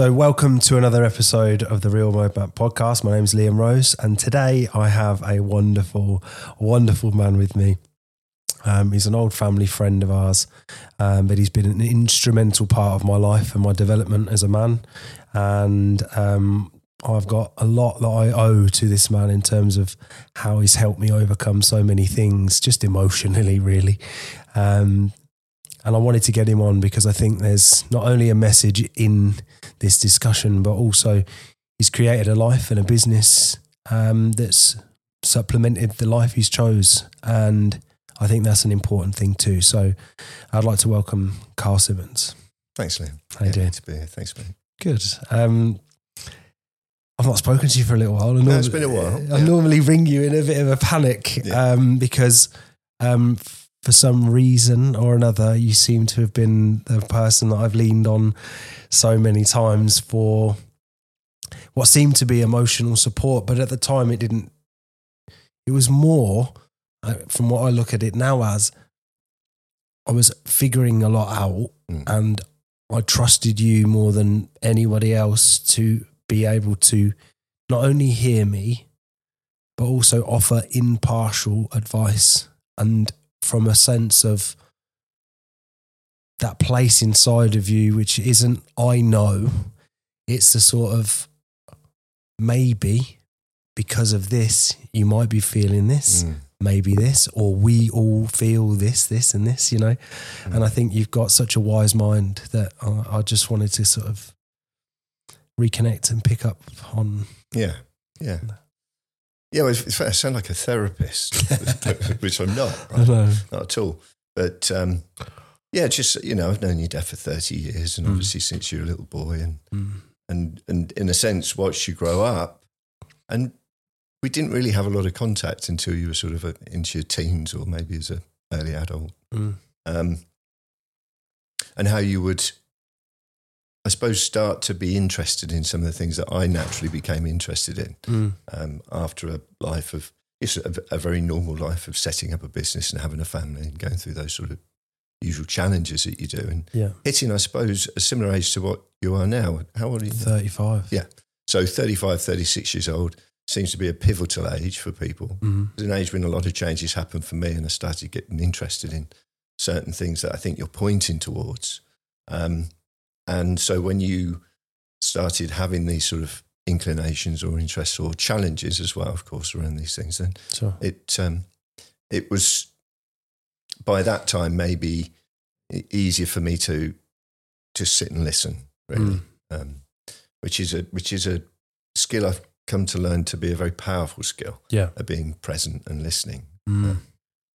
So, welcome to another episode of the Real Roadmap podcast. My name is Liam Rose, and today I have a wonderful, wonderful man with me. Um, he's an old family friend of ours, um, but he's been an instrumental part of my life and my development as a man. And um, I've got a lot that I owe to this man in terms of how he's helped me overcome so many things, just emotionally, really. Um, and I wanted to get him on because I think there's not only a message in this discussion, but also he's created a life and a business um, that's supplemented the life he's chose, and I think that's an important thing too. So I'd like to welcome Carl Simmons. Thanks, Liam. How you doing? To be here. Thanks, mate. Good. Um, I've not spoken to you for a little while. I No, it's been a while, I yeah. normally ring you in a bit of a panic Yeah. um, because um, for some reason or another, you seem to have been the person that I've leaned on so many times for what seemed to be emotional support. But at the time, it didn't. It was more, uh, from what I look at it now as, I was figuring a lot out Mm. and I trusted you more than anybody else to be able to not only hear me, but also offer impartial advice and from a sense of that place inside of you, which isn't, I know, it's the sort of maybe because of this, you might be feeling this, Mm. maybe this, or we all feel this, this, and this, you know. And I think you've got such a wise mind that I, I just wanted to sort of reconnect and pick up on. Yeah, yeah. Yeah, well, it's- I sound like a therapist, which I'm not, right? know. not at all. But um, yeah, just you know, I've known your dad for thirty years, and Mm. obviously since you were a little boy, and Mm. and and in a sense, watched you grow up, and we didn't really have a lot of contact until you were sort of uh into your teens or maybe as an early adult. Mm. um, and how you would, suppose, start to be interested in some of the things that I naturally became interested in Mm. um, after a life of it's a, a very normal life of setting up a business and having a family and going through those sort of usual challenges that you do and Yeah. hitting, I suppose, a similar age to what you are now. How old are you? now? 35. Yeah. So 35, 36 years old seems to be a pivotal age for people. Mm. It's an age when a lot of changes happened for me, and I started getting interested in certain things that I think you're pointing towards. Um, and so when you started having these sort of inclinations or interests or challenges as well, of course, around these things, then Sure. it um, it was by that time maybe easier for me to just sit and listen, really, Mm. um, which is a which is a skill I've come to learn to be a very powerful skill Yeah. of being present and listening. Mm.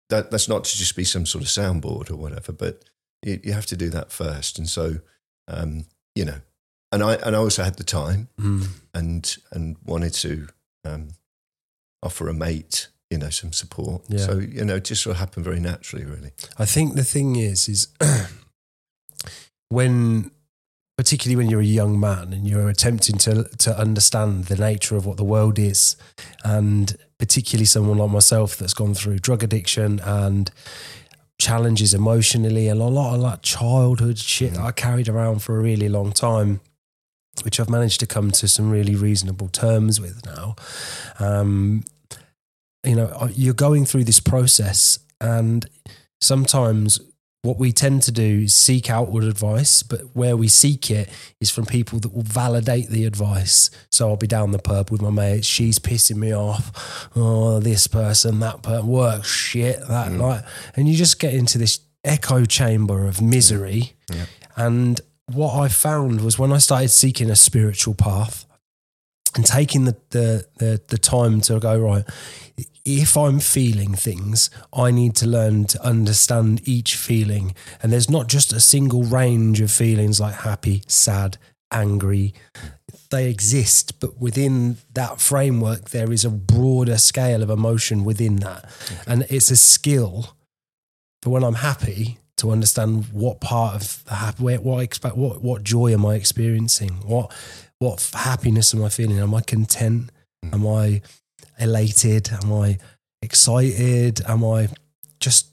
That that's not to just be some sort of soundboard or whatever, but you, you have to do that first. And so, um, you know, and I and I also had the time Mm. and and wanted to um, offer a mate, you know, some support. Yeah. So you know, it just sort of happened very naturally, really. I think the thing is, is when, particularly when you're a young man and you're attempting to to understand the nature of what the world is, and particularly someone like myself that's gone through drug addiction and challenges emotionally and a lot of like childhood shit that I carried around for a really long time, which I've managed to come to some really reasonable terms with now. Um, you know, you're going through this process, and sometimes what we tend to do is seek outward advice, but where we seek it is from people that will validate the advice. So I'll be down the pub with my mates. She's pissing me off. Oh, this person, that person, work shit, that Mm. like, and you just get into this echo chamber of misery. Yeah. And what I found was when I started seeking a spiritual path and taking the the the, the time to go right if I'm feeling things, I need to learn to understand each feeling. And there's not just a single range of feelings like happy, sad, angry. They exist, but within that framework, there is a broader scale of emotion within that. And it's a skill for when I'm happy to understand what part of the happy, what I expect, what, what joy am I experiencing? What, what happiness am I feeling? Am I content? Am I elated? Am I excited? Am I just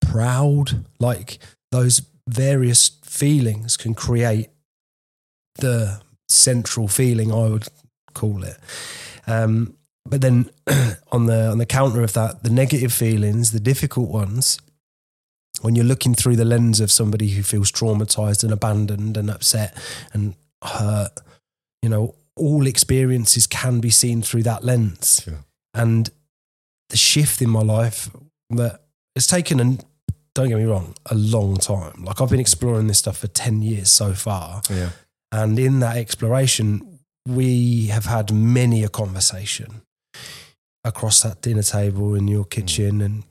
proud? Like those various feelings can create the central feeling, I would call it. Um, but then on the on the counter of that, the negative feelings, the difficult ones, when you're looking through the lens of somebody who feels traumatized and abandoned and upset and hurt, you know, all experiences can be seen through that lens. Sure. And the shift in my life that it's taken an don't get me wrong, a long time. Like I've been exploring this stuff for 10 years so far. Yeah. And in that exploration, we have had many a conversation across that dinner table in your kitchen and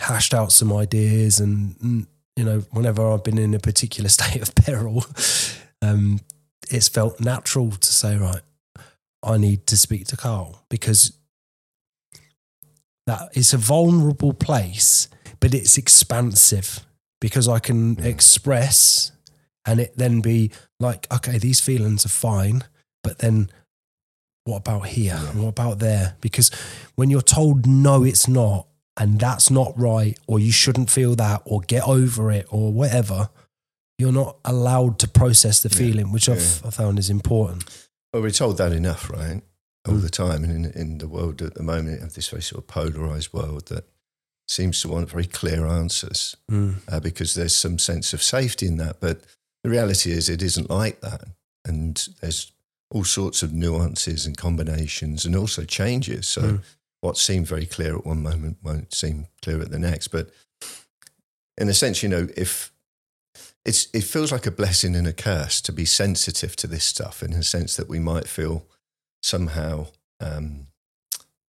hashed out some ideas. And, mm, you know, whenever I've been in a particular state of peril, um, it's felt natural to say, right, I need to speak to Carl because that it's a vulnerable place, but it's expansive because I can Yeah. express and it then be like, okay, these feelings are fine, but then what about here? Yeah. And what about there? Because when you're told no, it's not, and that's not right, or you shouldn't feel that, or get over it, or whatever, you're not allowed to process the Yeah. feeling, which I've, I found is important. Well, we're told that enough, right? All Mm. the time. And in, in the world at the moment, you have this very sort of polarized world that seems to want very clear answers Mm. uh, because there's some sense of safety in that. But the reality is, it isn't like that. And there's all sorts of nuances and combinations and also changes. So Mm. what seemed very clear at one moment won't seem clear at the next. But in a sense, you know, if it's it feels like a blessing and a curse to be sensitive to this stuff in a sense that we might feel somehow um,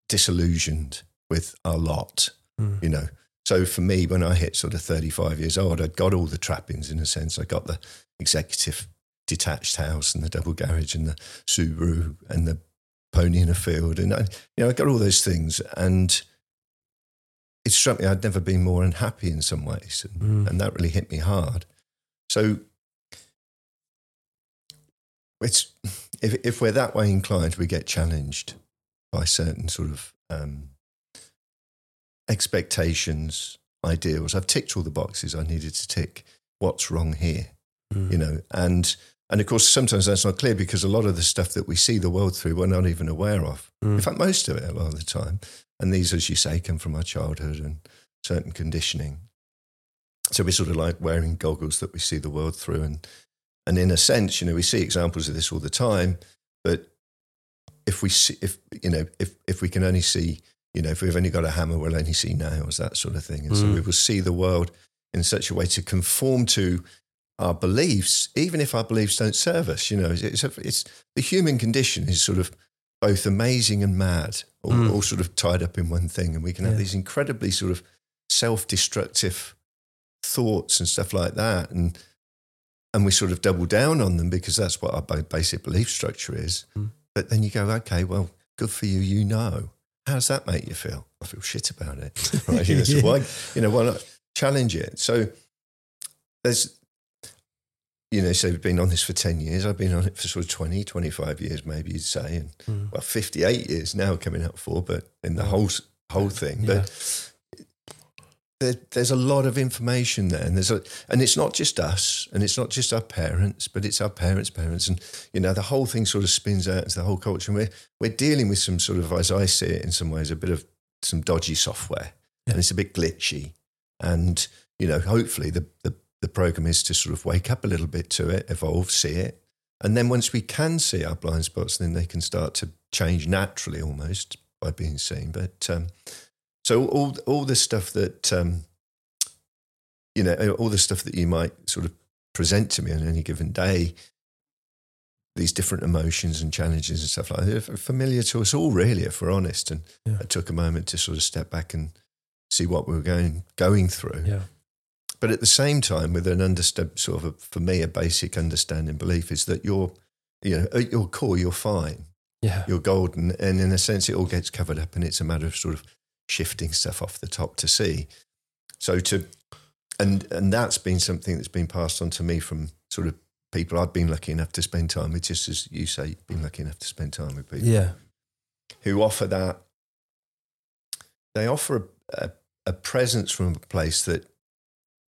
disillusioned with our lot, Mm. you know. So for me, when I hit sort of 35 years old, I'd got all the trappings in a sense. I got the executive detached house and the double garage and the Subaru and the pony in a field. And, I, you know, I got all those things. And it struck me I'd never been more unhappy in some ways. And, Mm. and that really hit me hard. So it's, if, if we're that way inclined, we get challenged by certain sort of um, expectations, ideals. I've ticked all the boxes I needed to tick. What's wrong here? Mm. You know, and and of course sometimes that's not clear because a lot of the stuff that we see the world through we're not even aware of. Mm. In fact, most of it a lot of the time. And these, as you say, come from our childhood and certain conditioning. So we're sort of like wearing goggles that we see the world through. And and in a sense, you know, we see examples of this all the time. But if we see if you know, if if we can only see, you know, if we've only got a hammer, we'll only see nails, that sort of thing. And so Mm. we will see the world in such a way to conform to our beliefs, even if our beliefs don't serve us. You know, it's, a, it's the human condition is sort of both amazing and mad, all, Mm. all sort of tied up in one thing, and we can have Yeah. these incredibly sort of self-destructive thoughts and stuff like that, and and we sort of double down on them because that's what our basic belief structure is. Mm. But then you go, okay, well, good for you, you know. How does that make you feel? I feel shit about it. Right? You know, so why, you know, why not challenge it? So there's, you know, so we've been on this for 10 years. I've been on it for sort of 20, 25 years, maybe you'd say. And Mm. well, 58 years now coming up for, but in the Wow. whole, whole thing. Yeah. But there, there's a lot of information there. And there's a, and it's not just us and it's not just our parents, but it's our parents' parents. And, you know, the whole thing sort of spins out into the whole culture. And we're, we're dealing with some sort of, as I see it in some ways, a bit of some dodgy software Yeah. and it's a bit glitchy. And, you know, hopefully the, the, the program is to sort of wake up a little bit to it, evolve, see it. And then once we can see our blind spots, then they can start to change naturally almost by being seen. But um, so all, all the stuff that, um, you know, all the stuff that you might sort of present to me on any given day, these different emotions and challenges and stuff like that, are familiar to us all, really, if we're honest. And Yeah. I took a moment to sort of step back and see what we were going going through. Yeah. But at the same time, with an understood sort of a, for me a basic understanding belief is that you're, you know, at your core you're fine, Yeah. you're golden, and in a sense it all gets covered up, and it's a matter of sort of shifting stuff off the top to see. So to, and and that's been something that's been passed on to me from sort of people I've been lucky enough to spend time with, just as you say, you've been lucky enough to spend time with people Yeah. who offer that. They offer a, a, a presence from a place that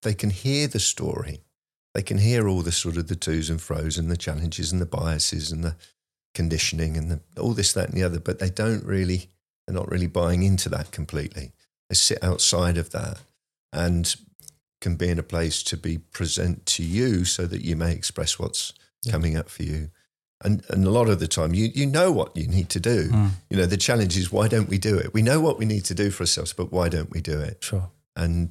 they can hear the story, they can hear all the sort of the twos and fros and the challenges and the biases and the conditioning and the, all this, that, and the other, but they don't really, they're not really buying into that completely. They sit outside of that and can be in a place to be present to you so that you may express what's Yeah. coming up for you. And, and a lot of the time, you, you know what you need to do. Mm. You know, the challenge is why don't we do it? We know what we need to do for ourselves, but why don't we do it? Sure. and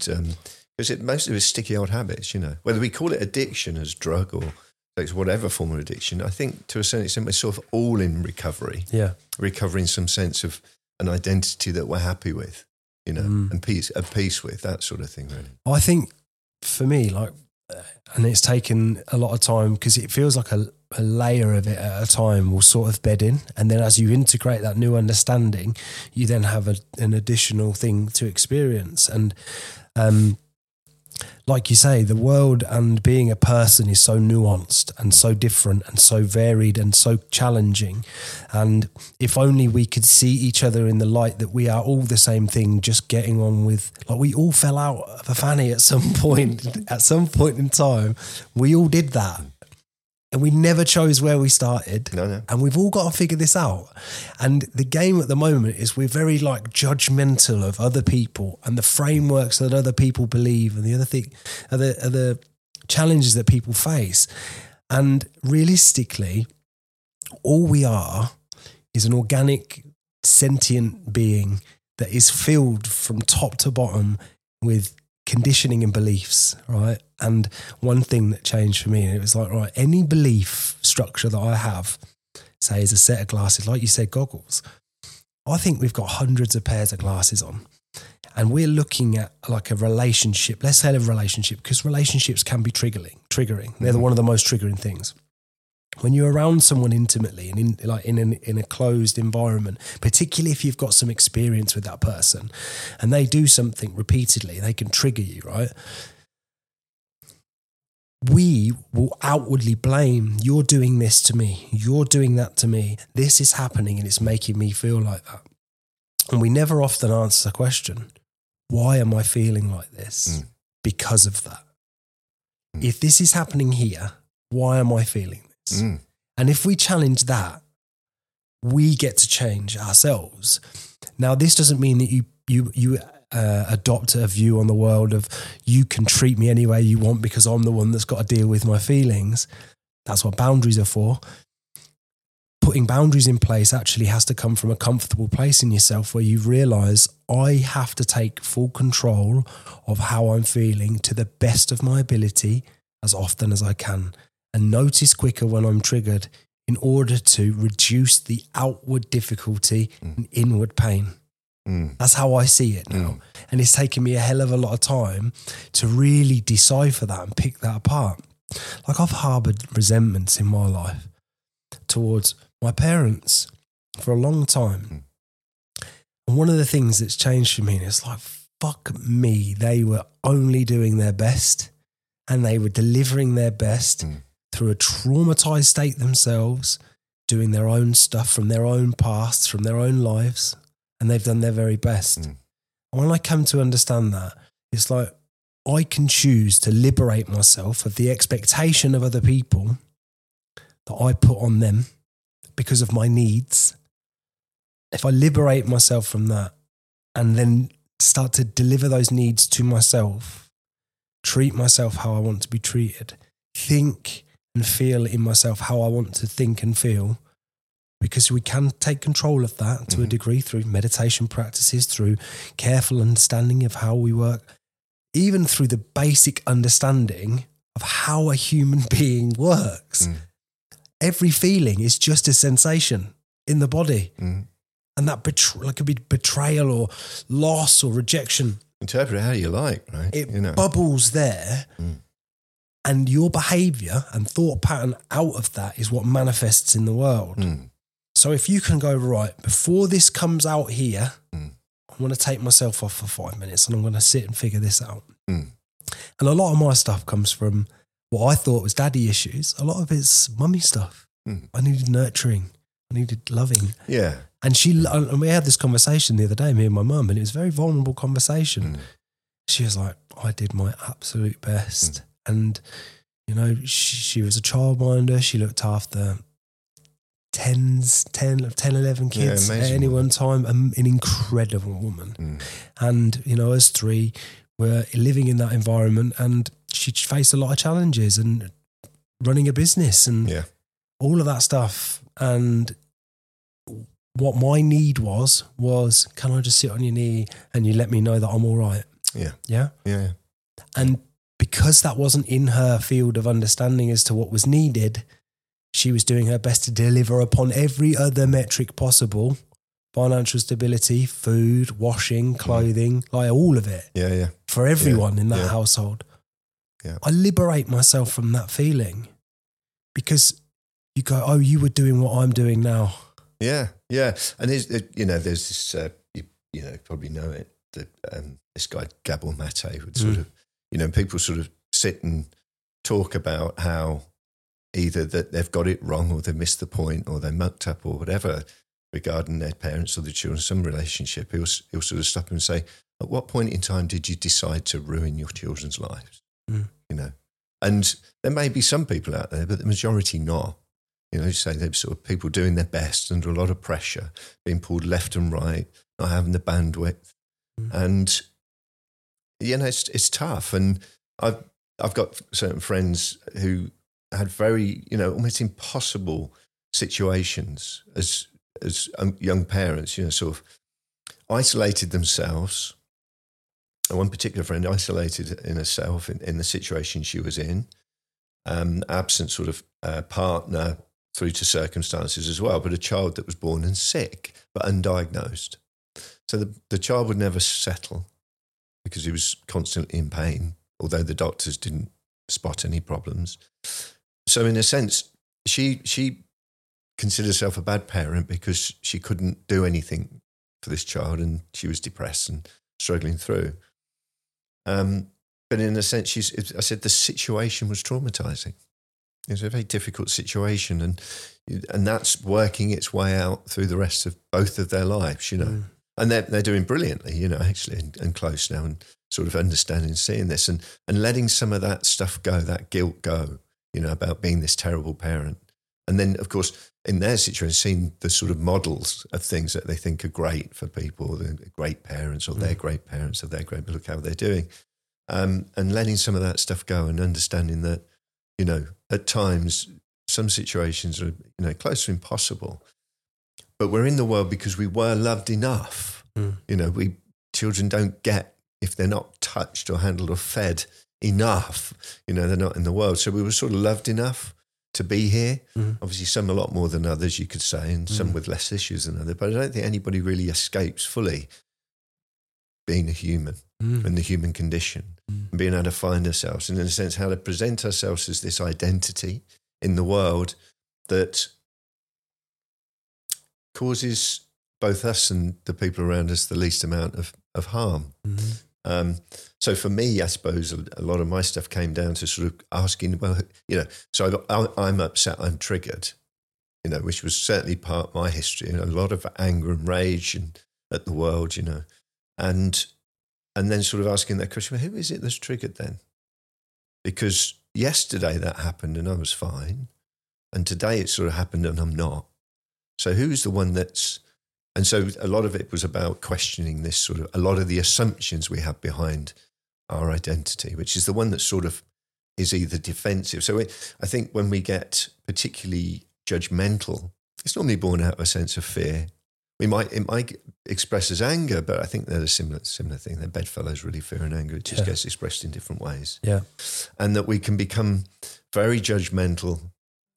because it most of it's sticky old habits, you know, whether we call it addiction as drug or it's whatever form of addiction, I think to a certain extent we're sort of all in recovery, Yeah. recovering some sense of an identity that we're happy with, you know, Mm. and peace, at peace with that sort of thing, really. I think for me, like, uh, and it's taken a lot of time because it feels like a, a layer of it at a time will sort of bed in. And then as you integrate that new understanding, you then have a, an additional thing to experience. And, um, like you say, the world and being a person is so nuanced and so different and so varied and so challenging. And if only we could see each other in the light that we are all the same thing, just getting on with, like we all fell out of a fanny at some point, at some point in time. We all did that. And we never chose where we started No, no. and we've all got to figure this out. And the game at the moment is we're very like judgmental of other people and the frameworks that other people believe and the other thing, other other challenges that people face. And realistically, all we are is an organic, sentient being that is filled from top to bottom with conditioning and beliefs, right? And one thing that changed for me, it was like, right, any belief structure that I have, say, is a set of glasses, like you said, goggles. I think we've got hundreds of pairs of glasses on. And we're looking at like a relationship. Let's say a relationship, because relationships can be triggering. Triggering. They're the mm-hmm. one of the most triggering things when you're around someone intimately and in like in an, in a closed environment, particularly if you've got some experience with that person, and they do something repeatedly, they can trigger you, right? We will outwardly blame you're doing this to me, you're doing that to me, this is happening, and it's making me feel like that. And we never often answer the question, why am I feeling like this? Mm. Because of that. Mm. If this is happening here, why am I feeling this? Mm. And if we challenge that, we get to change ourselves. Now, this doesn't mean that you you you uh, adopt a view on the world of you can treat me any way you want because I'm the one that's got to deal with my feelings. That's what boundaries are for. Putting boundaries in place actually has to come from a comfortable place in yourself where you realize I have to take full control of how I'm feeling to the best of my ability as often as I can and notice quicker when I'm triggered in order to reduce the outward difficulty and inward pain. Mm. That's how I see it now. And it's taken me a hell of a lot of time to really decipher that and pick that apart. Like I've harbored resentments in my life towards my parents for a long time. And one of the things that's changed for me is like, fuck me, they were only doing their best and they were delivering their best Mm. through a traumatized state themselves, doing their own stuff from their own pasts, from their own lives, and they've done their very best. Mm. And when I come to understand that, it's like I can choose to liberate myself of the expectation of other people that I put on them because of my needs. If I liberate myself from that and then start to deliver those needs to myself, treat myself how I want to be treated, think and feel in myself how I want to think and feel, because we can take control of that to a Mhm. degree through meditation practices, through careful understanding of how we work, even through the basic understanding of how a human being works. Mm. Every feeling is just a sensation in the body. Mm. And that betray- like could be betrayal or loss or rejection. Interpret it how you like, right? It you know. bubbles there. Mm. And your behavior and thought pattern out of that is what manifests in the world. Mm. So if you can go, right, before this comes out here, Mm. I want to take myself off for five minutes and I'm going to sit and figure this out. Mm. And a lot of my stuff comes from what I thought was daddy issues. A lot of it's mummy stuff. Mm. I needed nurturing, I needed loving. Yeah. And she, and we had this conversation the other day, me and my mum, and it was a very vulnerable conversation. Mm. She was like, I did my absolute best. And You know, she, she was a childminder. She looked after tens, 10, 10 11 kids Yeah, at any one time. Um, an incredible woman. Mm. And, you know, us three were living in that environment and she faced a lot of challenges and running a business and Yeah. all of that stuff. And what my need was, was can I just sit on your knee and you let me know that I'm all right? Yeah. Yeah. Yeah. yeah. And because that wasn't in her field of understanding as to what was needed, she was doing her best to deliver upon every other metric possible financial stability, food, washing, clothing, like all of it Yeah. Yeah. for everyone in that yeah. household. Yeah. I liberate myself from that feeling because you go, oh, you were doing what I'm doing now. Yeah, yeah, and there's uh, you know there's this uh, you, you know probably know it that um, this guy Gabor Mate would sort Mm. of you know people sort of sit and talk about how either that they've got it wrong or they missed the point or they mucked up or whatever regarding their parents or the children some relationship he'll he'll sort of stop and say at what point in time did you decide to ruin your children's lives Mm. you know and there may be some people out there but the majority not you know, you say they're sort of people doing their best under a lot of pressure, being pulled left and right, not having the bandwidth, Mm. and you know, it's it's tough. And I've I've got certain friends who had very you know almost impossible situations as as um, young parents. You know, sort of isolated themselves. And one particular friend isolated in herself in, in the situation she was in, um, absent sort of uh, partner through to circumstances as well, but a child that was born and sick but undiagnosed. So the, the child would never settle because he was constantly in pain, although the doctors didn't spot any problems. So in a sense, she she considered herself a bad parent because she couldn't do anything for this child and she was depressed and struggling through. Um, but in a sense, she's, I said the situation was traumatizing. It was a very difficult situation, and and that's working its way out through the rest of both of their lives, you know. Mm. And they're they're doing brilliantly, you know, actually, and, and close now, and sort of understanding, seeing this, and and letting some of that stuff go, that guilt go, you know, about being this terrible parent. And then, of course, in their situation, seeing the sort of models of things that they think are great for people, the great parents, or they're great parents, or they're great, look how they're doing. Um, and letting some of that stuff go and understanding that, you know, at times, some situations are, you know, close to impossible. But we're in the world because we were loved enough. Mm. You know, we children don't get if they're not touched or handled or fed enough. You know, they're not in the world. So we were sort of loved enough to be here. Mm. Obviously, some a lot more than others, you could say, and some with less issues than others. But I don't think anybody really escapes fully being a human Mm. and the human condition Mm. and being able to find ourselves and in a sense how to present ourselves as this identity in the world that causes both us and the people around us the least amount of, of harm. Mhm. Um, so for me, I suppose a, lot of my stuff came down to sort of asking, well, you know, so I, I'm upset, I'm triggered, you know, which was certainly part of my history, and a lot of anger and rage and at the world, you know, and and then sort of asking that question, well, who is it that's triggered then? Because yesterday that happened and I was fine, and today it sort of happened and I'm not. So who's the one that's and so a lot of it was about questioning this sort of a lot of the assumptions we have behind our identity, which is the one that sort of is either defensive. So it, I think when we get particularly judgmental, it's normally born out of a sense of fear. We might it might express as anger, but I think they're a similar similar thing. That bedfellows really fear and anger. It just Yeah. gets expressed in different ways Yeah. and that we can become very judgmental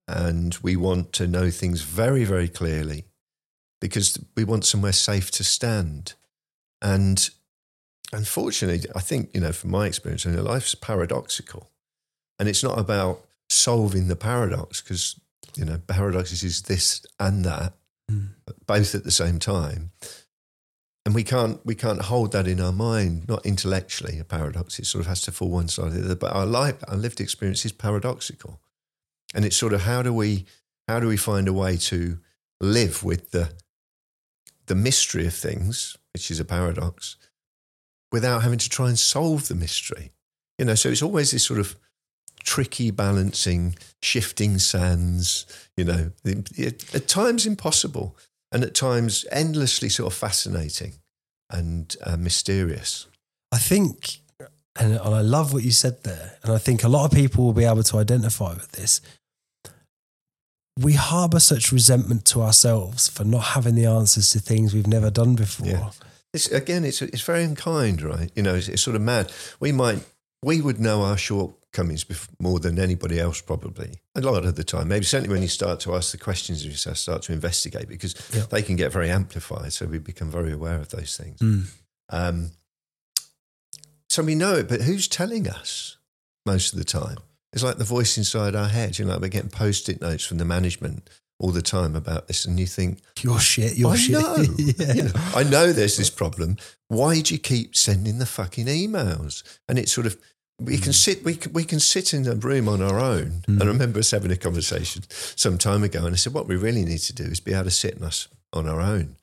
and we want to know things very, very clearly because we want somewhere safe to stand. And unfortunately, I think, you know, from my experience, you know, life's paradoxical. And it's not about solving the paradox because, you know, paradoxes is this and that, Mm. both at the same time. And we can't we can't hold that in our mind, not intellectually. A paradox, it sort of has to fall one side or the other. But our life, our lived experience is paradoxical, and it's sort of how do we how do we find a way to live with the the mystery of things, which is a paradox, without having to try and solve the mystery. You know, so it's always this sort of tricky balancing, shifting sands, you know, at times impossible and at times endlessly sort of fascinating and uh, mysterious. I think, and, and I love what you said there, and I think a lot of people will be able to identify with this. We harbour such resentment to ourselves for not having the answers to things we've never done before. Yeah. It's, again, it's it's very unkind, right? You know, it's, it's sort of mad. We might we would know our shortcomings more than anybody else, probably a lot of the time. Maybe certainly when you start to ask the questions, you start to investigate because yeah. they can get very amplified. So we become very aware of those things. Mm. Um, so we know it, but who's telling us most of the time? It's like the voice inside our head. You know, like we're getting post-it notes from the management all the time about this, and you think your shit, your I shit. Know. yeah. I know there's this problem. Why do you keep sending the fucking emails? And it's sort of we can mm. sit we can, we can sit in a room on our own. Mm. I remember us having a conversation some time ago, and I said, what we really need to do is be able to sit in us on our own,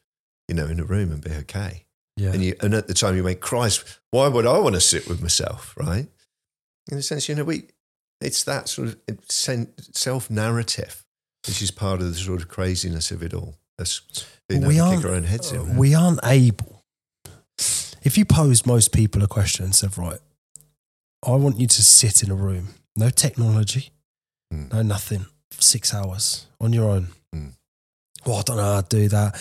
you know, in a room and be okay. Yeah. And you and at the time you went, Christ, why would I want to sit with myself, right? In a sense, you know, we it's that sort of self narrative, which is part of the sort of craziness of it all. That's being we kick our own heads in. We aren't able. If you posed most people a question and said, right, I want you to sit in a room, no technology, mm. no nothing, six hours on your own. Mm. Well, I don't know how to do that.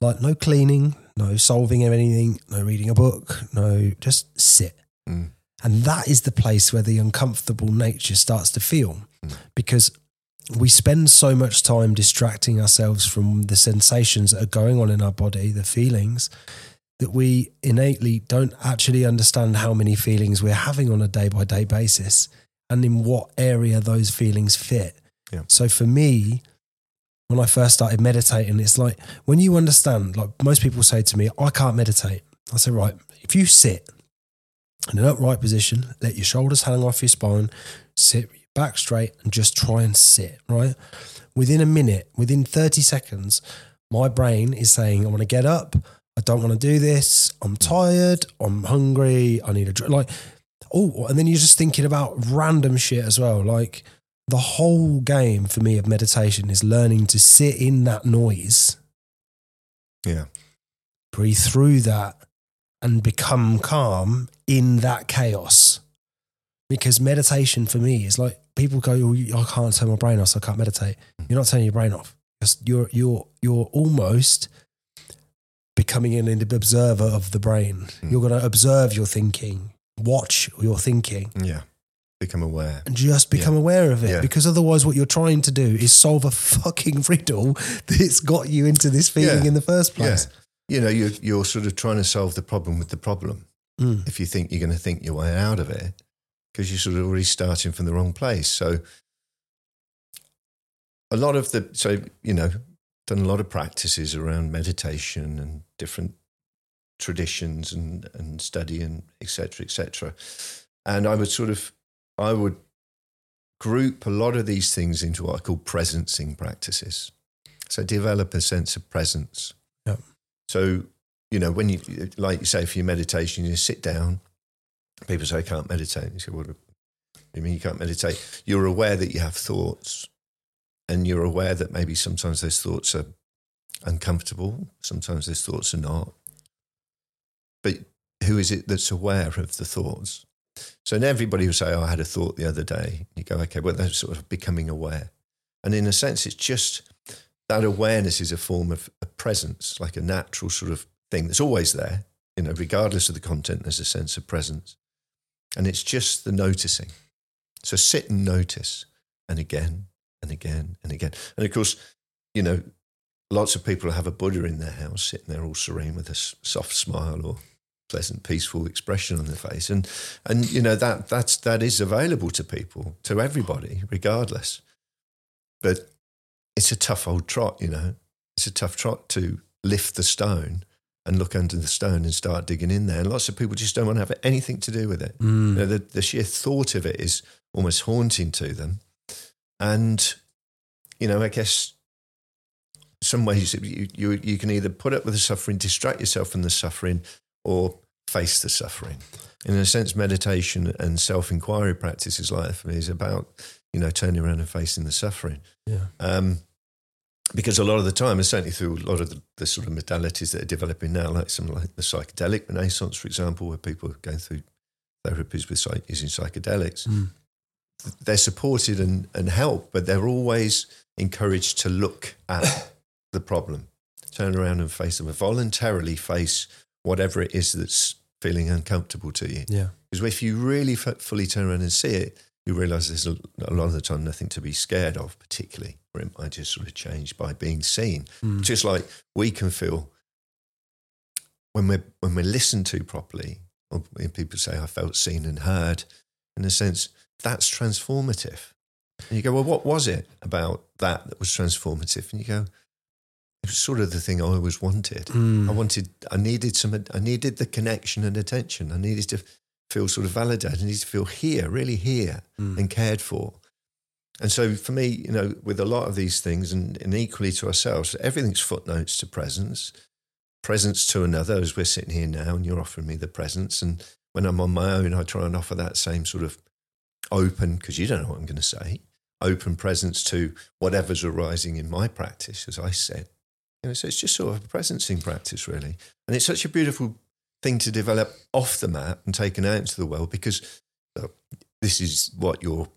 Like, no cleaning, no solving of anything, no reading a book, no, just sit. Mm. And that is the place where the uncomfortable nature starts to feel mm. because we spend so much time distracting ourselves from the sensations that are going on in our body, the feelings, that we innately don't actually understand how many feelings we're having on a day by day basis and in what area those feelings fit. Yeah. So for me, when I first started meditating, it's like when you understand, like most people say to me, I can't meditate. I say, right, if you sit in an upright position, let your shoulders hang off your spine, sit back straight and just try and sit, right? Within a minute, within 30 seconds, my brain is saying, I want to get up. I don't want to do this. I'm tired. I'm hungry. I need a drink. Like, oh, and then you're just thinking about random shit as well. Like, the whole game for me of meditation is learning to sit in that noise. Yeah. Breathe through that and become calm in that chaos. Because meditation for me is like people go, oh, I can't turn my brain off, so I can't meditate. Mm. You're not turning your brain off. You're you're you're almost becoming an observer of the brain. Mm. You're going to observe your thinking, watch your thinking. Yeah. Become aware. And just become yeah. aware of it. Yeah. Because otherwise, what you're trying to do is solve a fucking riddle that's got you into this feeling yeah. in the first place. You know, you're, you're sort of trying to solve the problem with the problem. Mm. If you think you're going to think your way out of it, because you're sort of already starting from the wrong place. So, a lot of the, so, you know, done a lot of practices around meditation and different traditions and, and study and etc. etc. And I would sort of I would group a lot of these things into what I call presencing practices. So develop a sense of presence. So, you know, when you like you say for your meditation, you sit down, people say I can't meditate. You say, What do you mean you can't meditate? You're aware that you have thoughts and you're aware that maybe sometimes those thoughts are uncomfortable, sometimes those thoughts are not. But who is it that's aware of the thoughts? So everybody will say, oh, I had a thought the other day. You go, okay, well, they're sort of becoming aware. And in a sense, it's just that awareness is a form of a presence, like a natural sort of thing that's always there. You know, regardless of the content, there's a sense of presence. And it's just the noticing. So sit and notice. And again, and again and again. And of course, you know, lots of people have a Buddha in their house sitting there all serene with a soft smile or pleasant, peaceful expression on their face. And, and you know, that, that's, that is available to people, to everybody, regardless. But it's a tough old trot, you know. It's a tough trot to lift the stone and look under the stone and start digging in there. And lots of people just don't want to have anything to do with it. Mm. You know, the, the sheer thought of it is almost haunting to them. And, you know, I guess some ways you, you, you can either put up with the suffering, distract yourself from the suffering, or face the suffering. In a sense, meditation and self inquiry practices like that for me is about, you know, turning around and facing the suffering. Yeah. Um, because a lot of the time, and certainly through a lot of the, the sort of modalities that are developing now, like something like the psychedelic renaissance, for example, where people are going through therapies with psych- using psychedelics, Mm. they're supported and, and helped, but they're always encouraged to look at the problem, turn around and face them, voluntarily face whatever it is that's feeling uncomfortable to you. Yeah. Because if you really f- fully turn around and see it, you realize there's a, a lot of the time nothing to be scared of, particularly, or it might just sort of change by being seen. Mm. Just like we can feel when we're, when we're listened to properly, or when people say, I felt seen and heard, in a sense, that's transformative. And you go, well, what was it about that that was transformative? And you go, it was sort of the thing I always wanted. Mm. I wanted, I needed some, I needed the connection and attention. I needed to feel sort of validated. I needed to feel here, really here Mm. and cared for. And so for me, you know, with a lot of these things and, and equally to ourselves, everything's footnotes to presence, presence to another as we're sitting here now and you're offering me the presence. And when I'm on my own, I try and offer that same sort of open, because you don't know what I'm going to say, open presence to whatever's arising in my practice, as I said. You know, so it's just sort of a presencing practice, really. And it's such a beautiful thing to develop off the mat and taken out into the world because uh, this is what you're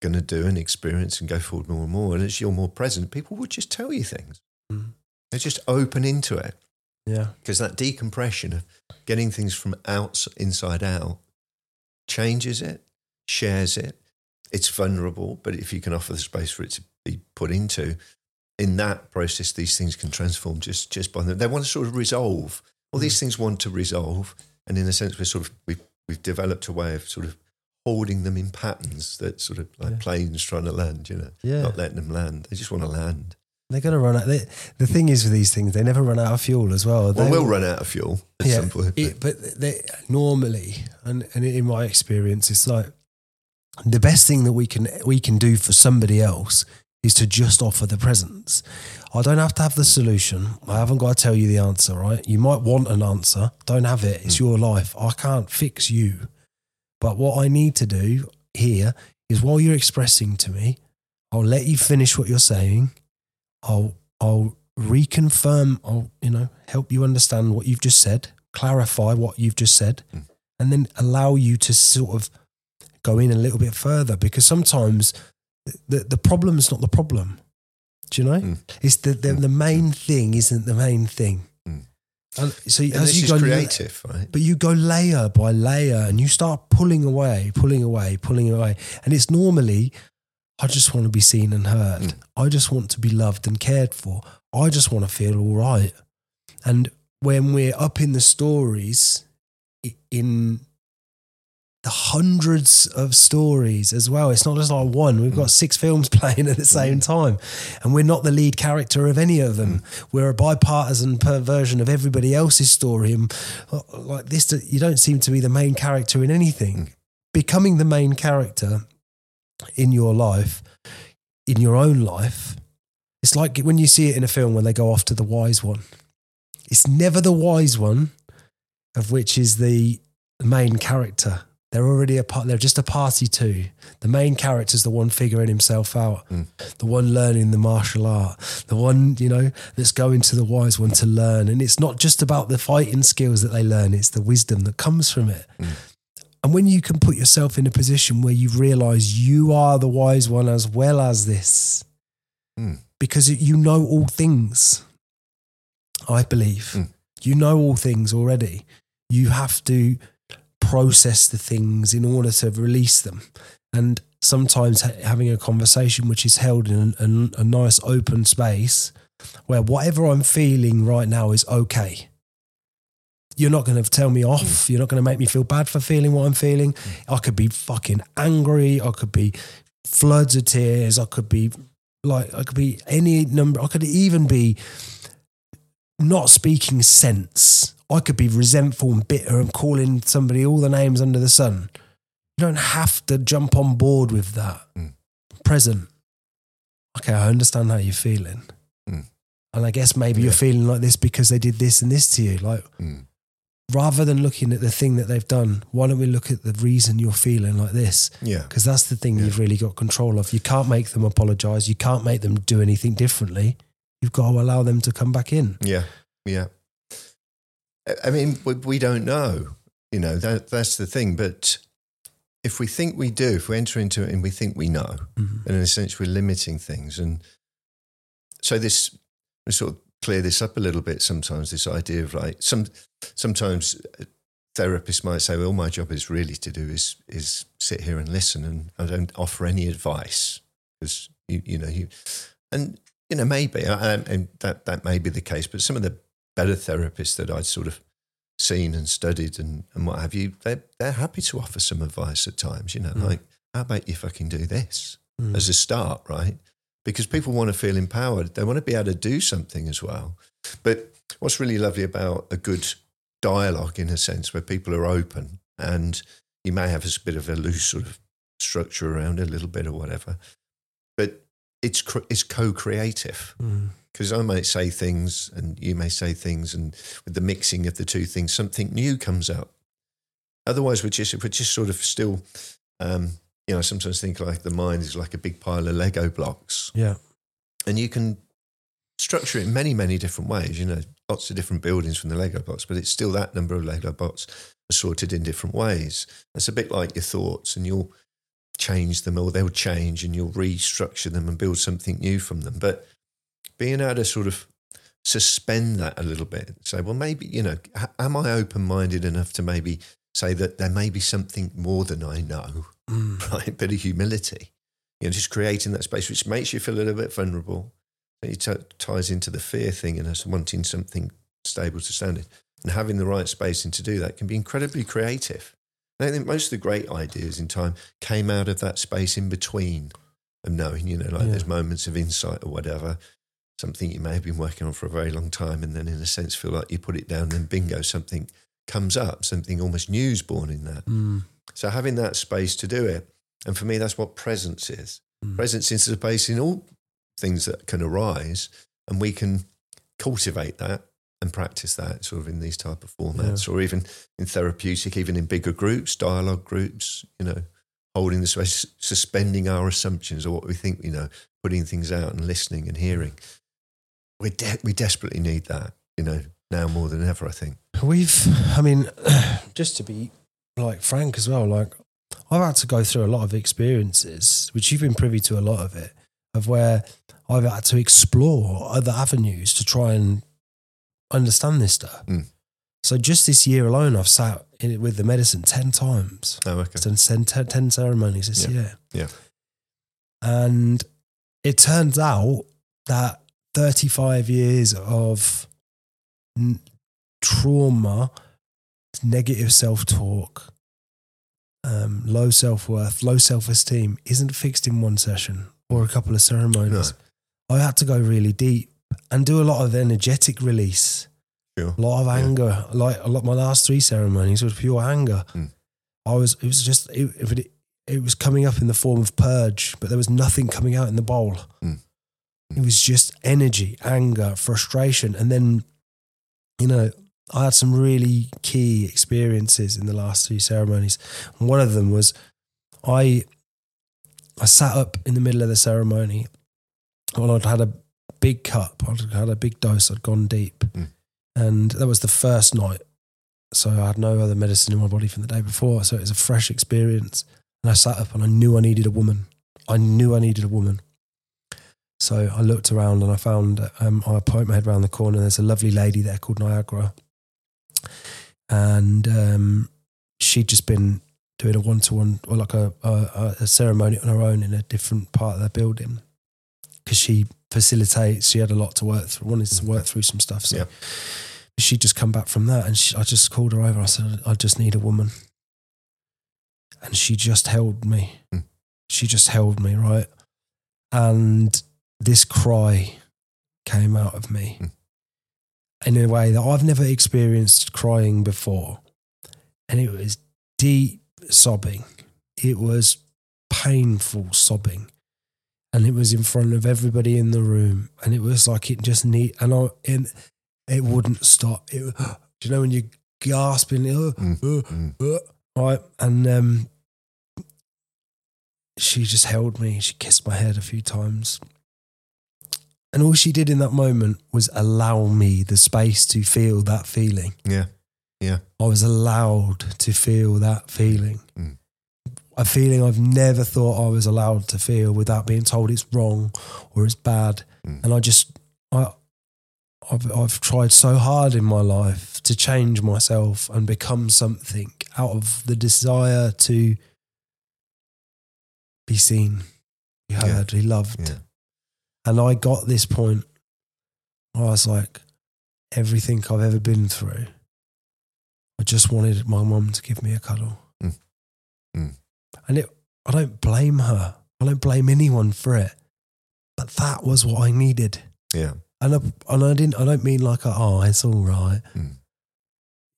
going to do and experience and go forward more and more. And as you're more present, people will just tell you things. Mm. They're just open into it Yeah. because that decompression of getting things from out inside out changes it, shares it. It's vulnerable, but if you can offer the space for it to be put into, in that process, these things can transform just just by them. They want to sort of resolve. All these things want to resolve, and in a sense, we're sort of we've we've developed a way of sort of holding them in patterns that sort of like Yeah. planes trying to land. You know, Yeah. not letting them land. They just want to land. They're going to run out. They, the thing is with these things, they never run out of fuel as well. They- we'll run out of fuel at Yeah, some point. It, but they, normally, and, and in my experience, it's like the best thing that we can we can do for somebody else is to just offer the presence. I don't have to have the solution. I haven't got to tell you the answer, right? You might want an answer. Don't have it. It's your life. I can't fix you. But what I need to do here is while you're expressing to me, I'll let you finish what you're saying. I'll I'll reconfirm, I'll, you know, help you understand what you've just said, clarify what you've just said, Mm. and then allow you to sort of go in a little bit further because sometimes the, the problem's not the problem. Do you know? Mm. It's the, the, the main thing isn't the main thing. Mm. And so And as you is go creative, right? but you go layer by layer and you start pulling away, pulling away, pulling away. And it's normally, I just want to be seen and heard. Mm. I just want to be loved and cared for. I just want to feel all right. And when we're up in the stories, in the hundreds of stories as well, it's not just like one. We've got mm. six films playing at the same mm. time. And we're not the lead character of any of them. Mm. We're a bipartisan perversion of everybody else's story. And uh, like this, you don't seem to be the main character in anything. Becoming the main character in your life, in your own life, it's like when you see it in a film when they go off to the wise one. It's never the wise one, of which is the main character. They're already a part. They're just a party too. The main character's the one figuring himself out, Mm. the one learning the martial art, the one you know that's going to the wise one to learn. And it's not just about the fighting skills that they learn; it's the wisdom that comes from it. Mm. And when you can put yourself in a position where you realize you are the wise one as well as this, Mm. because you know all things, I believe. Mm. You know all things already. You have to process the things in order to release them. And sometimes ha- having a conversation which is held in a, a nice open space where whatever I'm feeling right now is okay. You're not going to tell me off. Mm. You're not going to make me feel bad for feeling what I'm feeling. Mm. I could be fucking angry. I could be floods of tears. I could be like, I could be any number. I could even be not speaking sense. I could be resentful and bitter and calling somebody all the names under the sun. You don't have to jump on board with that. Mm. Present. Okay, I understand how you're feeling. Mm. And I guess maybe you're feeling like this because they did this and this to you. Like, Mm. rather than looking at the thing that they've done, why don't we look at the reason you're feeling like this? Yeah. Because that's the thing you've really got control of. You can't make them apologize. You can't make them do anything differently. You've got to allow them to come back in. Yeah, yeah. I- mean, we, don't know. You know, that that's the thing. But if we think we do, if we enter into it and we think we know, Mhm. then in a sense we're limiting things. And so this, we sort of clear this up a little bit. Sometimes this idea of like some, sometimes therapists might say, "Well, my job is really to do is is sit here and listen, and I don't offer any advice because you you know you." And you know, maybe, and that that may be the case. But some of the better therapists that I'd sort of seen and studied and, and what have you, they're they're happy to offer some advice at times. You know, Mm. like how about you fucking do this Mm. as a start, right? Because people want to feel empowered. They want to be able to do something as well. But what's really lovely about a good dialogue, in a sense, where people are open and you may have a bit of a loose sort of structure around it, a little bit or whatever, it's it's co-creative Mm. because I might say things and you may say things, and with the mixing of the two things, something new comes up. Otherwise, we're just we're just sort of still, um, you know, I sometimes think like the mind is like a big pile of Lego blocks, Yeah. and you can structure it in many many different ways. You know, lots of different buildings from the Lego blocks, but it's still that number of Lego blocks assorted in different ways. It's a bit like your thoughts, and you'll change them, or they'll change, and you'll restructure them and build something new from them. But being able to sort of suspend that a little bit, say, well, maybe you know, am I open minded enough to maybe say that there may be something more than I know, Mm. right? Bit of humility, you know, just creating that space, which makes you feel a little bit vulnerable. It t- ties into the fear thing and us wanting something stable to stand in. And having the right spacing to do that can be incredibly creative. And I think most of the great ideas in time came out of that space in between of knowing, you know, like Yeah. there's moments of insight or whatever, something you may have been working on for a very long time, and then in a sense feel like you put it down, and then bingo, something comes up, something almost new's born in that. Mm. So having that space to do it, and for me, that's what presence is. Mm. Presence is the space in all things that can arise, and we can cultivate that and practice that sort of in these type of formats, or even in therapeutic, even in bigger groups, dialogue groups. You know, holding the space, suspending our assumptions or what we think we know, putting things out and listening and hearing. We de- we desperately need that. You know, now more than ever. I think. We've, I mean, just to be like frank as well, like I've had to go through a lot of experiences, which you've been privy to a lot of it, of where I've had to explore other avenues to try and understand this stuff. Mm. So just this year alone, I've sat in it with the medicine 10 times. Oh, okay. Done 10, 10 ceremonies this Yeah. year. Yeah. And it turns out that 35 years of n- trauma, negative self talk, um, low self worth, low self esteem isn't fixed in one session or a couple of ceremonies. I had to go really deep and do a lot of energetic release, Sure. a lot of Yeah. anger. Like a lot, my last three ceremonies was pure anger. Mm. I was, it was just, it, it, it was coming up in the form of purge, but there was nothing coming out in the bowl. Mm. It was just energy, anger, frustration. And then, you know, I had some really key experiences in the last three ceremonies. And one of them was I I sat up in the middle of the ceremony. Well, I'd had a big cup, I'd had a big dose, I'd gone deep. Mm. And that was the first night. So I had no other medicine in my body from the day before. So it was a fresh experience. And I sat up and I knew I needed a woman. I knew I needed a woman. So I looked around and I found, um, I poked my head around the corner. There's a lovely lady there called Niagara. And um, she'd just been doing a one to one or like a, a, a ceremony on her own in a different part of the building because she facilitates. She had a lot to work through, wanted to work through some stuff. So Yeah. she'd just come back from that and she, I just called her over. I said, I just need a woman. And she just held me. Mm. She just held me, right? And this cry came out of me Mm. in a way that I've never experienced crying before. And it was deep sobbing. It was painful sobbing. And it was in front of everybody in the room. And it was like it just need and I and it wouldn't stop. It, do you know when you gasping, uh, Mm, uh, uh, right? And um, she just held me. She kissed my head a few times. And all she did in that moment was allow me the space to feel that feeling. Yeah. Yeah. I was allowed to feel that feeling. Mm. A feeling I've never thought I was allowed to feel without being told it's wrong or it's bad. Mm. And I just, I, I've, I've tried so hard in my life to change myself and become something out of the desire to be seen, be Yeah. heard, be loved. Yeah. And I got this point where I was like, everything I've ever been through, I just wanted my mum to give me a cuddle. Mm. Mm. And it, I don't blame her. I don't blame anyone for it. But that was what I needed. Yeah. And I, and I didn't. I don't mean like, oh, it's all right. Mm.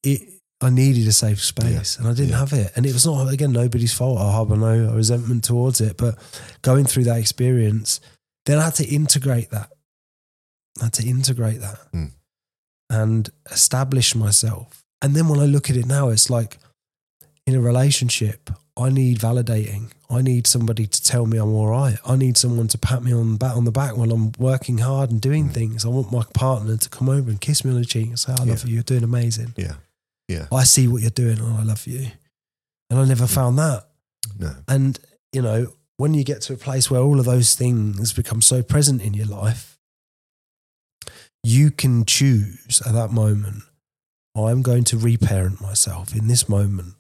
It. I needed a safe space, and I didn't Yeah. have it. And it was not again nobody's fault. I harbor no resentment towards it. But going through that experience, then I had to integrate that. I had to integrate that Mm. and establish myself. And then when I look at it now, it's like in a relationship, I need validating. I need somebody to tell me I'm all right. I need someone to pat me on the back on the back when I'm working hard and doing Mm. things. I want my partner to come over and kiss me on the cheek and say, I love Yeah. you, you're doing amazing. Yeah. Yeah. I see what you're doing and I love you. And I never found that. No. And, you know, when you get to a place where all of those things become so present in your life, you can choose at that moment, I'm going to reparent myself in this moment.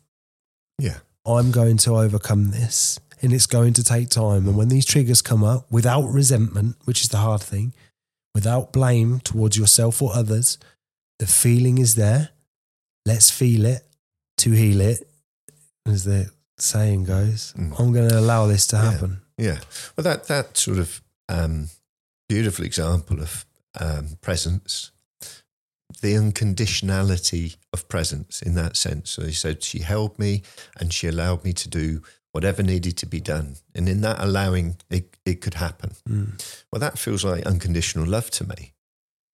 Yeah. I'm going to overcome this and it's going to take time. And when these triggers come up without resentment, which is the hard thing, without blame towards yourself or others, the feeling is there. Let's feel it to heal it, as the saying goes. Mm. I'm going to allow this to Yeah. happen. Yeah. Well, that that sort of um, beautiful example of um, presence, the unconditionality of presence in that sense. So he said she held me and she allowed me to do whatever needed to be done, and in that allowing, it it could happen. Mm. Well, that feels like unconditional love to me.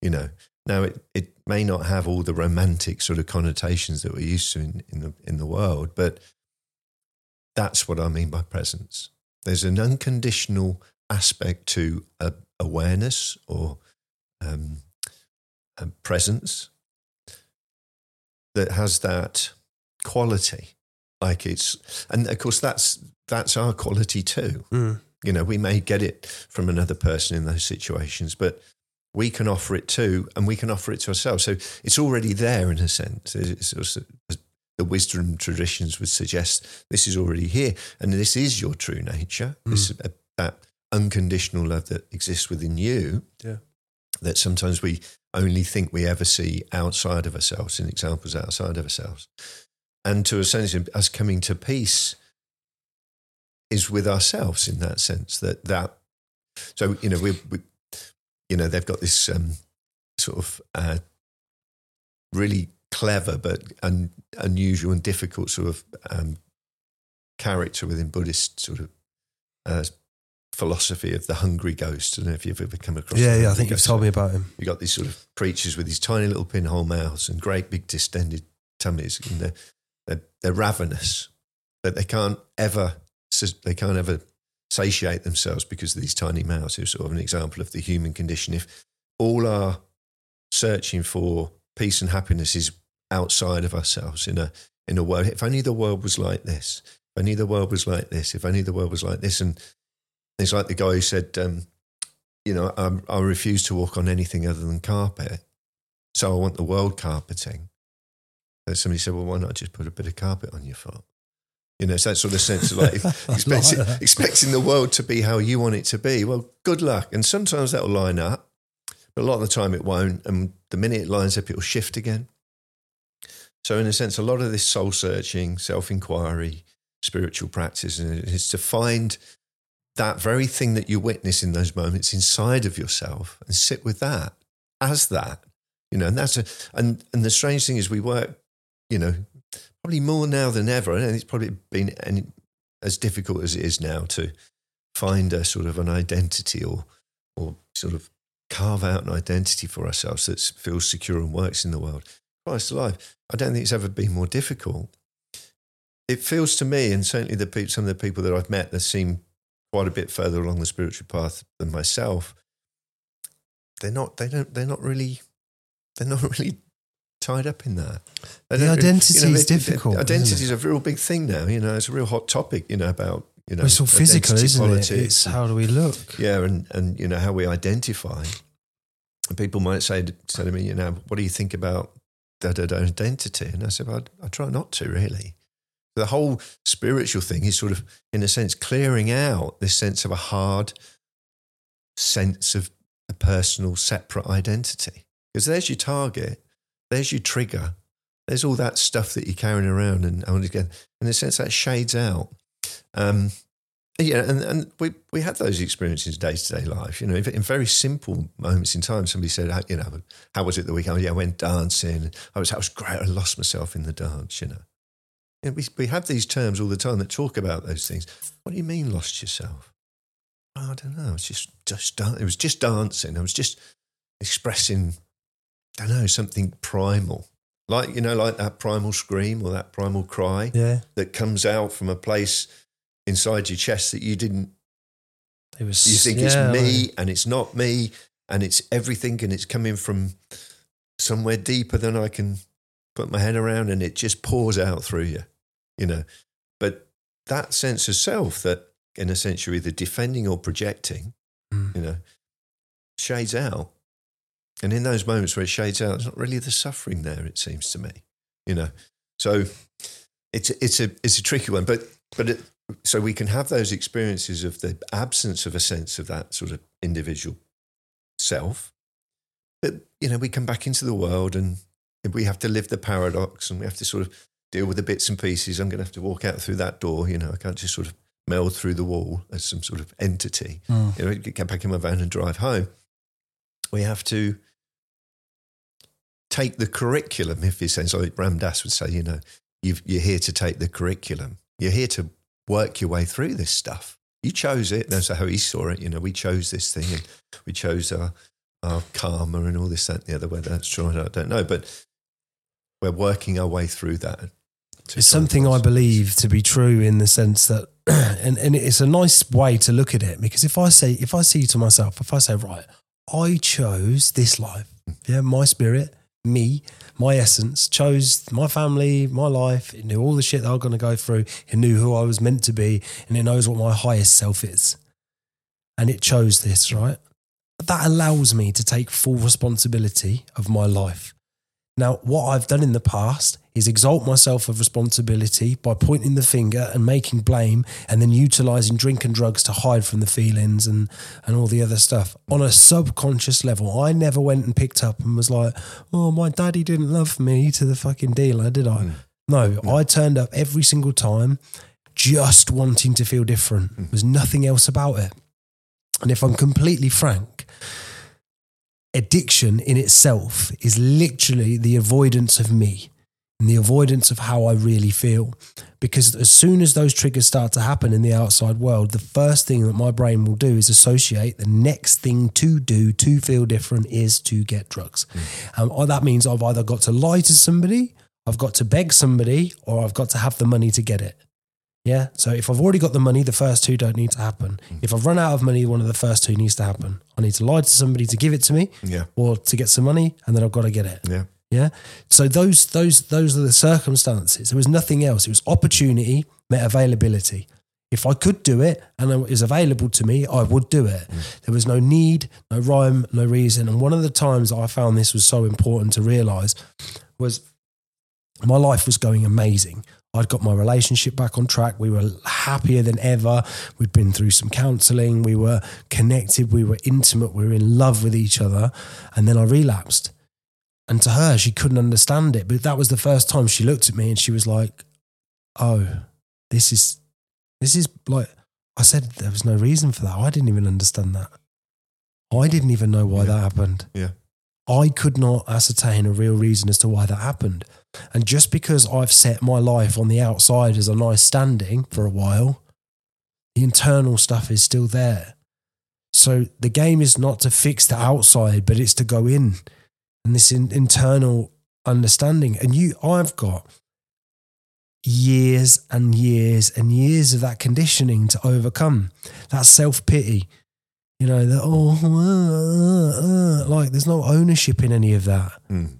You know, now it, it may not have all the romantic sort of connotations that we're used to in, in the in the world, but that's what I mean by presence. There's an unconditional aspect to a, awareness or um, presence that has that quality. Like it's, and of course that's that's our quality too. Mm. You know, we may get it from another person in those situations, but we can offer it too, and we can offer it to ourselves. So it's already there in a sense. It's the wisdom traditions would suggest this is already here, and this is your true nature. This uh, that unconditional love that exists within you. Yeah. That sometimes we only think we ever see outside of ourselves, in examples outside of ourselves, and to a sense, us coming to peace is with ourselves in that sense that that so you know we, we you know they've got this um, sort of uh, really clever but un, unusual and difficult sort of um, character within Buddhist sort of uh, philosophy of the hungry ghost. I don't know if you've ever come across. Yeah, yeah. I think you've told me about him. You got these sort of creatures with these tiny little pinhole mouths and great big distended tummies, and they're they're, they're ravenous, but they can't ever they can't ever satiate themselves because of these tiny mouths. It's sort of an example of the human condition. If all our searching for peace and happiness is outside of ourselves in a in a world, if only the world was like this, if only the world was like this, if only the world was like this, and it's like the guy who said. Um, you know, I, I refuse to walk on anything other than carpet. So I want the world carpeting. And somebody said, well, why not just put a bit of carpet on your foot? You know, it's that sort of sense of like, expecting, that. expecting the world to be how you want it to be. Well, good luck. And sometimes that'll line up, but a lot of the time it won't. And the minute it lines up, it'll shift again. So, in a sense, a lot of this soul searching, self inquiry, spiritual practice is to find that very thing that you witness in those moments inside of yourself and sit with that as that you know and that's a and and the strange thing is we work you know probably more now than ever and it's probably been any, as difficult as it is now to find a sort of an identity or or sort of carve out an identity for ourselves that feels secure and works in the world Christ alive. I don't think it's ever been more difficult. It feels to me, and certainly the some of the people that I've met that seem quite a bit further along the spiritual path than myself, they're not. They don't. They're not really. They're not really tied up in that. They The identity you know, is difficult, Identity it? is a real big thing now. You know, it's a real hot topic. You know about you know it's all physical, isn't politics it? It's how do we look? yeah, and and you know how we identify. And people might say say to me, you know, what do you think about da da da identity? And I said, well, I, I try not to really. The whole spiritual thing is sort of, in a sense, clearing out this sense of a hard sense of a personal, separate identity. Because there's your target, there's your trigger, there's all that stuff that you're carrying around, and, and again, in a sense, that shades out. Um, yeah, and, and we, we had those experiences day to day life, you know, in, very simple moments in time. Somebody said, "How- you know, how was it the weekend? Yeah, I went dancing. I was, I was great. I lost myself in the dance, you know. And we, we have these terms all the time that talk about those things. What do you mean lost yourself? "Oh, I don't know. It's just, just, it was just dancing. I was just expressing, I don't know, something primal. Like, you know, like that primal scream or that primal cry Yeah, that comes out from a place inside your chest that you didn't it was. you think yeah, it's me and it's not me and it's everything and it's coming from somewhere deeper than I can put my head around and it just pours out through you, you know. But that sense of self that in a sense you're either defending or projecting, Mm. you know, shades out. And in those moments where it shades out, it's not really the suffering there, it seems to me, you know. So it's it's a it's a tricky one, but but it, so we can have those experiences of the absence of a sense of that sort of individual self. But you know, we come back into the world and we have to live the paradox, and we have to sort of deal with the bits and pieces. I'm going to have to walk out through that door. You know, I can't just sort of meld through the wall as some sort of entity Mm. you know, get back in my van and drive home. We have to take the curriculum, if you sense like Ram Dass would say, you know, you've, you're here to take the curriculum. You're here to work your way through this stuff. You chose it. That's how he saw it. You know, we chose this thing and we chose our, our karma and all this, that, and the other. Whether that's true, or not, I don't know. But we're working our way through that. It's something I believe to be true in the sense that, and, and it's a nice way to look at it because if I say, if I see to myself, if I say, right, I chose this life, yeah, my spirit, me, my essence, chose my family, my life, it knew all the shit that I was going to go through, it knew who I was meant to be, and it knows what my highest self is. And it chose this, right? That allows me to take full responsibility of my life. Now, what I've done in the past is exalt myself of responsibility by pointing the finger and making blame and then utilizing drink and drugs to hide from the feelings and, and all the other stuff. On a subconscious level, I never went and picked up and was like, oh, my daddy didn't love me to the fucking dealer, did I? Mm. No, I turned up every single time just wanting to feel different. Mm. There was nothing else about it. And if I'm completely frank, addiction in itself is literally the avoidance of me and the avoidance of how I really feel. Because as soon as those triggers start to happen in the outside world, the first thing that my brain will do is associate the next thing to do to feel different is to get drugs. Um, that means I've either got to lie to somebody, I've got to beg somebody, or I've got to have the money to get it. Yeah. So if I've already got the money, the first two don't need to happen. Mm. If I've run out of money, one of the first two needs to happen. I need to lie to somebody to give it to me Yeah. or to get some money, and then I've got to get it. Yeah. Yeah. So those those those are the circumstances. There was nothing else. It was opportunity met availability. If I could do it and it was available to me, I would do it. Mm. There was no need, no rhyme, no reason. And one of the times I found this was so important to realize was my life was going amazing. I'd got my relationship back on track. We were happier than ever. We'd been through some counseling. We were connected. We were intimate. We were in love with each other. And then I relapsed. And to her, she couldn't understand it. But that was the first time she looked at me and she was like, Oh, this is, this is like, I said there was no reason for that. I didn't even understand that. I didn't even know why Yeah. that happened. Yeah. I could not ascertain a real reason as to why that happened. And just because I've set my life on the outside as a nice standing for a while, the internal stuff is still there. So the game is not to fix the outside, but it's to go in. And this in, internal understanding. And you, I've got years and years and years of that conditioning to overcome that self pity. You know, that, oh, uh, uh, uh, like there's no ownership in any of that. Mm.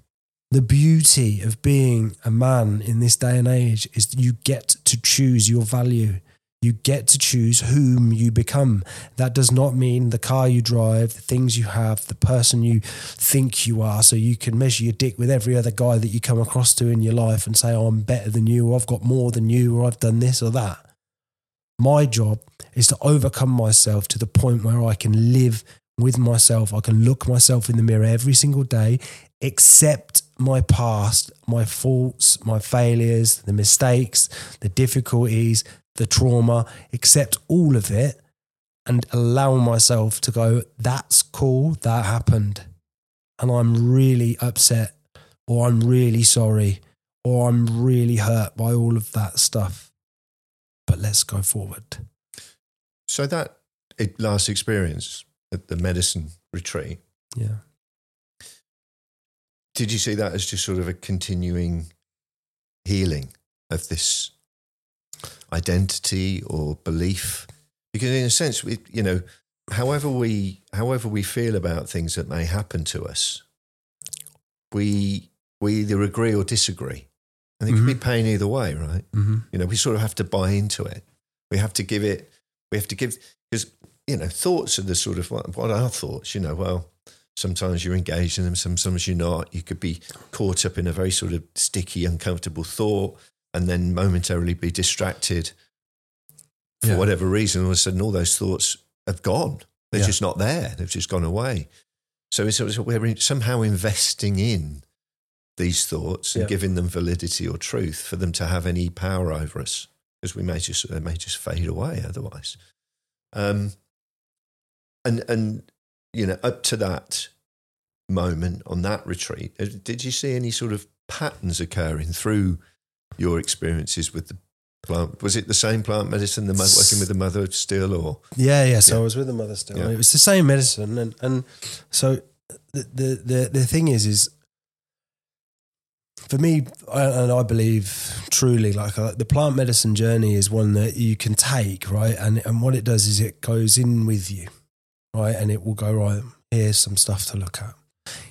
The beauty of being a man in this day and age is you get to choose your value. You get to choose whom you become. That does not mean the car you drive, the things you have, the person you think you are. So you can measure your dick with every other guy that you come across to in your life and say, oh, I'm better than you, or I've got more than you, or I've done this or that. My job is to overcome myself to the point where I can live with myself. I can look myself in the mirror every single day, accept my past, my faults, my failures, the mistakes, the difficulties, the trauma, accept all of it and allow myself to go, that's cool, that happened. And I'm really upset, or I'm really sorry, or I'm really hurt by all of that stuff. But let's go forward. So that last experience at the medicine retreat, Yeah. did you see that as just sort of a continuing healing of this identity or belief? Because in a sense, we, you know, however we however we feel about things that may happen to us, we we either agree or disagree, and it can be pain either way, right? Mm-hmm. You know, we sort of have to buy into it. We have to give it. We have to give because you know thoughts are the sort of what, what are thoughts? You know, well, sometimes you're engaged in them, sometimes you're not. You could be caught up in a very sort of sticky, uncomfortable thought, and then momentarily be distracted for Yeah. whatever reason. All of a sudden, all those thoughts have gone. They're Yeah. just not there. They've just gone away. So it's, it's we're somehow investing in these thoughts and Yeah. giving them validity or truth for them to have any power over us, because we may just they may just fade away otherwise. Um, and and you know, up to that moment on that retreat, uh, did you see any sort of patterns occurring through your experiences with the plant? Was it the same plant medicine, the mo- working with the mother still, or Yeah, yeah. So Yeah. I was with the mother still. Yeah. It was the same medicine, and and so the the the, the thing is is for me, and I believe truly, like uh, the plant medicine journey is one that you can take, right? And and what it does is it goes in with you, right? And it will go right. Here's some stuff to look at.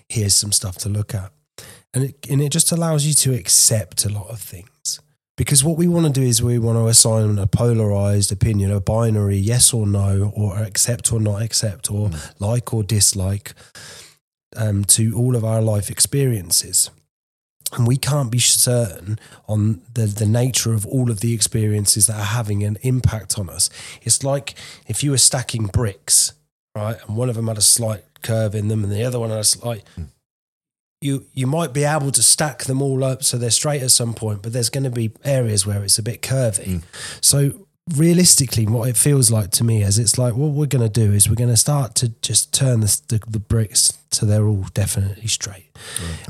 Here's some stuff to look at, and it and it just allows you to accept a lot of things. Because what we want to do is we want to assign a polarized opinion, a binary yes or no, or accept or not accept, or like or dislike um, to all of our life experiences. And we can't be certain on the, the nature of all of the experiences that are having an impact on us. It's like if you were stacking bricks, right? And one of them had a slight curve in them and the other one had a slight. Hmm. You, you might be able to stack them all up so they're straight at some point, but there's going to be areas where it's a bit curvy. Hmm. So realistically, what it feels like to me is it's like what we're going to do is we're going to start to just turn the, the, the bricks so they're all definitely straight.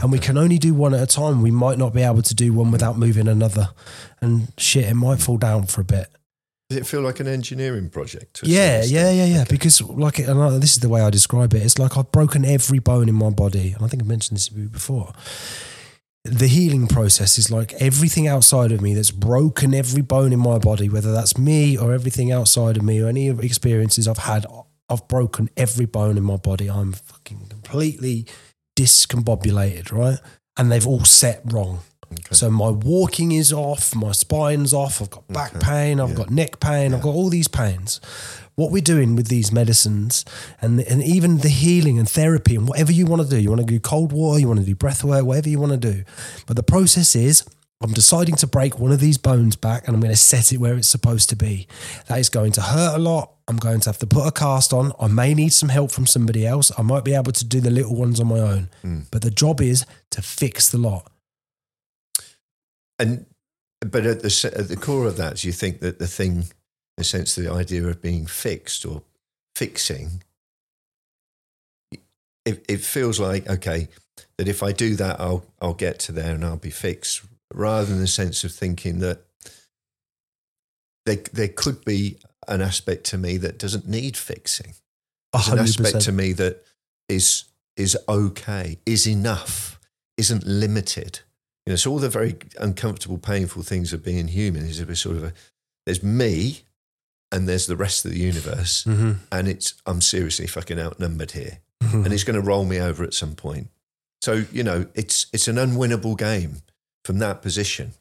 And we can only do one at a time. We might not be able to do one without moving another. And shit, it might fall down for a bit. does it feel like an engineering project? Yeah, yeah, yeah, yeah. Because like, and I- this is the way I describe it. It's like I've broken every bone in my body, and I think I mentioned this before. The healing process is like everything outside of me that's broken every bone in my body, whether that's me or everything outside of me or any experiences I've had. I've broken every bone in my body. I'm fucking completely discombobulated, right? And they've all set wrong. Okay. So my walking is off, my spine's off, I've got back Okay. pain, I've Yeah. got neck pain, I've got all these pains. What we're doing with these medicines and and even the healing and therapy and whatever you want to do, you want to do cold water, you want to do breath work, whatever you want to do. But the process is I'm deciding to break one of these bones back and I'm going to set it where it's supposed to be. That is going to hurt a lot. I'm going to have to put a cast on. I may need some help from somebody else. I might be able to do the little ones on my own. Hmm. But the job is to fix the lot. And but at the at the core of that, do you think that the thing, in a sense, the idea of being fixed or fixing, it, it feels like okay that if I do that, I'll I'll get to there and I'll be fixed, rather than the sense of thinking that there there could be an aspect to me that doesn't need fixing. There's an aspect to me that is is okay, is enough, isn't limited. You know, so all the very uncomfortable, painful things of being human is a sort of a there's me and there's the rest of the universe, Mhm. and it's I'm seriously fucking outnumbered here, Mhm. and it's going to roll me over at some point. So you know, it's it's an unwinnable game from that position.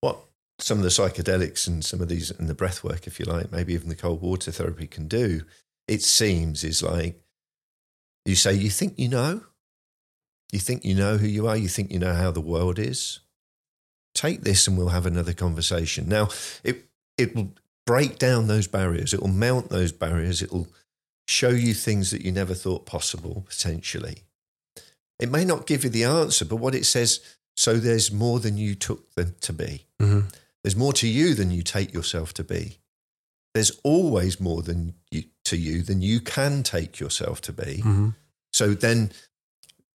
What some of the psychedelics and some of these and the breath work, if you like, maybe even the cold water therapy can do, it seems is like you say you think you know, you think you know who you are, you think you know how the world is. Take this and we'll have another conversation. Now, it it will break down those barriers. It will mount those barriers. It will show you things that you never thought possible potentially. It may not give you the answer, but what it says, so there's more than you took them to be. Mhm. There's more to you than you take yourself to be. There's always more than you, to you than you can take yourself to be. Mhm. So then,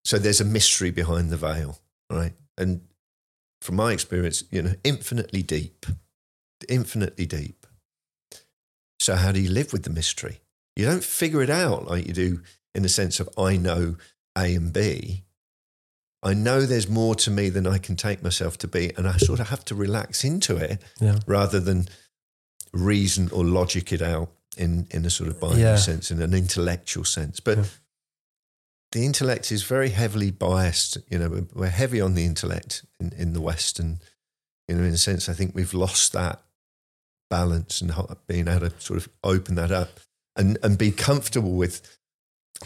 so there's a mystery behind the veil, right? And from my experience, you know, infinitely deep, infinitely deep. So how do you live with the mystery? You don't figure it out like you do in the sense of I know A and B. I know there's more to me than I can take myself to be, and I sort of have to relax into it Yeah. rather than reason or logic it out in, in a sort of binary Yeah. sense, in an intellectual sense. But Yeah. the intellect is very heavily biased. You know, we're- we're heavy on the intellect in, in the West. And, you know, in a sense, I think we've lost that balance and being able to sort of open that up and, and be comfortable with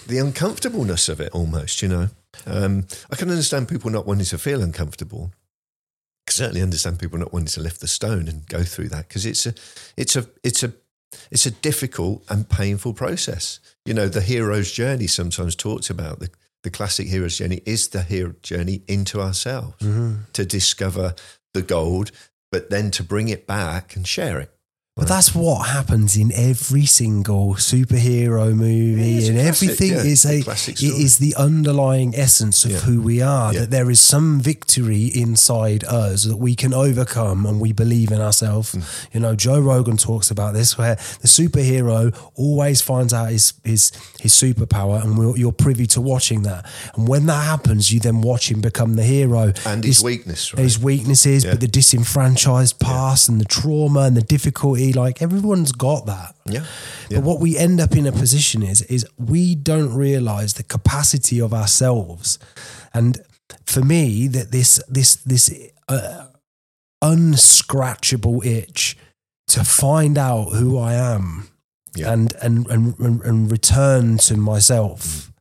the uncomfortableness of it almost, you know. Um, I can understand people not wanting to feel uncomfortable. I certainly understand people not wanting to lift the stone and go through that because it's a, it's a, it's a, it's a difficult and painful process. You know, the hero's journey sometimes talks about the, the classic hero's journey is the hero journey into ourselves Mhm. to discover the gold, but then to bring it back and share it. But that's what happens in every single superhero movie, and classic, everything yeah, is a a it is the underlying essence of Yeah. who we are. Yeah. That there is some victory inside us that we can overcome, and we believe in ourselves. Mm. You know, Joe Rogan talks about this, where the superhero always finds out his his his superpower, and you're privy to watching that. And when that happens, you then watch him become the hero And his This- weakness, right? his weaknesses, but the disenfranchised past and the trauma and the Like everyone's got that. yeah. Yeah. But what we end up in a position is is we don't realize the capacity of ourselves, and for me, that this this this uh, unscratchable itch to find out who I am Yeah. and, and and and and return to myself.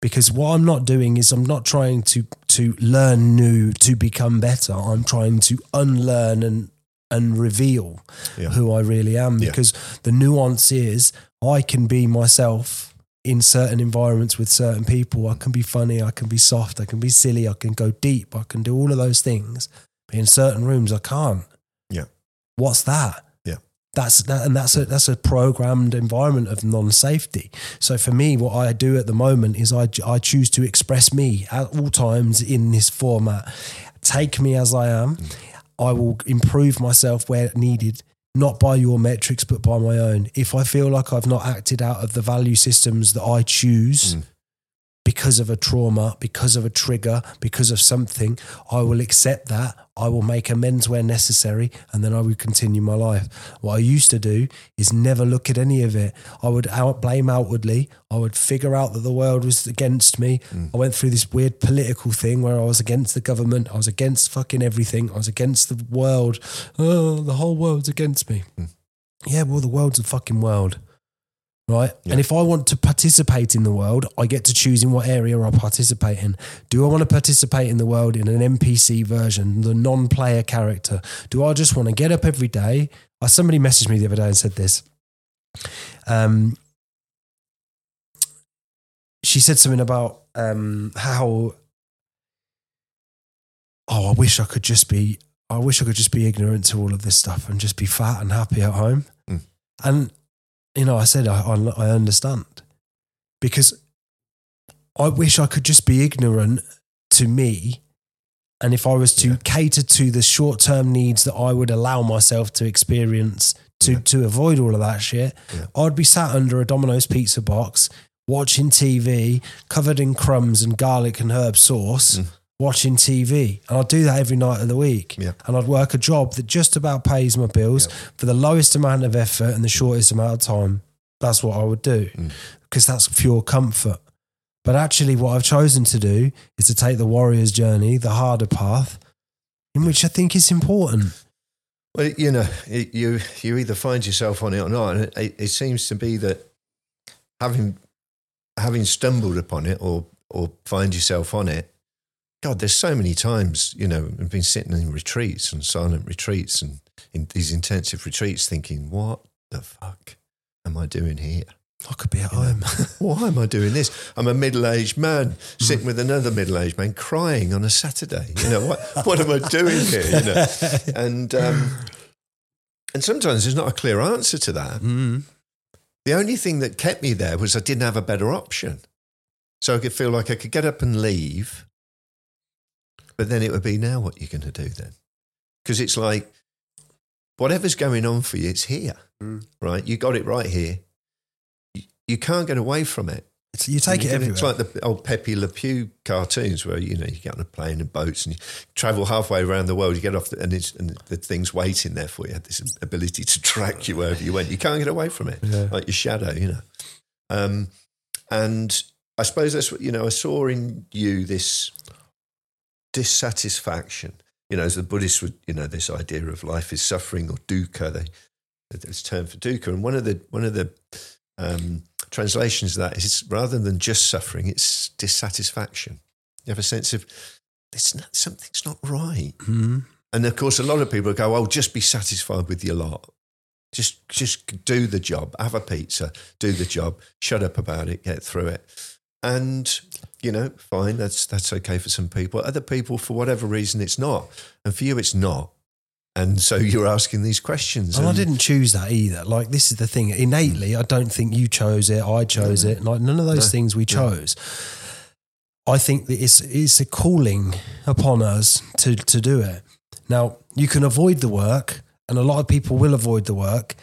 Because what I'm not doing is I'm not trying to to learn new to become better. I'm trying to unlearn and and reveal Yeah. who I really am. Yeah. Because the nuance is I can be myself in certain environments with certain people. I can be funny, I can be soft, I can be silly, I can go deep, I can do all of those things. But in certain rooms I can't. Yeah. What's that? Yeah. That's that, and that's a that's a programmed environment of non-safety. So for me, what I do at the moment is I I choose to express me at all times in this format. Take me as I am. Mm. I will improve myself where needed, not by your metrics, but by my own. If I feel like I've not acted out of the value systems that I choose Mm. Because of a trauma, because of a trigger, because of something, I will accept that. I will make amends where necessary, and then I will continue my life. What I used to do is never look at any of it. I would out blame outwardly. I would figure out that the world was against me. Mm. I went through this weird political thing where I was against the government. I was against fucking everything. I was against the world. Oh, the whole world's against me. Mm. Yeah, well, the world's a fucking world right? Yeah. And if I want to participate in the world, I get to choose in what area I participate in. Do I want to participate in the world in an NPC version, the non-player character? Do I just want to get up every day? Uh, somebody messaged me the other day and said this. Um, she said something about um, how oh, I wish I could just be, I wish I could just be ignorant to all of this stuff and just be fat and happy at home. Mm. And you know, I said I, I, I understand because I wish I could just be ignorant to me. And if I was to Yeah. cater to the short term needs that I would allow myself to experience to, Yeah. to avoid all of that shit, Yeah. I'd be sat under a Domino's pizza box watching TV, covered in crumbs and garlic and herb sauce, mm. Watching TV. And I'd do that every night of the week. Yeah. And I'd work a job that just about pays my bills for the lowest amount of effort and the shortest amount of time. That's what I would do mm. because that's pure comfort. But actually, what I've chosen to do is to take the warrior's journey, the harder path, in which I think is important. Well, you know, it, you you either find yourself on it or not, and it, it, it seems to be that having having stumbled upon it or or find yourself on it. God, there's so many times, you know, I've been sitting in retreats and silent retreats and in these intensive retreats, thinking, "What the fuck am I doing here? I could be at home. Why am I doing this? I'm a middle-aged man sitting with another middle-aged man crying on a Saturday. You know what? what am I doing here? You know, and um, and sometimes there's not a clear answer to that. Mm. The only thing that kept me there was I didn't have a better option. So I could feel like I could get up and leave, but then it would be now what you're going to do then? Because it's like whatever's going on for you, it's here, Mm. right? You got it right here. You, you can't get away from it. It's, you take it everywhere. It's like the old Pepe Le Pew cartoons where you know you get on a plane and boats and you travel halfway around the world. You get off the, and, it's, and the thing's waiting there for you. This ability to track you wherever you went. You can't get away from it, Yeah. like your shadow. You know, um, and I suppose that's what you know. I saw in you this dissatisfaction. You know, as the Buddhists would, you know, this idea of life is suffering or dukkha. They, it's term for dukkha, and one of the one of the um, translations of that is rather than just suffering, it's dissatisfaction. You have a sense of it's not, something's not right. Mm. And of course, a lot of people go, "Oh, just be satisfied with your lot. Just, just do the job. Have a pizza. Do the job. Shut up about it. Get through it." And you know, fine. That's that's okay for some people. Other people, for whatever reason, it's not. And for you, it's not. And so you're asking these questions. And I didn't choose that either. Like this is the thing. Innately, I don't think you chose it. I chose it. Like none of those No. things we chose. I think that it's it's a calling upon us to to do it. Now you can avoid the work, and a lot of people will avoid the work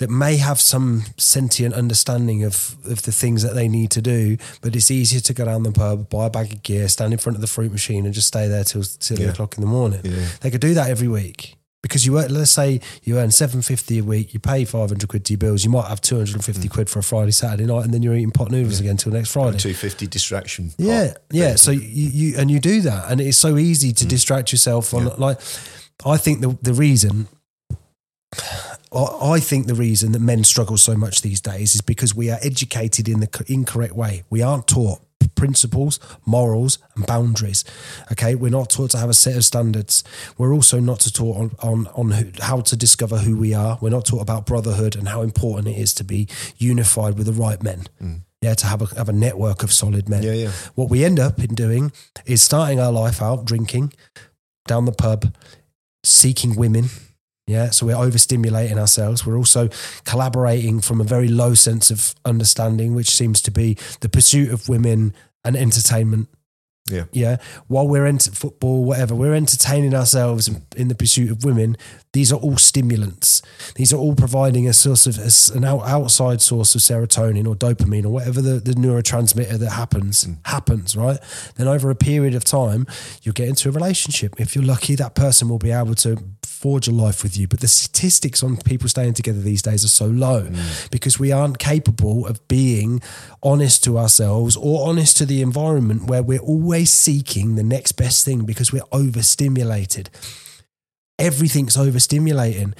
that may have some sentient understanding of of the things that they need to do. But it's easier to go down the pub, buy a bag of gear, stand in front of the fruit machine, and just stay there till till Yeah. o'clock in the morning. Yeah. They could do that every week because you earn, let's say you earn 750 a week, you pay 500 quid to your bills, you might have 250 Mm. quid for a Friday, Saturday night, and then you're eating pot noodles again till next Friday. Two fifty distraction. Yeah, yeah. So you, you and you do that, and it's so easy to distract yourself on Mm. Yeah. like. I think the the reason. I I think the reason that men struggle so much these days is because we are educated in the incorrect way. We aren't taught principles, morals, and boundaries. Okay, we're not taught to have a set of standards. We're also not taught on on on who, how to discover who we are. We're not taught about brotherhood and how important it is to be unified with the right men. Mm. Yeah, to have a have a network of solid men. Yeah, yeah. What we end up in doing is starting our life out drinking, down the pub, seeking women. Yeah, so we're overstimulating ourselves. We're also collaborating from a very low sense of understanding, which seems to be the pursuit of women and entertainment. Yeah. Yeah. While we're into football, whatever, we're entertaining ourselves in, the pursuit of women. These are all stimulants. These are all providing a source of a- an out, outside source of serotonin or dopamine or whatever the, the neurotransmitter that happens mm. happens, right? Then over a period of time, you'll get into a relationship. If you're lucky, that person will be able to forge a life with you. But the statistics on people staying together these days are so low mm. because we aren't capable of being honest to ourselves or honest to the environment where we're always seeking the next best thing because we're overstimulated. Everything's overstimulating.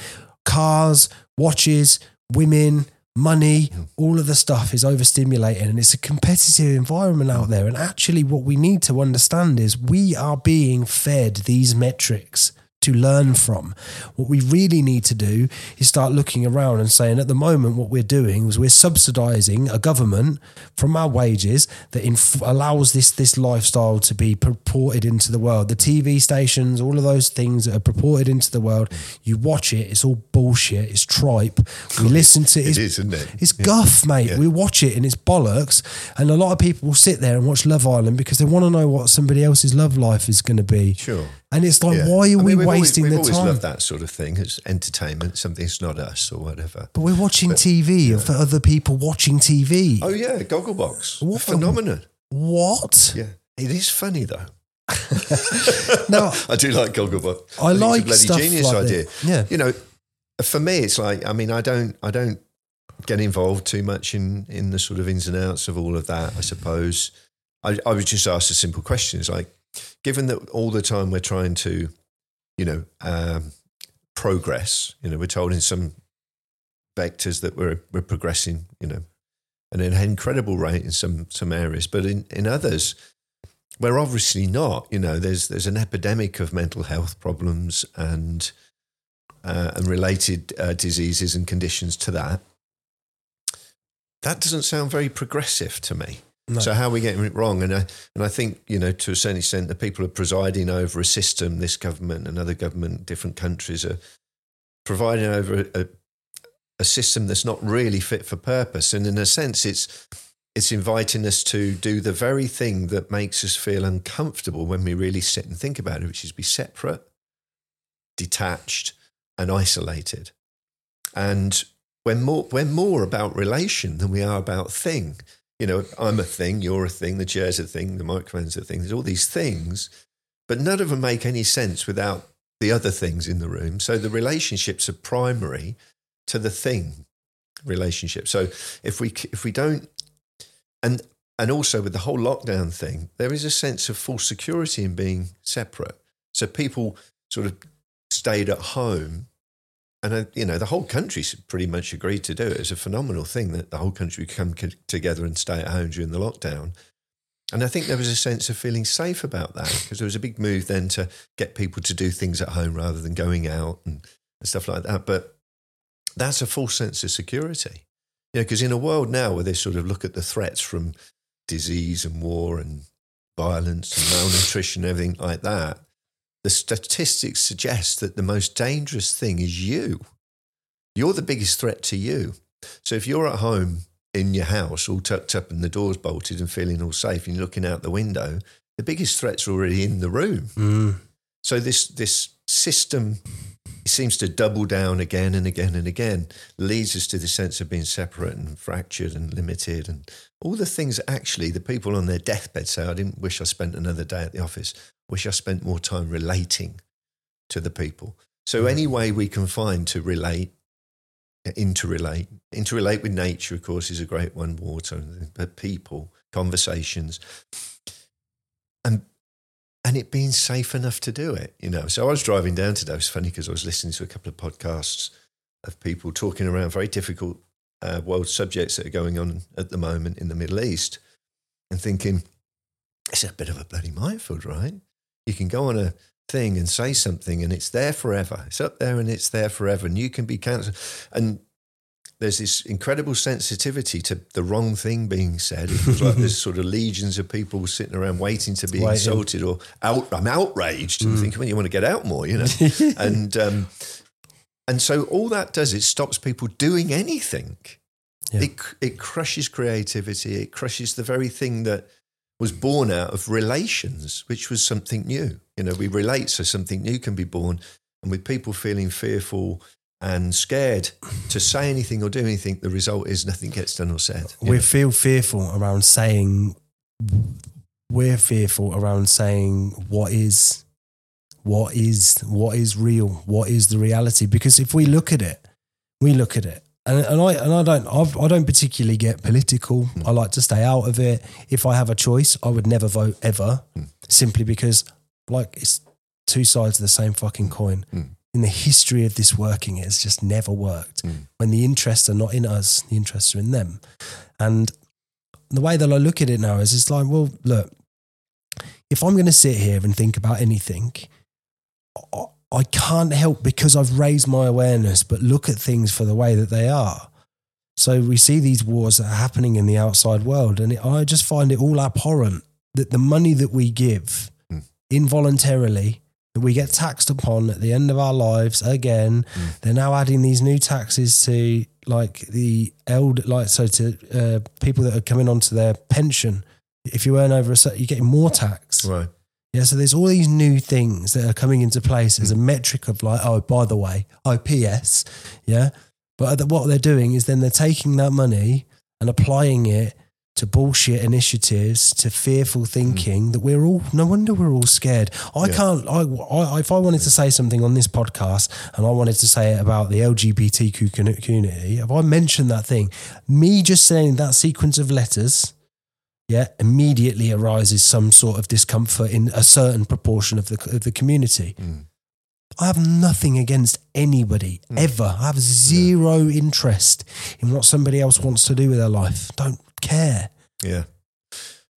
Cars, watches, women, money, mm. all of the stuff is overstimulating and it's a competitive environment out there. And actually, what we need to understand is we are being fed these metrics to learn from. What we really need to do is start looking around and saying, at the moment, what we're doing is we're subsidizing a government from our wages that inf- allows this this lifestyle to be purported into the world. The TV stations, all of those things that are purported into the world, you watch it, it's all bullshit, it's tripe. We listen to It it's, is, isn't it? it's guff, mate. Yeah. We watch it and it's bollocks. And a lot of people will sit there and watch Love Island because they want to know what somebody else's love life is going to be. Sure. And it's like, Yeah. why are I we we've always- wasting we've the always time? loved that sort of thing as entertainment, something that's not us or whatever. But we're watching TV for other people watching TV. Oh yeah, Gogglebox, What? phenomenon. What? Yeah, it is funny though. No, I do like Gogglebox. I think like it's a bloody genius like idea. that. Yeah. you know, for me, it's like I mean, I don't, I don't get involved too much in in the sort of ins and outs of all of that. I suppose I, I was just asked a simple question: it's like, given that all the time we're trying to, you know, um, progress. You know, we're told in some vectors that we're we're progressing. You know, at an incredible rate in some some areas, but in in others. We're obviously not. You know, there's there's an epidemic of mental health problems and uh, and related uh, diseases and conditions to that. That doesn't sound very progressive to me. No. So how are we getting it wrong? And I and I think you know to a certain extent the people are presiding over a system. This government, another government, different countries are providing over a, a system that's not really fit for purpose. And in a sense, it's it's inviting us to do the very thing that makes us feel uncomfortable when we really sit and think about it, which is be separate, detached, and isolated. And we're more, we're more about relation than we are about thing. You know, I'm a thing, you're a thing, the chair's a thing, the microphone's a thing. There's all these things, but none of them make any sense without the other things in the room. So the relationships are primary to the thing relationship. So if we if we don't and and also with the whole lockdown thing, there is a sense of full security in being separate. So people sort of stayed at home, and uh, you know the whole country pretty much agreed to do it. It's a phenomenal thing that the whole country could come together and stay at home during the lockdown. And I think there was a sense of feeling safe about that because there was a big move then to get people to do things at home rather than going out and, and stuff like that. But that's a false sense of security. You know, because in a world now where they sort of look at the threats from disease and war and violence and malnutrition and everything like that, the statistics suggest that the most dangerous thing is you. You're the biggest threat to you. So if you're at home in your house, all tucked up and the doors bolted and feeling all safe, and you're looking out the window, the biggest threat's already in the room. Mm. So this this system seems to double down again and again and again, leads us to the sense of being separate and fractured and limited and all the things actually the people on their deathbed say, I didn't wish I spent another day at the office. Wish I spent more time relating to the people. So any way we can find to relate, interrelate, interrelate with nature, of course, is a great one, water, but people, conversations. And and it being safe enough to do it, you know. So I was driving down today. It was funny because I was listening to a couple of podcasts of people talking around very difficult uh, world subjects that are going on at the moment in the Middle East, and thinking it's a bit of a bloody minefield, right? You can go on a thing and say something, and it's there forever. It's up there and it's there forever, and you can be cancelled. And there's this incredible sensitivity to the wrong thing being said. It like there's sort of legions of people sitting around waiting to be Waiting. insulted or out. I'm outraged. And thinking, well, you want to get out more, you know. and um, and so all that does it stops people doing anything. Yeah. It it crushes creativity. It crushes the very thing that was born out of relations, which was something new. You know, we relate, so something new can be born. And with people feeling fearful and scared to say anything or do anything, the result is nothing gets done or said. we know. feel fearful around saying we're fearful around saying what is what is what is real what is the reality because if we look at it we look at it and, and I and I don't I've, I don't particularly get political. I like to stay out of it. If I have a choice I would never vote ever simply because like it's two sides of the same fucking coin. Mm. in the history of this working it has just never worked. Mm. when the interests are not in us the interests are in them. And the way that I look at it now is it's like, well, look, if I'm going to sit here and think about anything, I, I can't help because I've raised my awareness, but look at things for the way that they are. So we see these wars that are happening in the outside world, and it, I just find it all abhorrent that the money that we give Mm. involuntarily, that we get taxed upon at the end of our lives again, Mm. they're now adding these new taxes to like the elder, like so to uh, people that are coming onto their pension. If you earn over a certain, you're getting more tax. Right. Yeah, so there's all these new things that are coming into place as a mm. metric of like, oh, by the way, oh, OPS, yeah. But what they're doing is then they're taking that money and applying it to bullshit initiatives, to fearful mm. thinking that we're all, no wonder we're all scared. I Yeah. can't, I, I, if I wanted to say something on this podcast and I wanted to say it about the LGBTQ community, if I mentioned that thing, me just saying that sequence of letters, yeah, immediately arises some sort of discomfort in a certain proportion of the, of the community. Mm. I have nothing against anybody ever. I have zero interest in what somebody else wants to do with their life. Don't care. Yeah.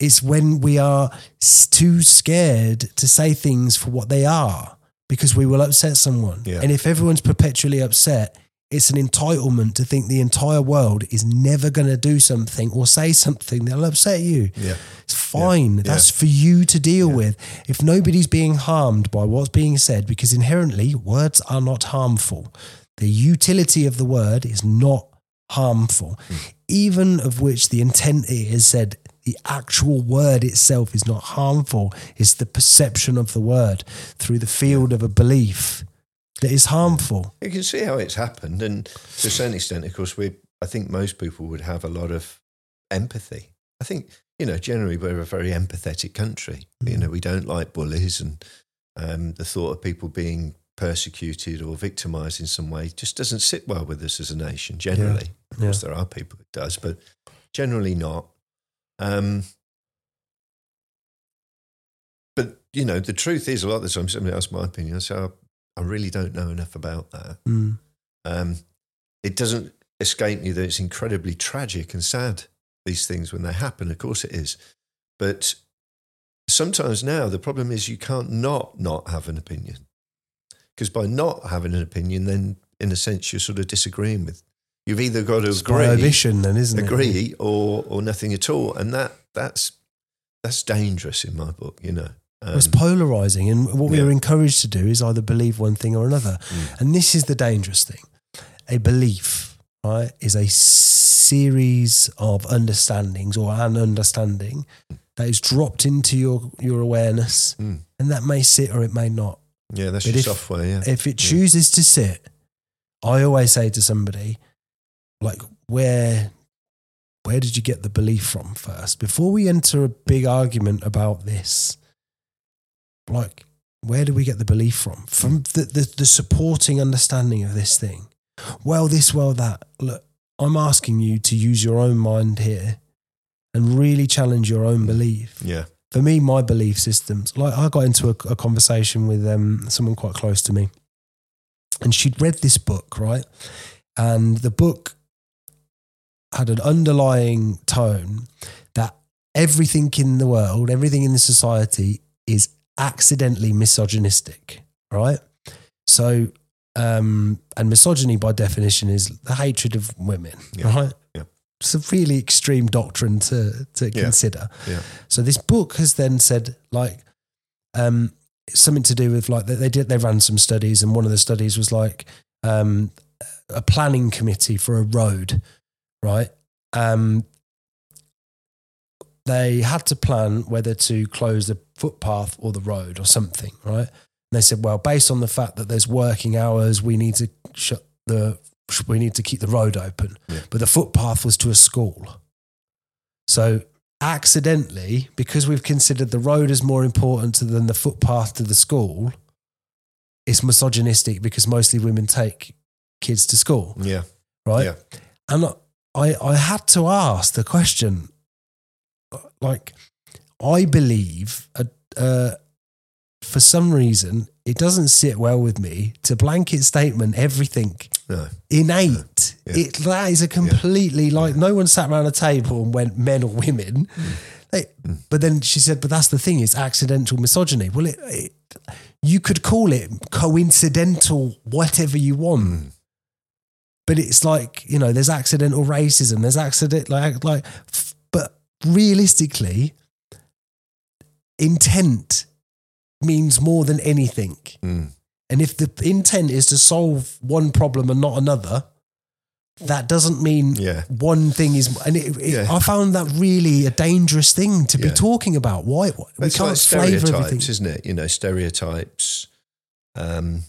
It's when we are too scared to say things for what they are because we will upset someone. Yeah. And if everyone's perpetually upset, it's an entitlement to think the entire world is never going to do something or say something that'll upset you. Yeah. It's fine. Yeah. That's for you to deal with. If nobody's being harmed by what's being said, because inherently words are not harmful, the utility of the word is not harmful, hmm. even of which the intent is said. The actual word itself is not harmful. It's the perception of the word through the field of a belief that is harmful. You can see how it's happened, and to a certain extent, of course, we. I think most people would have a lot of empathy. I think you know, generally, we're a very empathetic country. You know, we don't like bullies, and um, the thought of people being persecuted or victimised in some way just doesn't sit well with us as a nation. Generally, of Yeah. course, there are people it does, but generally not. Um, but you know, the truth is, a lot of the time, somebody asks my opinion. I say, "I- I really don't know enough about that. Mm. Um, it doesn't escape me that it's incredibly tragic and sad, these things when they happen. Of course it is. But sometimes now the problem is you can't not not have an opinion. Because by not having an opinion, then in a sense you're sort of disagreeing with. You've either got to It's agree, prohibition, then, isn't it? agree, or or nothing at all, and that that's that's dangerous in my book. You know, Um, polarizing. And what we yeah. are encouraged to do is either believe one thing or another. Mm. And this is the dangerous thing. A belief, right, is a series of understandings or an understanding that is dropped into your, your awareness. Mm. And that may sit or it may not. yeah, that's But your if- software. Yeah, If it Yeah. chooses to sit, I always say to somebody, like, where where did you get the belief from first? Before we enter a big argument about this, like, where do we get the belief from? From the, the, the supporting understanding of this thing. Well, this, well, that. Look, I'm asking you to use your own mind here and really challenge your own belief yeah, for me, my belief systems, like I got into a, a conversation with um, someone quite close to me, and she'd read this book, right? And the book had an underlying tone that everything in the world, everything in the society is accidentally misogynistic, right? So, um, and misogyny by definition is the hatred of women, Yeah. right? Yeah. It's a really extreme doctrine to, to Yeah. consider. yeah, So this book has then said like um, something to do with like they, they did they ran some studies and one of the studies was like um, a planning committee for a road, right? Um, they had to plan whether to close the footpath or the road or something, right? And they said, well, based on the fact that there's working hours, we need to shut the we need to keep the road open. Yeah. But the footpath was to a school. So accidentally, because we've considered the road as more important than the footpath to the school, it's misogynistic because mostly women take kids to school, yeah, right? yeah. And I, I had to ask the question, like, I believe, uh, uh, for some reason, it doesn't sit well with me to blanket statement everything No, innate. Yeah. It that is a completely like no one sat around a table and went men or women. They, But then she said, "But that's the thing; it's accidental misogyny." Well, it, it you could call it coincidental, whatever you want. But it's like you know, there's accidental racism. There's accident like like, realistically, intent means more than anything. Mm. And if the intent is to solve one problem and not another, that doesn't mean Yeah. one thing is. And it, it- Yeah. I found that really a dangerous thing to be talking about. Why we can't like flavour everything? isn't it? You know, stereotypes. Um,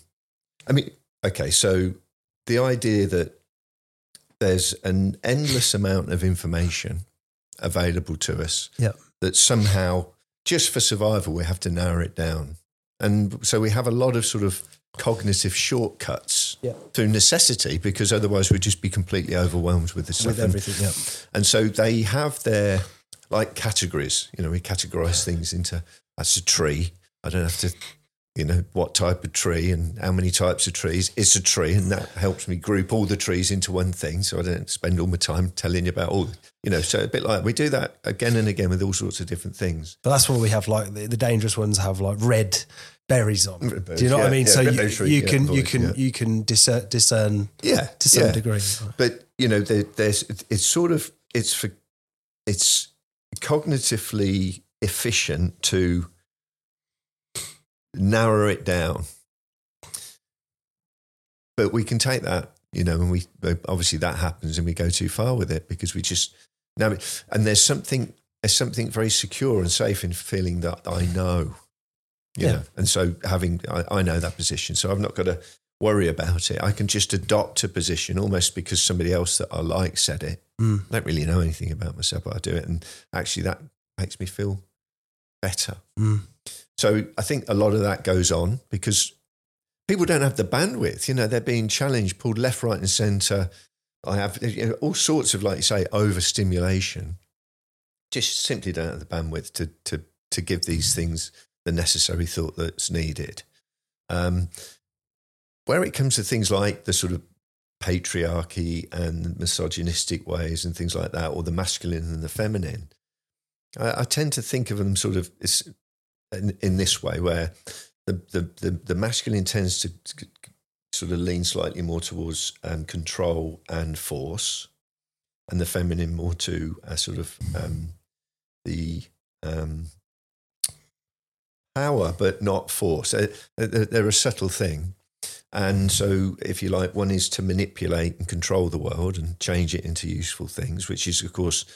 I mean, okay, so the idea that there's an endless amount of information available to us Yeah. that somehow, just for survival, we have to narrow it down. And so we have a lot of sort of cognitive shortcuts Yeah. through necessity because otherwise we'd just be completely overwhelmed with the stuff. With And- everything, yeah. and so they have their like categories. You know, we categorize things into that's a tree. I don't have to, you know, what type of tree and how many types of trees. It's a tree, and that helps me group all the trees into one thing. So I don't spend all my time telling you about all. You know, so a bit like we do that again and again with all sorts of different things. But that's what we have. Like the, the dangerous ones have like red berries on. Red Do you know what I mean? yeah, so you, tree, you yeah, can you avoid, can you can discern, discern Yeah, to some yeah. degree. But you know, there, there's it's sort of it's for it's cognitively efficient to narrow it down. But we can take that, you know, and we obviously that happens, and we go too far with it because we just now. And there's something there's something very secure and safe in feeling that I know, you Yeah. know, and so having I, I know that position, so I've not got to worry about it. I can just adopt a position almost because somebody else that I like said it. Mm. I don't really know anything about myself, but I do it, and actually that makes me feel better. Mm. So I think a lot of that goes on because people don't have the bandwidth. You know, they're being challenged, pulled left, right, and centre. I have you know, all sorts of, like you say, overstimulation. Just simply don't have the bandwidth to to to give these things the necessary thought that's needed. Um, where it comes to things like the sort of patriarchy and misogynistic ways and things like that, or the masculine and the feminine, I, I tend to think of them sort of as- in, in this way, where the, the, the, the masculine tends to sort of lean slightly more towards um, control and force, and the feminine more to a sort of um, the um, power, but not force. Uh, they're a subtle thing. And so, if you like, one is to manipulate and control the world and change it into useful things, which is, of course,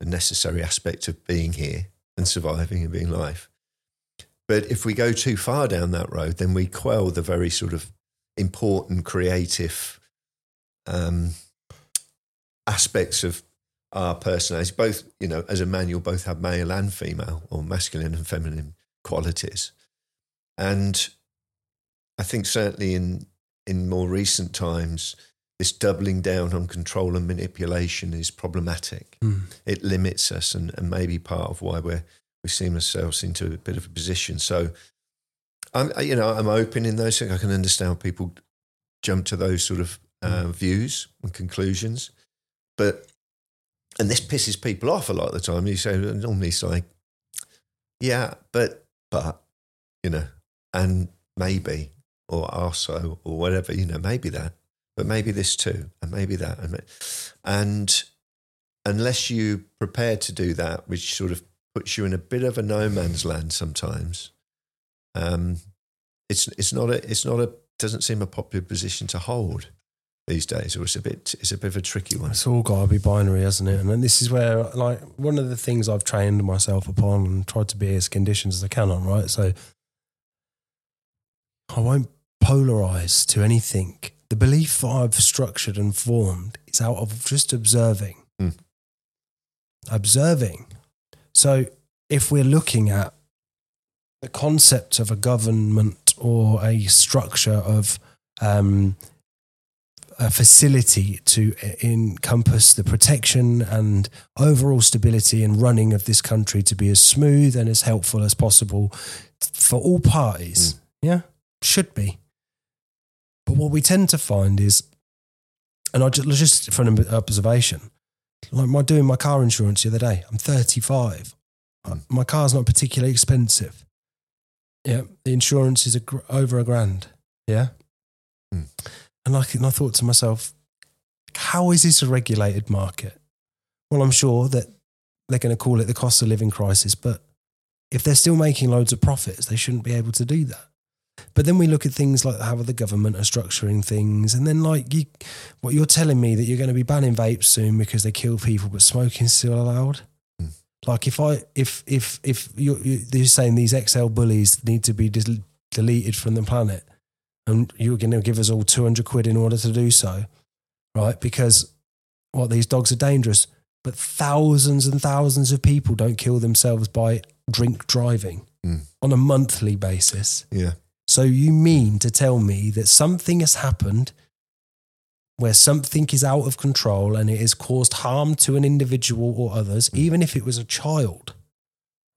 a necessary aspect of being here and surviving and being life. But if we go too far down that road, then we quell the very sort of important creative um, aspects of our personality. Both, you know, as a man, you'll both have male and female or masculine and feminine qualities. And I think certainly in in more recent times, this doubling down on control and manipulation is problematic. Mm. It limits us, and, and maybe part of why we're we seem ourselves into a bit of a position. So, I'm you know I'm open in those things. I can understand how people jump to those sort of uh, views and conclusions, but and this pisses people off a lot of the time. You say normally it's like, yeah, but but you know, and maybe or also or whatever you know, maybe that, but maybe this too, and maybe that, and and unless you prepared to do that, which sort of puts you in a bit of a no man's land sometimes, um, it's it's not a it's not a doesn't seem a popular position to hold these days, or it's a bit it's a bit of a tricky one. It's all got to be binary, hasn't it? And then this is where, like, one of the things I've trained myself upon and tried to be as conditioned as I can on, right? So I won't polarize to anything. The belief that I've structured and formed is out of just observing. Hmm. Observing. So if we're looking at the concept of a government or a structure of um, a facility to encompass the protection and overall stability and running of this country to be as smooth and as helpful as possible for all parties. Yeah, should be. But what we tend to find is, and I just, just from an observation, like my doing my car insurance the other day, I'm 35. Mm. My car's not particularly expensive. Yeah, the insurance is a, gr- over a grand. Yeah. Mm. And I, and I thought to myself, how is this a regulated market? Well, I'm sure that they're going to call it the cost of living crisis, but if they're still making loads of profits, they shouldn't be able to do that. But then we look at things like how the government are structuring things, and then like you, what you're telling me that you're going to be banning vapes soon because they kill people, but smoking's still allowed. Hmm. Like if I if if if you're, you're saying these XL bullies need to be del- deleted from the planet, and you're going to give us all two hundred quid in order to do so, right? Because what these dogs are dangerous, but thousands and thousands of people don't kill themselves by drink driving Mm. on a monthly basis. Yeah. So you mean to tell me that something has happened where something is out of control and it has caused harm to an individual or others, hmm. even if it was a child,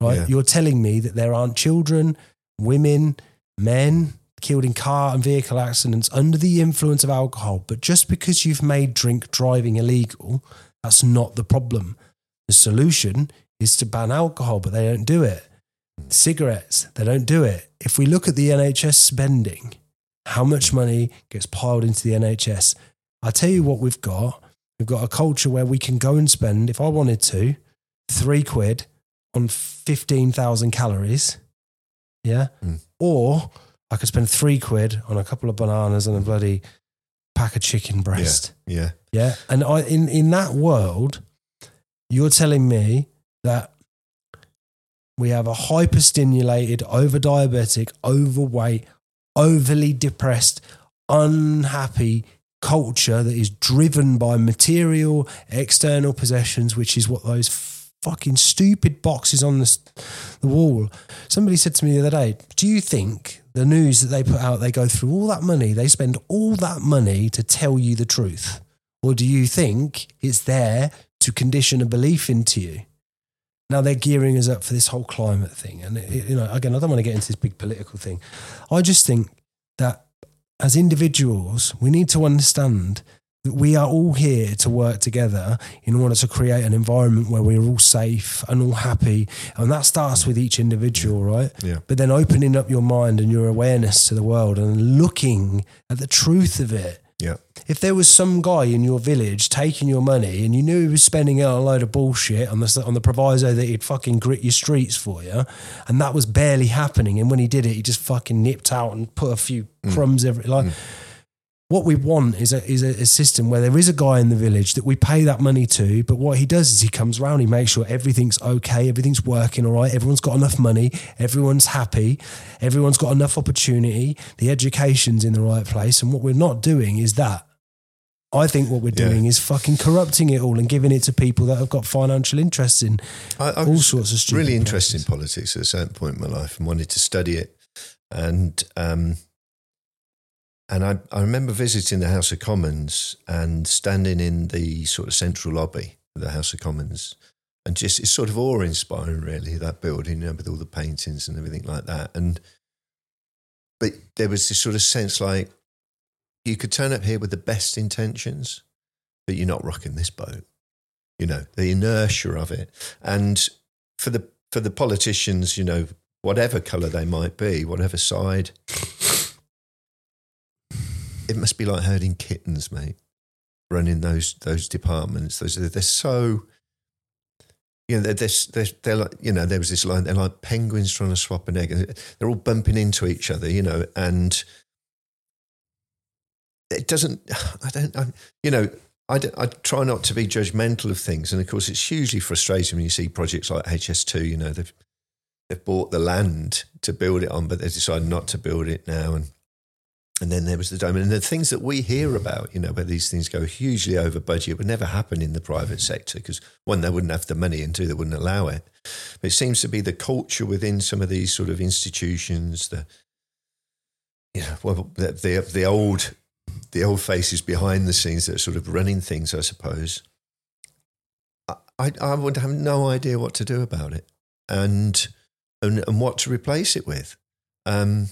right? Yeah. You're telling me that there aren't children, women, men killed in car and vehicle accidents under the influence of alcohol, but just because you've made drink driving illegal, that's not the problem. The solution is to ban alcohol, but they don't do it. Cigarettes, they don't do it. If we look at the NHS spending, how much money gets piled into the NHS? I tell you what, we've got. We've got a culture where we can go and spend, if I wanted to, three quid on 15,000 calories. Yeah. Mm. Or I could spend three quid on a couple of bananas and a bloody pack of chicken breast. Yeah. Yeah. And I in, in that world, you're telling me that we have a hyperstimulated, over diabetic, overweight, overly depressed, unhappy culture that is driven by material, external possessions, which is what those fucking stupid boxes on the, the wall. Somebody said to me the other day, Do you think the news that they put out, they go through all that money, they spend all that money to tell you the truth? Or do you think it's there to condition a belief into you? Now they're gearing us up for this whole climate thing. And, it, you know, again, I don't want to get into this big political thing. I just think that as individuals, we need to understand that we are all here to work together in order to create an environment where we're all safe and all happy. And that starts with each individual, right? Yeah. But then opening up your mind and your awareness to the world and looking at the truth of it. Yeah. If there was some guy in your village taking your money and you knew he was spending it on a load of bullshit on the on the proviso that he'd fucking grit your streets for you, and that was barely happening, and when he did it, he just fucking nipped out and put a few mm. crumbs every like. Mm. What we want is a is a, a system where there is a guy in the village that we pay that money to, but what he does is he comes around, he makes sure everything's okay, everything's working all right, everyone's got enough money, everyone's happy, everyone's got enough opportunity, the education's in the right place, and what we're not doing is that. I think what we're Yeah. doing is fucking corrupting it all and giving it to people that have got financial interests in I, I all sorts of stupid really interested in politics at a certain point in my life and wanted to study it. And um, and I, I remember visiting the House of Commons and standing in the sort of central lobby of the House of Commons. And just it's sort of awe inspiring, really, that building, you know, with all the paintings and everything like that. And but there was this sort of sense like you could turn up here with the best intentions, but you're not rocking this boat. You know, the inertia of it. And for the for the politicians, you know, whatever colour they might be, whatever side, it must be like herding kittens, mate. Running those those departments, those they're so. You know, they're, they're, they're, they're like, you know, there was this line, they're like penguins trying to swap an egg. They're all bumping into each other, you know, and it doesn't, I don't, I, you know, I I try not to be judgmental of things. And of course, it's hugely frustrating when you see projects like HS2, you know, they've, they've bought the land to build it on, but they've decided not to build it now. And, and then there was the dome. And the things that we hear about, you know, where these things go hugely over budget it would never happen in the private sector because one, they wouldn't have the money and two, they wouldn't allow it. But it seems to be the culture within some of these sort of institutions, the, you know, well, the, the, the old the old faces behind the scenes that are sort of running things, I suppose. I, I, I would have no idea what to do about it and and, and what to replace it with. Um,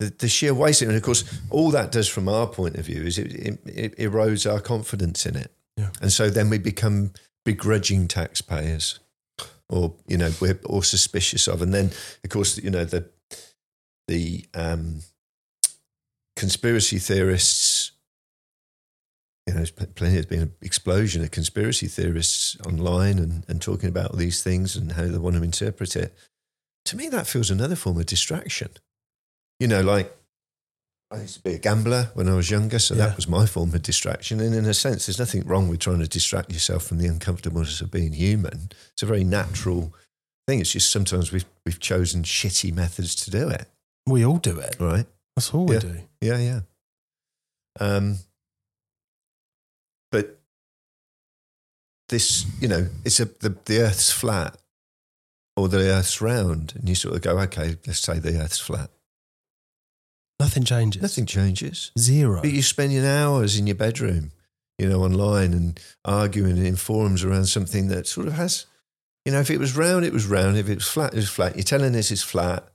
the, the sheer waste, and of course, all that does from our point of view is it, it, it erodes our confidence in it, Yeah. and so then we become begrudging taxpayers, or you know, we're or suspicious of, and then of course, you know, the the um, conspiracy theorists, you know, there's plenty, there's been an explosion of conspiracy theorists online and, and talking about these things and how they want to interpret it. To me, that feels another form of distraction. You know, like I used to be a gambler when I was younger, so Yeah. that was my form of distraction. And in a sense, there's nothing wrong with trying to distract yourself from the uncomfortableness of being human. It's a very natural thing. It's just sometimes we've we've chosen shitty methods to do it. We all do it. Right? That's all we Yeah. do. Yeah, yeah. Um, but this, you know, it's a the, the Earth's flat or the Earth's round, and you sort of go, okay, let's say the Earth's flat. Nothing changes. Nothing changes. Zero. But you're spending hours in your bedroom, you know, online and arguing in forums around something that sort of has, you know, if it was round, it was round. If it was flat, it was flat. You're telling us it's flat.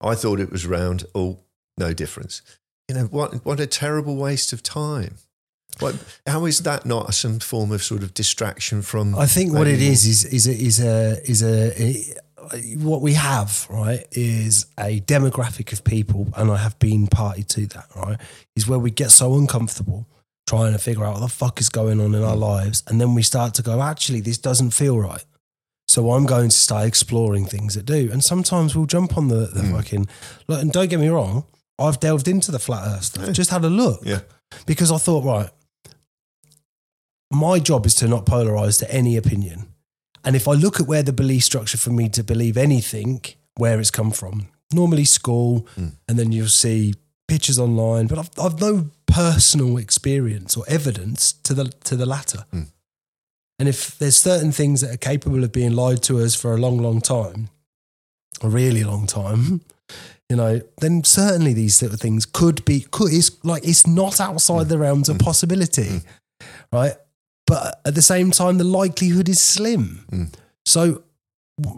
I thought it was round. Oh, no difference. You know, what, what a terrible waste of time. What, how is that not some form of sort of distraction from? I think what it is is is a, is a is a what we have right is a demographic of people, and I have been party to that. Right, is where we get so uncomfortable trying to figure out what the fuck is going on in our lives, and then we start to go, actually, this doesn't feel right. So I'm going to start exploring things that do, and sometimes we'll jump on the, the Mm. fucking. Look, and don't get me wrong, I've delved into the flat Earth stuff. Yeah. Just had a look Yeah. because I thought, right, my job is to not polarize to any opinion. And if I look at where the belief structure for me to believe anything, where it's come from, normally school, Mm. and then you'll see pictures online, but I've, I've no personal experience or evidence to the to the latter. Mm. And if there's certain things that are capable of being lied to us for a long, long time, a really long time, you know, then certainly these sort of things could be could it's like it's not outside the realms of possibility, right? But at the same time, the likelihood is slim. Mm. So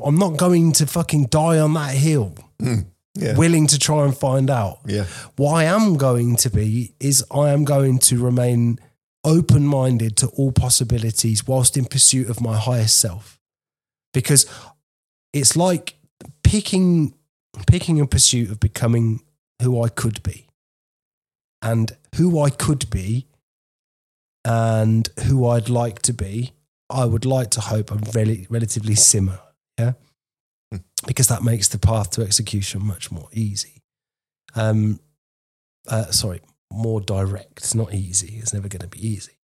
I'm not going to fucking die on that hill, Mm. Yeah. willing to try and find out. yeah. What I am going to be is I am going to remain open minded to all possibilities whilst in pursuit of my highest self. Because it's like picking picking a pursuit of becoming who I could be. And who I could be and who I'd like to be, I would like to hope are rel- relatively similar. Yeah. Hmm. Because that makes the path to execution much more easy. Um, uh, sorry, more direct. It's not easy. It's never going to be easy.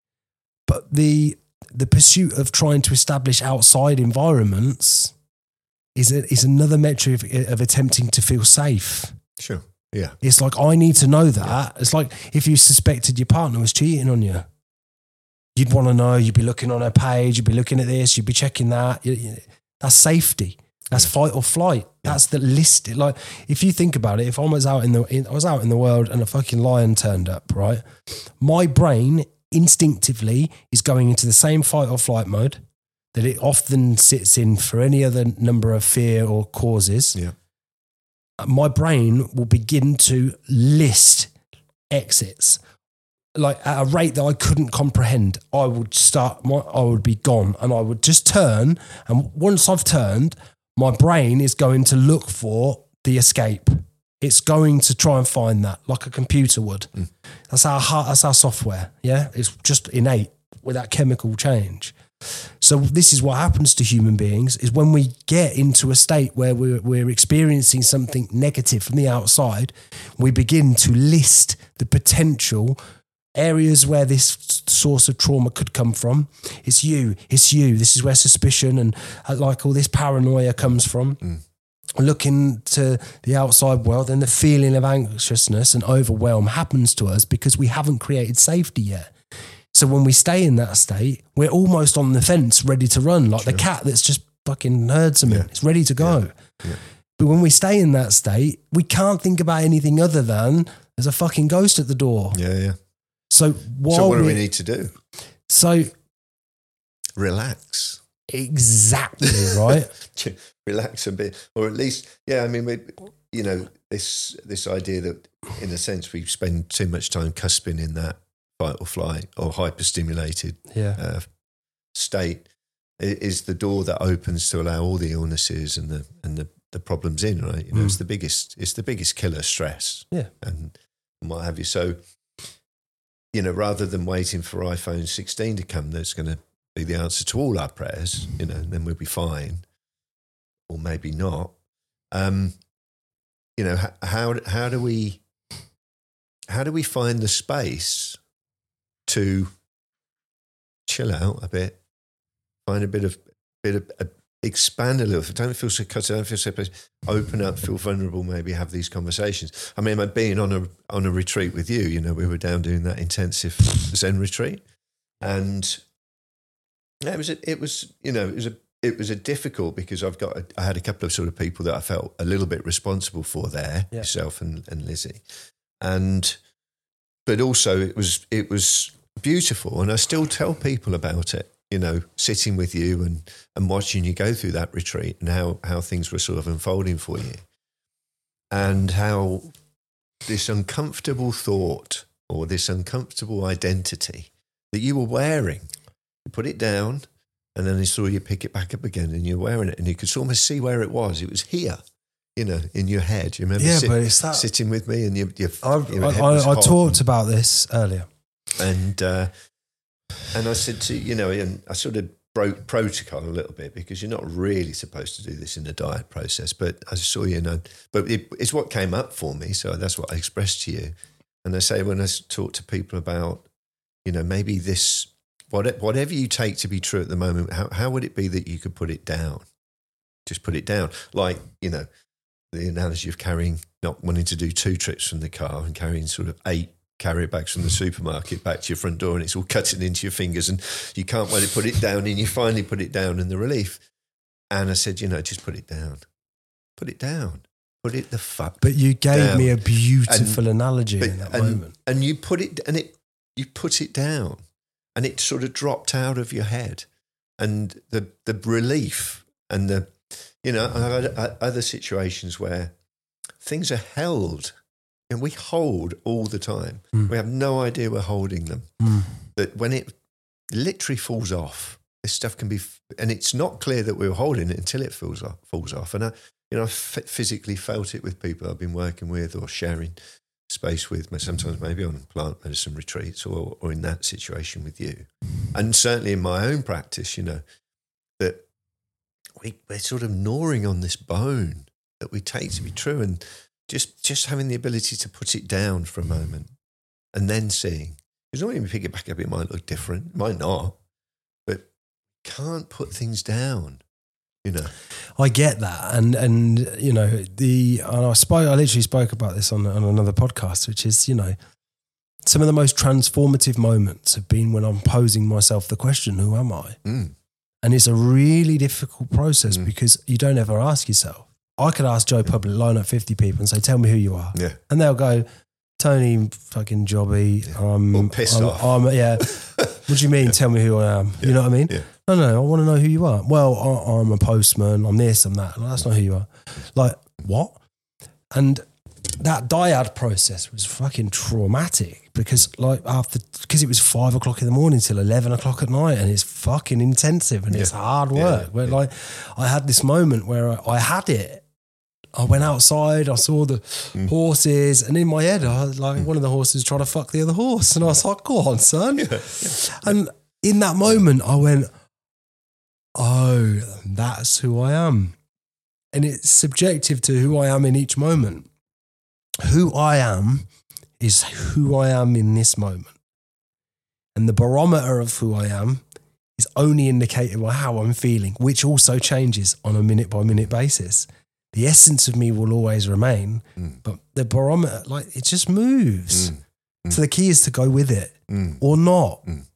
But the the pursuit of trying to establish outside environments is a, is another metric of, of attempting to feel safe. Sure. Yeah. It's like I need to know that. It's like if you suspected your partner was cheating on you, you'd want to know. You'd be looking on her page. You'd be looking at this. You'd be checking that. That's safety. That's fight or flight. That's the list. Like if you think about it, if I was out in the, in, I was out in the world and a fucking lion turned up, right? My brain instinctively is going into the same fight or flight mode that it often sits in for any other number of fear or causes Yeah. my brain will begin to list exits like at a rate that I couldn't comprehend. I would start, my, I would be gone, and I would just turn. And once I've turned, my brain is going to look for the escape. It's going to try and find that, like a computer would. Hmm. That's our heart, that's our software. Yeah, it's just innate without chemical change. So this is what happens to human beings is when we get into a state where we're, we're experiencing something negative from the outside, we begin to list the potential areas where this source of trauma could come from. It's you, it's you. This is where suspicion and uh, like all this paranoia comes from. Looking to the outside world, and the feeling of anxiousness and overwhelm happens to us because we haven't created safety yet. So when we stay in that state, we're almost on the fence, ready to run, like the cat that's just fucking heard something. Yeah. It's ready to go. Yeah. But when we stay in that state, we can't think about anything other than there's a fucking ghost at the door. Yeah. Yeah. So so what do we, need to do? so Relax. exactly right. relax a bit, or at least, yeah. I mean, we, you know, this this idea that, in a sense, we spend too much time cusping in that fight or flight or hyperstimulated yeah, uh, state is the door that opens to allow all the illnesses and the and the, the problems in. Right, you know, it's the biggest it's the biggest killer stress. Yeah. and, and what have you. So, you know, rather than waiting for iPhone 16 to come, that's going to be the answer to all our prayers. You know, and then we'll be fine, or maybe not. Um, you know, how how do we how do we find the space to chill out a bit, find a bit of bit of uh, expand a little. Don't feel so cut. Don't feel so. Open up. Feel vulnerable. Maybe have these conversations. I mean, being on a on a retreat with you, you know, we were down doing that intensive Zen retreat, and yeah, it was a, it was you know it was a it was a difficult because I've got a, I had a couple of sort of people that I felt a little bit responsible for there, Yeah. yourself and, and Lizzie, and but also it was it was beautiful, and I still tell people about it. You know, sitting with you and and watching you go through that retreat and how how things were sort of unfolding for you, and how this uncomfortable thought or this uncomfortable identity that you were wearing, you put it down, and then I saw you pick it back up again, and you're wearing it, and you could almost see where it was. It was here, you know, in your head. You remember Yeah, sit- but it's that. sitting with me, and your, your, I, I, I, I talked about this earlier. and uh, and I said to you know, and I sort of broke protocol a little bit because you're not really supposed to do this in the dyad process. But I saw you know, but it, it's what came up for me, so that's what I expressed to you. And I say when I talk to people about, you know, maybe this, what, whatever you take to be true at the moment, how how would it be that you could put it down? Just put it down, like you know, the analogy of carrying, not wanting to do two trips from the car and carrying sort of eight carrier bags from the supermarket back to your front door and it's all cutting into your fingers and you can't wait to put it down and you finally put it down and the relief. And I said, you know, just put it down. Put it down. Put it the fuck. But you gave Down. me a beautiful analogy But- in that and, moment. and you put it and it you put it down and it sort of dropped out of your head. And the the relief and the you know, I've had other situations where things are held and we hold all the time. Mm. We have no idea we're holding them. Mm. That when it literally falls off, this stuff can be, and it's not clear that we were holding it until it falls off. Falls off, and I, you know, I f- physically felt it with people I've been working with or sharing space with. Sometimes maybe on plant medicine retreats or or in that situation with you, and certainly in my own practice, you know, that we we're sort of gnawing on this bone that we take to be true, and just just having the ability to put it down for a moment and then seeing. Because when you pick it back up, it might look different, it might not, but can't put things down. You know, I get that, and and you know the and I spoke. I literally spoke about this on on another podcast, which is you know some of the most transformative moments have been when I'm posing myself the question, "Who am I?" Mm. And it's a really difficult process Mm. because you don't ever ask yourself. I could ask Joe Public, line up 50 people and say, Tell me who you are. yeah, And they'll go, Tony fucking jobby. I'm, Or pissed I'm, off. I'm- yeah. What do you mean? Tell me who I am. You know what I mean? Yeah. No, no, I want to know who you are. Well, I, I'm a postman. I'm this, I'm that. No, that's not who you are. Like, what? And that dyad process was fucking traumatic because, like, after, because it was five o'clock in the morning till 11 o'clock at night and it's fucking intensive and it's Yeah. hard Yeah, work. Where, yeah. like, I had this moment where I, I had it. I went outside, I saw the Mm. horses, and in my head, I was like, one of the horses trying to fuck the other horse. And I was like, go on, son. And in that moment, I went, oh, that's who I am. And it's subjective to who I am in each moment. Who I am is who I am in this moment. And the barometer of who I am is only indicated by how I'm feeling, which also changes on a minute by minute basis. The essence of me will always remain, Mm. but the barometer, like, it just moves. Mm. Mm. So the key is to go with it Mm. or not. Mm.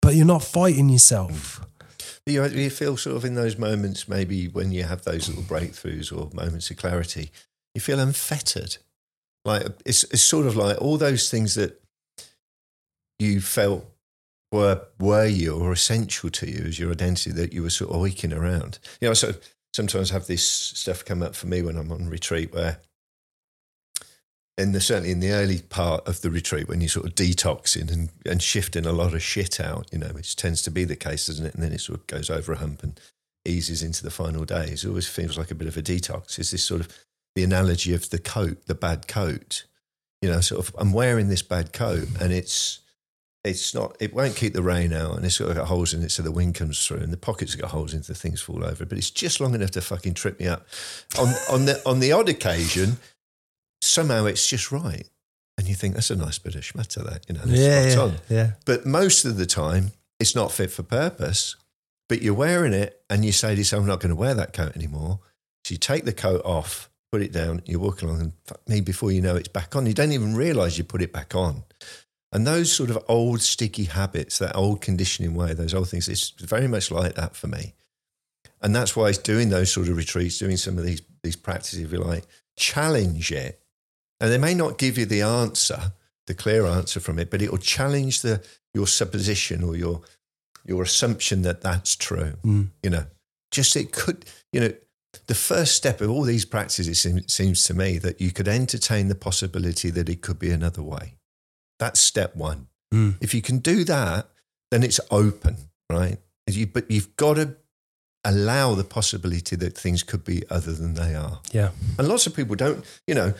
But you're not fighting yourself. You, you feel sort of in those moments, maybe when you have those little breakthroughs or moments of clarity, you feel unfettered. Like it's, it's sort of like all those things that you felt were were you or essential to you as your identity that you were sort of waking around. You know, so sometimes have this stuff come up for me when I'm on retreat where in the certainly in the early part of the retreat when you're sort of detoxing and, and shifting a lot of shit out, you know, which tends to be the case, doesn't it? And then it sort of goes over a hump and eases into the final days. It always feels like a bit of a detox. Is this sort of the analogy of the coat, the bad coat. You know, sort of I'm wearing this bad coat and it's it's not it won't keep the rain out and it's got holes in it so the wind comes through and the pockets have got holes into things fall over, but it's just long enough to fucking trip me up. On on the on the odd occasion, somehow it's just right. And you think, that's a nice bit of schmatter, that, you know, Yeah, spot yeah, on. yeah. But most of the time, it's not fit for purpose. But you're wearing it and you say to yourself, I'm not going to wear that coat anymore. So you take the coat off, put it down, you walk along, and fuck me, before you know it's back on. You don't even realize you put it back on. And those sort of old sticky habits, that old conditioning way, those old things, it's very much like that for me. And that's why it's doing those sort of retreats, doing some of these these practices, if you like, challenge it. And they may not give you the answer, the clear answer from it, but it will challenge the your supposition or your your assumption that that's true. Mm. You know, just it could, you know, the first step of all these practices it seems, seems to me that you could entertain the possibility that it could be another way. That's step one. Mm. If you can do that, then it's open, right? You, but you've got to allow the possibility that things could be other than they are. Yeah. And lots of people don't, you know,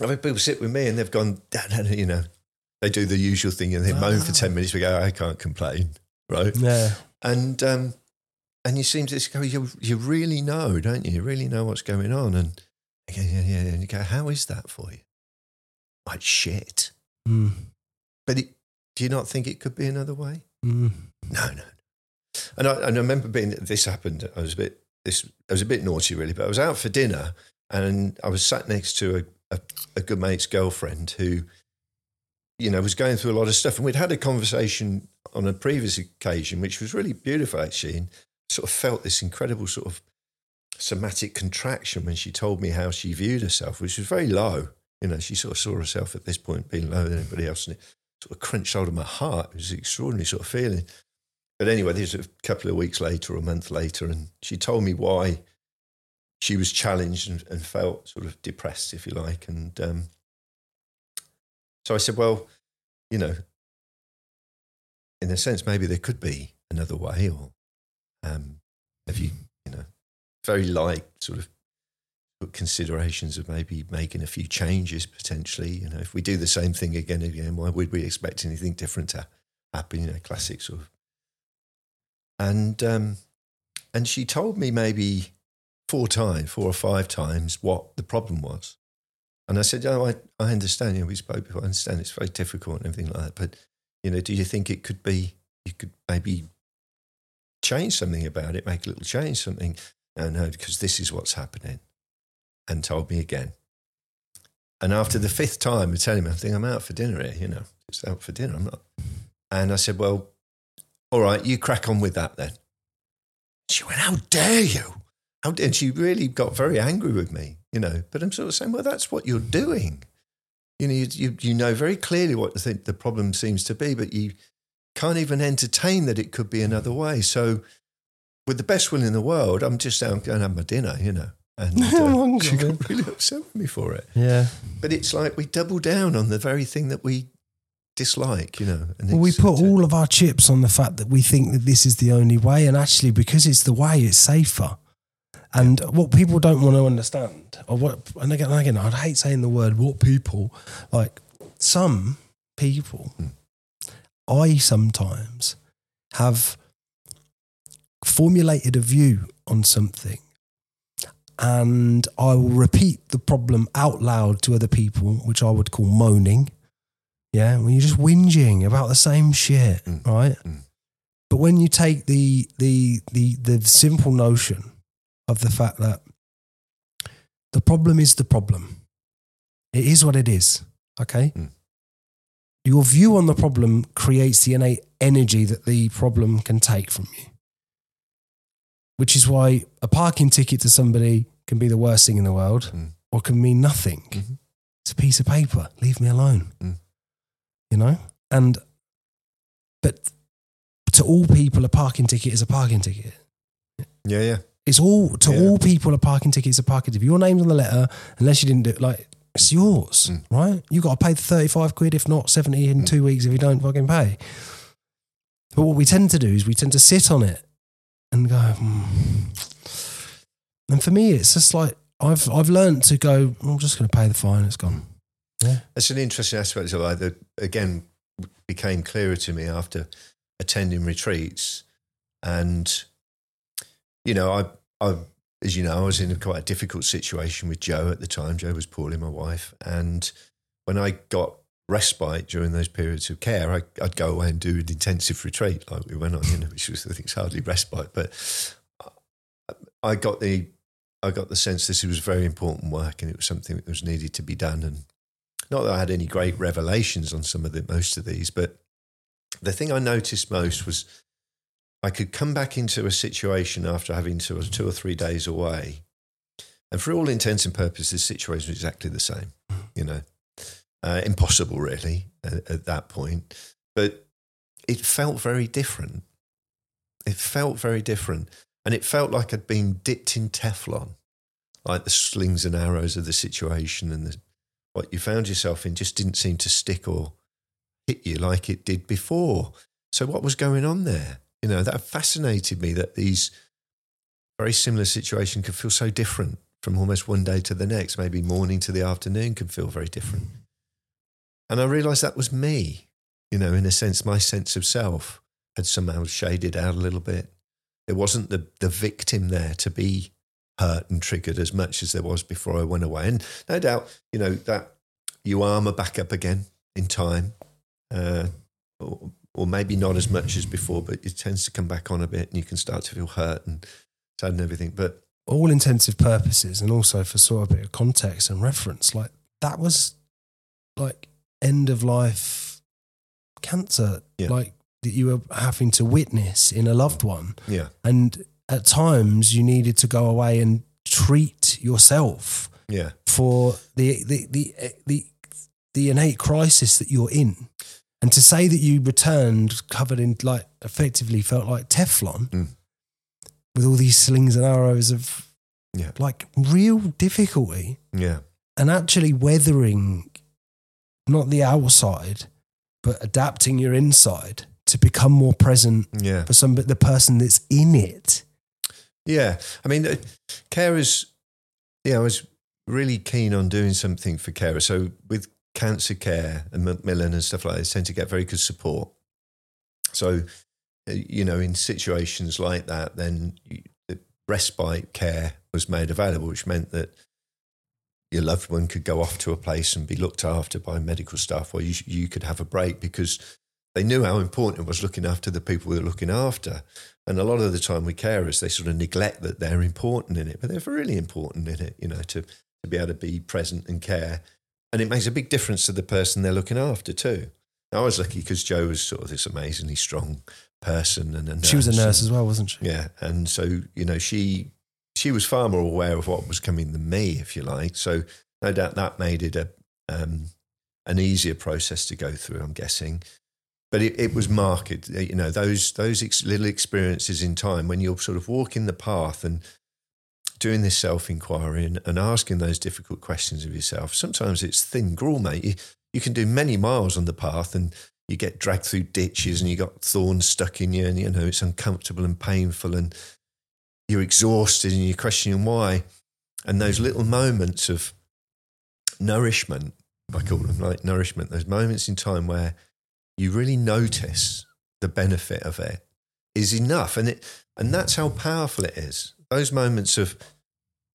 I've had people sit with me and they've gone, you know, they do the usual thing and they moan for 10 minutes. We go, I can't complain, right? Yeah. And, um, and you seem to just go, you, you really know, don't you? You really know what's going on. And yeah, yeah, yeah. And you go, how is that for you? Like shit. Mm. But it, do you not think it could be another way? Mm. No, no. And I, and I remember being this happened. I was a bit this. I was a bit naughty, really. But I was out for dinner, and I was sat next to a, a, a good mate's girlfriend who, you know, was going through a lot of stuff, and we'd had a conversation on a previous occasion, which was really beautiful, actually, and sort of felt this incredible sort of somatic contraction when she told me how she viewed herself, which was very low. You know, she sort of saw herself at this point being lower than anybody else, and it sort of crunched hold of my heart. It was an extraordinary sort of feeling. But anyway, this was a couple of weeks later a month later, and she told me why she was challenged and, and felt sort of depressed, if you like. And um, so I said, well, you know, in a sense, maybe there could be another way, or um, have you, you know, very light sort of considerations of maybe making a few changes potentially. You know, if we do the same thing again and again, why would we expect anything different to happen? You know, classic sort of. And um, and she told me maybe four times, four or five times, what the problem was. And I said, "Oh, I, I understand. You know, we spoke before. I understand it's very difficult and everything like that. But you know, do you think it could be? You could maybe change something about it, make a little change, something. No, no, because this is what's happening." And told me again. And after the fifth time of telling me, I think I'm out for dinner here. You know, it's out for dinner. I'm not. And I said, "Well, all right, you crack on with that then." She went, "How dare you?" How dare? And she really got very angry with me, you know. But I'm sort of saying, well, that's what you're doing. You know, you, you, you know very clearly what the, the problem seems to be, but you can't even entertain that it could be another way. So, with the best will in the world, I'm just out going to have my dinner, you know. And uh, she got really upset with me for it. Yeah. But it's like we double down on the very thing that we dislike, you know. And Well, we put it's all of our chips on the fact that we think that this is the only way, and actually, because it's the way, it's safer. And what people don't want to understand, or what, and again, again, I'd hate saying the word "what people," like some people, I sometimes have formulated a view on something, and I will repeat the problem out loud to other people, which I would call moaning. Yeah, when you're just whinging about the same shit, Mm. right? Mm. But when you take the the the the simple notion of the fact that the problem is the problem, it is what it is. Okay, Mm. your view on the problem creates the innate energy that the problem can take from you. Which is why a parking ticket to somebody can be the worst thing in the world, Mm. or can mean nothing. Mhm. It's a piece of paper. Leave me alone. Mm. You know? And, but to all people, a parking ticket is a parking ticket. Yeah, yeah. It's all, to Yeah. all people, a parking ticket is a parking ticket. If your name's on the letter, unless you didn't do it, like, it's yours, Mm. right? You got to pay the 35 quid, if not 70 in Mm. two weeks if you don't fucking pay. But what we tend to do is we tend to sit on it and go, hmm. And for me, it's just like, I've, I've learned to go, I'm just going to pay the fine, it's gone. Yeah, that's an interesting aspect of life that, again, became clearer to me after attending retreats. And, you know, I, I as you know, I was in a quite a difficult situation with Joe at the time. Joe was poorly, my wife, and when I got respite during those periods of care, I, would go away and do an intensive retreat like we went on, you know, which was I think it's hardly respite, but I got the I got the sense this was very important work and it was something that was needed to be done. And not that I had any great revelations on some of the most of these, but the thing I noticed most was I could come back into a situation after having of two or three days away. And for all intents and purposes, the situation was exactly the same, you know, uh, impossible really at, at that point. But it felt very different. It felt very different. And it felt like I'd been dipped in Teflon, like the slings and arrows of the situation and the, what you found yourself in just didn't seem to stick or hit you like it did before. So, what was going on there? You know, that fascinated me that these very similar situations could feel so different from almost one day to the next. Maybe morning to the afternoon can feel very different. And I realized that was me. You know, in a sense, my sense of self had somehow shaded out a little bit. There wasn't the, the victim there to be hurt and triggered as much as there was before I went away. And no doubt, you know, that you armor back up again in time, uh, or, or, maybe not as much as before, but it tends to come back on a bit and you can start to feel hurt and sad and everything. But all intensive purposes and also for sort of a bit of context and reference, like that was like end of life cancer. Yeah. Like that you were having to witness in a loved one. Yeah. And at times you needed to go away and treat yourself. Yeah. For the the the the, the innate crisis that you're in. And to say that you returned covered in like effectively felt like Teflon mm. with all these slings and arrows of yeah. like real difficulty. Yeah. And actually weathering not the outside, but adapting your inside to become more present yeah. for some the person that's in it. Yeah, I mean, uh, carers. Yeah, I was really keen on doing something for carers. So with cancer care and Macmillan and stuff like that, they tend to get very good support. So, uh, you know, in situations like that, then the respite care was made available, which meant that your loved one could go off to a place and be looked after by medical staff, or you you could have a break because they knew how important it was looking after the people they're looking after. And a lot of the time with carers, they sort of neglect that they're important in it, but they're really important in it, you know, to, to be able to be present and care. And it makes a big difference to the person they're looking after too. I was lucky because Joe was sort of this amazingly strong person and a nurse. She was a nurse as well, wasn't she? Yeah. And so, you know, she she was far more aware of what was coming than me, if you like. So no doubt that made it a um, an easier process to go through, I'm guessing but it, it was marked. Eh, you know, those those ex- little experiences in time when you're sort of walking the path and doing this self inquiry and, and, asking those difficult questions of yourself. Sometimes it's thin gruel, mate. You, you can do many miles on the path and you get dragged through ditches and you got thorns stuck in you and you know it's uncomfortable and painful and you're exhausted and you're questioning why. And those little moments of nourishment, I call them like nourishment, those moments in time where you really notice the benefit of it is enough. And it and that's how powerful it is. Those moments of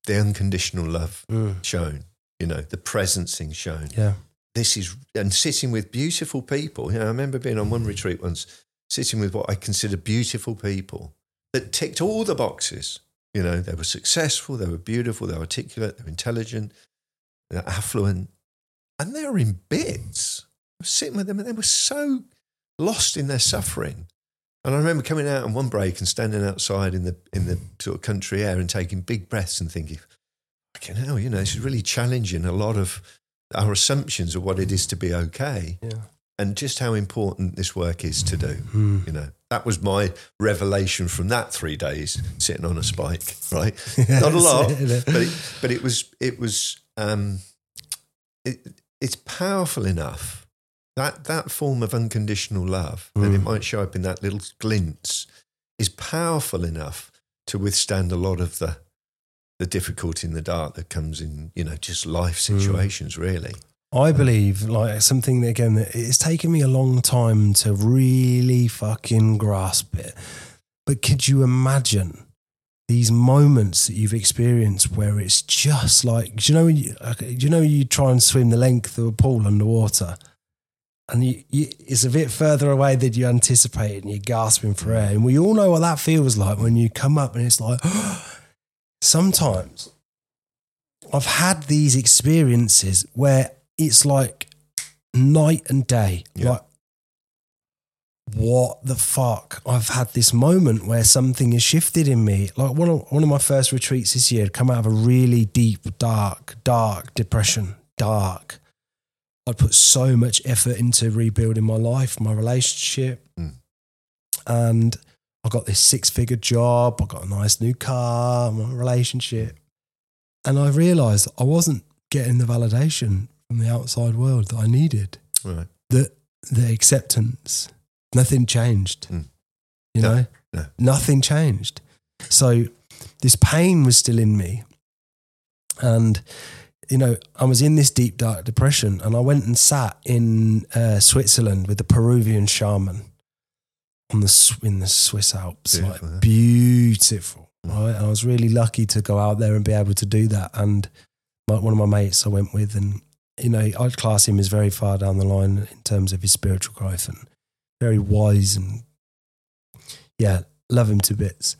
the unconditional love mm. shown, you know, the presencing shown. Yeah. This is and sitting with beautiful people. You know, I remember being on one retreat once, sitting with what I consider beautiful people that ticked all the boxes. You know, they were successful, they were beautiful, they were articulate, they were intelligent, they're affluent, and they were in bits was sitting with them and they were so lost in their suffering. And I remember coming out on one break and standing outside in the in the sort of country air and taking big breaths and thinking, fucking hell, you know, this is really challenging a lot of our assumptions of what it is to be okay. Yeah. And just how important this work is to do. Mm. You know, that was my revelation from that three days sitting on a spike, right? Not a lot, but it, but it was it was um, it, it's powerful enough that that form of unconditional love mm. that it might show up in that little glints is powerful enough to withstand a lot of the the difficulty in the dark that comes in you know just life mm. situations mm. really I believe like something that again that it's taken me a long time to really fucking grasp it. But could you imagine these moments that you've experienced where it's just like, do you know, when you, do you know, you try and swim the length of a pool underwater and you, you, it's a bit further away than you anticipated and you're gasping for air. And we all know what that feels like when you come up and it's like, sometimes I've had these experiences where it's like night and day. Yeah. Like, what the fuck? I've had this moment where something has shifted in me. Like one of one of my first retreats this year had come out of a really deep, dark, dark depression. Dark. I'd put so much effort into rebuilding my life, my relationship. Mm. And I got this six figure job, I got a nice new car, my relationship. And I realized I wasn't getting the validation from the outside world that I needed. Right. The the acceptance. Nothing changed. Mm. You No, know? no. Nothing changed. So this pain was still in me. And you know, I was in this deep dark depression and I went and sat in uh, Switzerland with the Peruvian shaman on the in the Swiss Alps, Beautiful, like beautiful. Right, and I was really lucky to go out there and be able to do that. And my, one of my mates I went with, and you know, I'd class him as very far down the line in terms of his spiritual growth and very wise and yeah, love him to bits.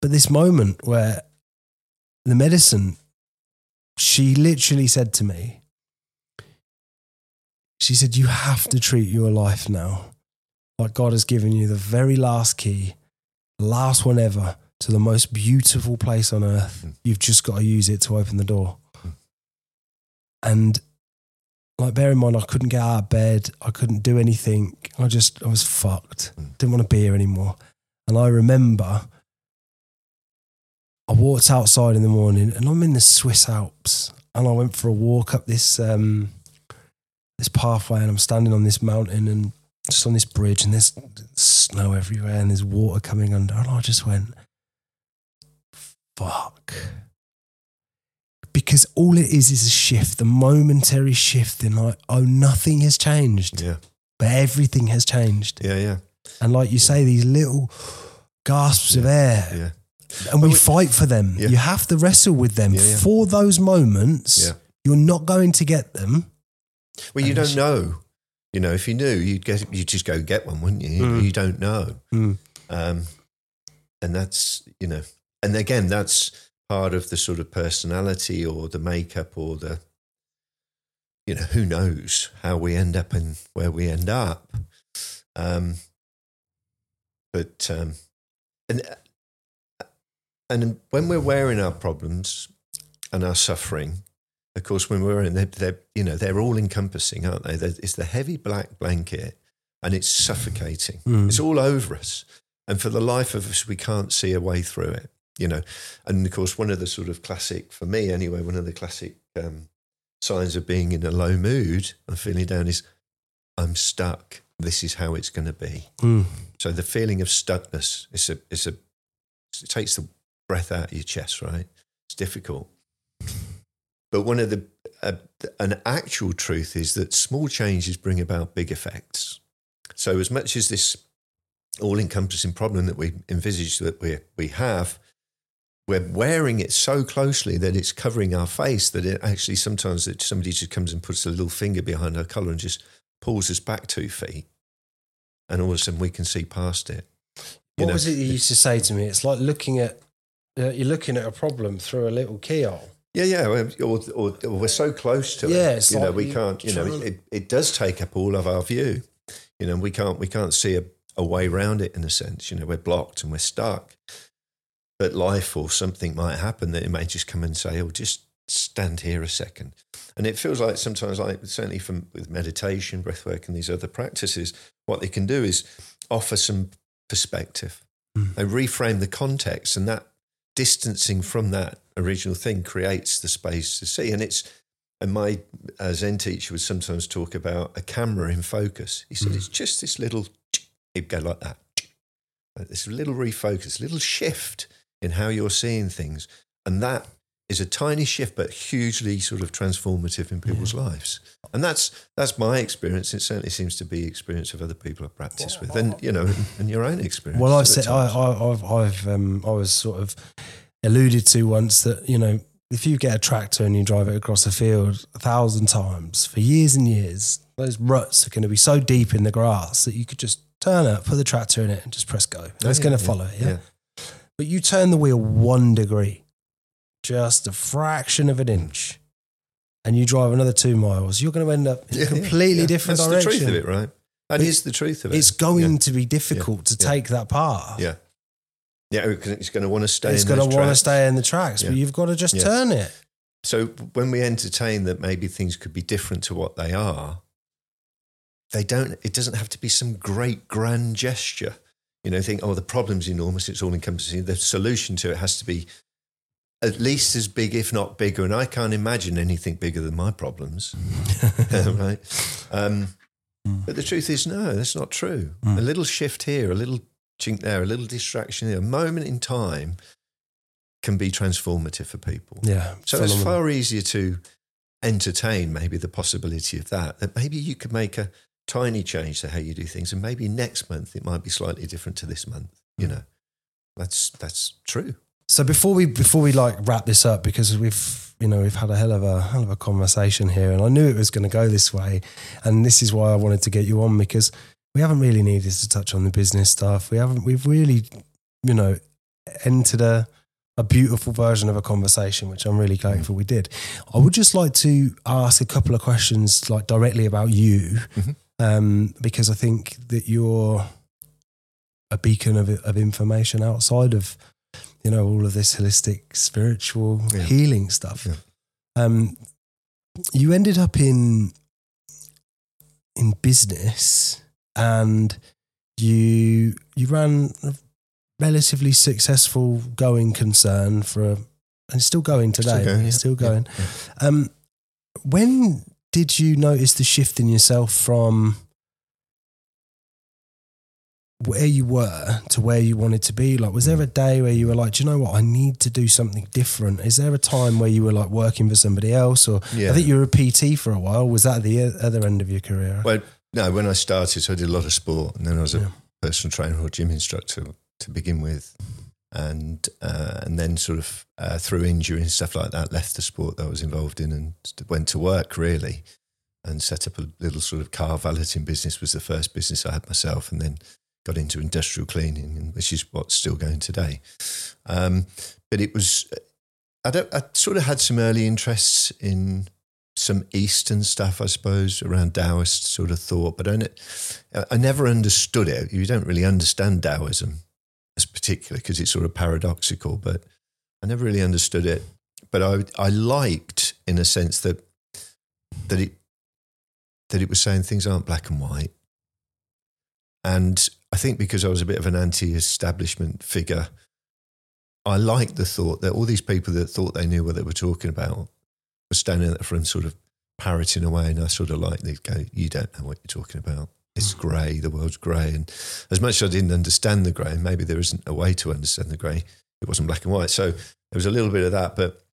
But this moment where the medicine, she literally said to me, she said, You have to treat your life now like God has given you the very last key, the last one ever to the most beautiful place on earth. Mm. You've just got to use it to open the door. And like, bear in mind, I couldn't get out of bed. I couldn't do anything. I just, I was fucked. Mm. Didn't want to be here anymore. And I remember I walked outside in the morning and I'm in the Swiss Alps and I went for a walk up this, um, this pathway and I'm standing on this mountain and just on this bridge and there's snow everywhere and there's water coming under. And I just went, fuck. Because all it is is a shift, the momentary shift in like, oh, nothing has changed, Yeah. but everything has changed. Yeah. Yeah. And like you say, these little gasps of air, Yeah. And we we- fight for them. Yeah. You have to wrestle with them Yeah, yeah. for those moments. Yeah. You're not going to get them. Well, you don't know. You know, if you knew, you'd get you'd just go get one, wouldn't you? Mm. You don't know, Mm. um, and that's you know, and again, that's part of the sort of personality or the makeup or the you know who knows how we end up and where we end up. Um, but um, and and when we're wearing our problems and our suffering, of course, when we're in, they're, they're you know they're all encompassing, aren't they? They're, it's the heavy black blanket, and it's suffocating. Mm. It's all over us, and for the life of us, we can't see a way through it. You know, and of course, one of the sort of classic for me anyway, one of the classic um, signs of being in a low mood and feeling down is I'm stuck. This is how it's going to be. Mm. So the feeling of stuckness is a is a it takes the breath out of your chest, right? It's difficult. But one of the uh, an actual truth is that small changes bring about big effects. So as much as this all-encompassing problem that we envisage that we we have, we're wearing it so closely that it's covering our face that it actually sometimes that somebody just comes and puts a little finger behind our collar and just pulls us back two feet, and all of a sudden we can see past it. You What know, was it you used to say to me? It's like looking at uh, you're looking at a problem through a little keyhole. Yeah, yeah, or, or, or we're so close to Yeah, it. you know, we can't. You know, it, it does take up all of our view. You know, we can't we can't see a, a way around it in a sense. You know, we're blocked and we're stuck. But life or something might happen that it may just come and say, "Oh, just stand here a second. And it feels like sometimes, like certainly from with meditation, breathwork, and these other practices, what they can do is offer some perspective. Mm. They reframe the context, and that distancing from that original thing creates the space to see. And it's and my uh, Zen teacher would sometimes talk about a camera in focus. He said Mm. it's just this little. He'd go like that. Like this little refocus, little shift in how you're seeing things, and that is a tiny shift, but hugely sort of transformative in people's lives. And that's that's my experience. It certainly seems to be the experience of other people I practice with, and you know, and your own experience. Well, I at said I. I, I've, I've um, I was sort of alluded to once that you know if you get a tractor and you drive it across a field a thousand times for years and years, those ruts are going to be so deep in the grass that you could just turn it, put the tractor in it, and just press go. And Oh, it's yeah, going to yeah, follow it. Yeah? yeah. But you turn the wheel one degree, just a fraction of an inch, and you drive another two miles, you're going to end up in Yeah, a completely yeah. different That's direction. That's the truth of it, right? That But is the truth of it. It's going Yeah. to be difficult to take that path. Yeah. Yeah, because it's going to want to stay. it's in going to want to stay in the tracks, but you've got to just turn it. So when we entertain that maybe things could be different to what they are, they don't. It doesn't have to be some great grand gesture. You know, think oh the problem's enormous. It's all encompassing. The solution to it has to be at least as big, if not bigger. And I can't imagine anything bigger than my problems. right? Um, but the truth is, no, that's not true. Mm. A little shift here, a little chink there, a little distraction there, a moment in time can be transformative for people. Yeah. So it's far easier to entertain maybe the possibility of that, that maybe you could make a tiny change to how you do things. And maybe next month it might be slightly different to this month. You know, that's, that's true. So before we before we like wrap this up, because we've you know we've had a hell of a hell of a conversation here, and I knew it was going to go this way, and this is why I wanted to get you on because we haven't really needed to touch on the business stuff. We haven't. We've really, you know, entered a a beautiful version of a conversation, which I'm really grateful we did. I would just like to ask a couple of questions, like directly about you, Mhm. um, because I think that you're a beacon of of information outside of you know all of this holistic spiritual Yeah. healing stuff. Yeah. Um, you ended up in in business, and you you ran a relatively successful going concern for a, and it's still going today. Still going, it's yeah. still going. Um, when did you notice the shift in yourself from where you were to where you wanted to be? Like, was there a day where you were like, do you know what? I need to do something different. Is there a time where you were like working for somebody else? Or Yeah. I think you were a PT for a while. Was that the other end of your career? Well, no, when I started, so I did a lot of sport, and then I was a Yeah. personal trainer or gym instructor to begin with, and uh, and then sort of uh, through injury and stuff like that, left the sport that I was involved in and went to work really, and set up a little sort of car valeting business. Was the first business I had myself, and then got into industrial cleaning, which is what's still going today. Um, but it was. I, I sort of had some early interests in some Eastern stuff, I suppose, around Taoist sort of thought, but I, I never understood it. You don't really understand Taoism as particular because it's sort of paradoxical, but I never really understood it. But I, I liked, in a sense, that that it that it was saying things aren't black and white. And I think because I was a bit of an anti-establishment figure, I liked the thought that all these people that thought they knew what they were talking about were standing at the front, sort of parroting away, and I sort of like they go, "You don't know what you're talking about. It's mm. grey. The world's grey. And as much as I didn't understand the grey, and maybe there isn't a way to understand the grey, it wasn't black and white. So there was a little bit of that, but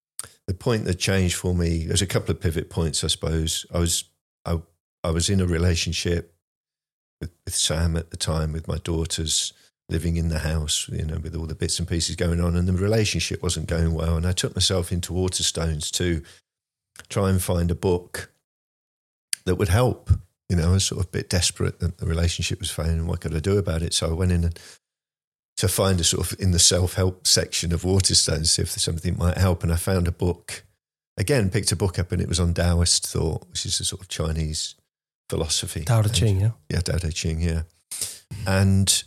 the point that changed for me, there's a couple of pivot points, I suppose. I was I, I was in a relationship with, with Sam at the time, with my daughters living in the house, you know, with all the bits and pieces going on, and the relationship wasn't going well. And I took myself into Waterstones to try and find a book that would help. You know, I was sort of a bit desperate that the relationship was failing. What could I do about it? So I went in and to find a sort of in the self help section of Waterstones, see if something might help. And I found a book. Again, picked a book up, and it was on Taoist thought, which is a sort of Chinese philosophy. Tao Te Ching, yeah. yeah, Dao De Ching, yeah. And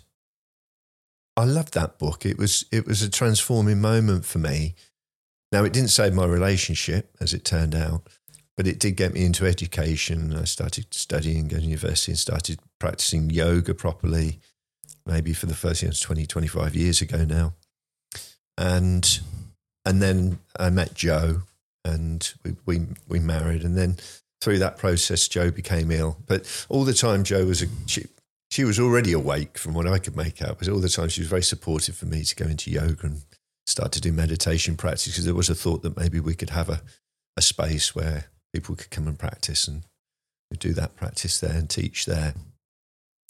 I loved that book. It was it was a transforming moment for me. Now it didn't save my relationship, as it turned out, but it did get me into education. I started studying, going to university, and started practicing yoga properly. Maybe for the first, you know, 20, 25 years ago now. And and then I met Joe, and we we, we married, and then through that process, Joe became ill. But all the time, Joe was a she, she was already awake from what I could make out. But all the time, she was very supportive for me to go into yoga and start to do meditation practice because there was a thought that maybe we could have a, a space where people could come and practice and do that practice there and teach there.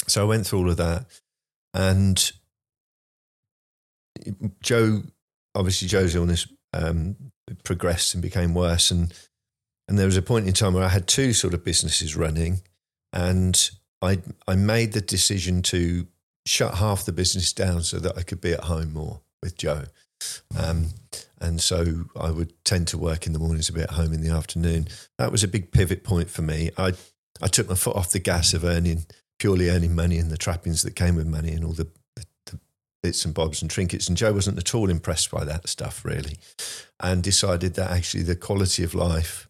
So I went through all of that. And Joe, obviously, Joe's illness um, progressed and became worse. And, and there was a point in time where I had two sort of businesses running. And I, I made the decision to shut half the business down so that I could be at home more with Joe. Um, and so I would tend to work in the mornings, a bit at home in the afternoon. That was a big pivot point for me. I I took my foot off the gas of earning purely earning money and the trappings that came with money and all the, the, the bits and bobs and trinkets. And Joe wasn't at all impressed by that stuff really, and decided that actually the quality of life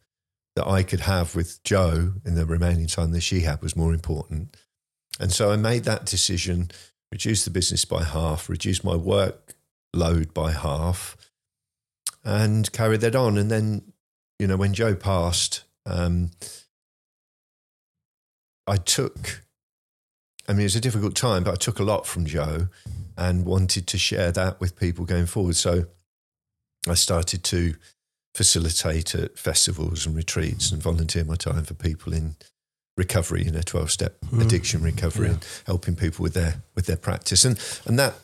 that I could have with Joe in the remaining time that she had was more important. And so I made that decision, reduced the business by half, reduced my work load by half, and carried that on. And then, you know, when Joe passed, um, I took, I mean, it was a difficult time, but I took a lot from Joe and wanted to share that with people going forward. So I started to facilitate at festivals and retreats and volunteer my time for people in recovery in a 12 step mm. addiction recovery yeah. and helping people with their with their practice and and that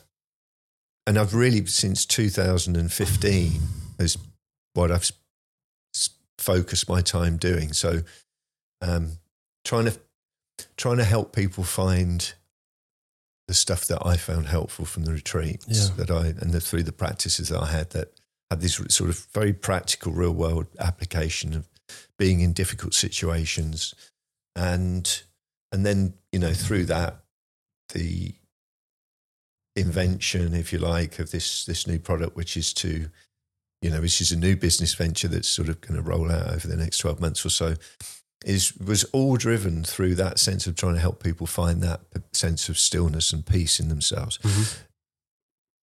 and I've really since 2015 is what I've focused my time doing so um, trying to trying to help people find the stuff that I found helpful from the retreats yeah. that I and the through the practices that I had that had this sort of very practical real world application of being in difficult situations. And and then you know through that the invention if you like of this this new product which is to you know which is a new business venture that's sort of going to roll out over the next 12 months or so is was all driven through that sense of trying to help people find that sense of stillness and peace in themselves. Mm-hmm.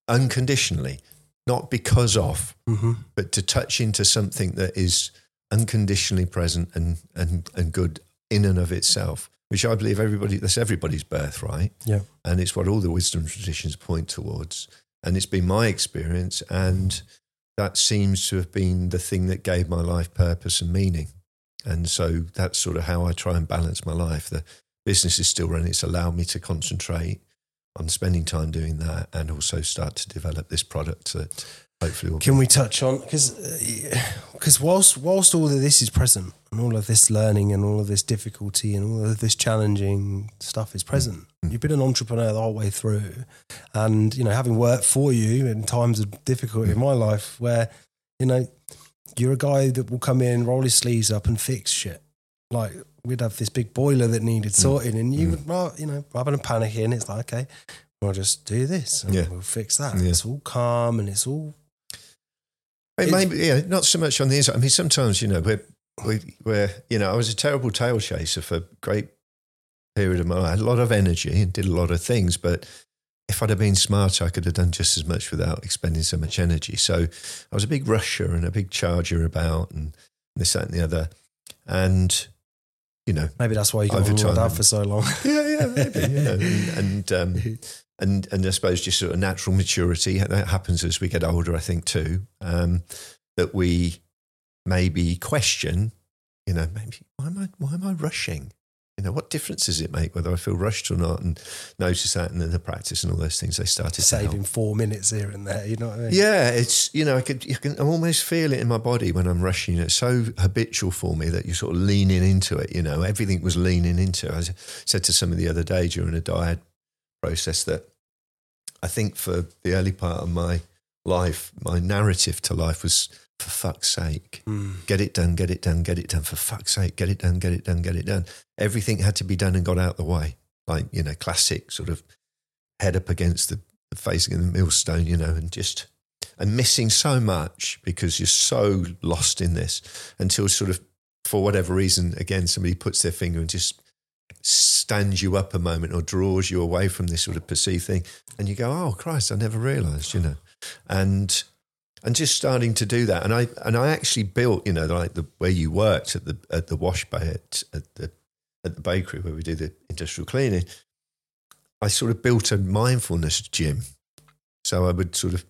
unconditionally not because of mm-hmm. but to touch into something that is unconditionally present and and and good in and of itself, which I believe everybody that's everybody's birthright. Yeah. And it's what all the wisdom traditions point towards. And it's been my experience and that seems to have been the thing that gave my life purpose and meaning. And so that's sort of how I try and balance my life. The business is still running. It's allowed me to concentrate on spending time doing that and also start to develop this product that hopefully will Can we touch on because because uh, whilst whilst all of this is present and all of this learning and all of this difficulty and all of this challenging stuff is present. Mm. You've been an entrepreneur the whole way through, and you know having worked for you in times of difficulty in my life where you know you're a guy that will come in, roll his sleeves up, and fix shit. Like we'd have this big boiler that needed mm. sorting, and you mm. would, you know, rather than panicking, it's like, okay, we'll just do this and yeah. we'll fix that. Yeah. It's all calm and it's all. It may, yeah, not so much on the inside. I mean, sometimes you know we're we, we're you know I was a terrible tail chaser for a great period of my life. I had a lot of energy and did a lot of things, but if I'd have been smarter, I could have done just as much without expending so much energy. So I was a big rusher and a big charger about and this, that, and the other. And, you know. Maybe that's why you got time, out for so long. Yeah, yeah, maybe. yeah. And, and, um, and, and I suppose just sort of natural maturity that happens as we get older, I think, too. Um, that we maybe question, you know, maybe why am I, why am I rushing? You know, what difference does it make whether I feel rushed or not? And notice that, and then the practice and all those things they started saving four minutes here and there. You know what I mean? Yeah, it's you know, I could, you can almost feel it in my body when I'm rushing. It's so habitual for me that you're sort of leaning into it. You know, everything was leaning into. It. I said to somebody the other day during a dyad process that I think for the early part of my life, my narrative to life was for fuck's sake, mm. get it done, get it done, get it done. For fuck's sake, get it done, get it done, get it done. Everything had to be done and got out the way. Like, you know, classic sort of head up against the, the facing of the millstone, you know, and just, and missing so much because you're so lost in this until sort of, for whatever reason, again, somebody puts their finger and just stands you up a moment or draws you away from this sort of perceived thing. And you go, oh, Christ, I never realized, you know. And, and just starting to do that. And I and I actually built, you know, like the where you worked at the at the wash bay at, at the at the bakery where we do the industrial cleaning. I sort of built a mindfulness gym. So I would sort of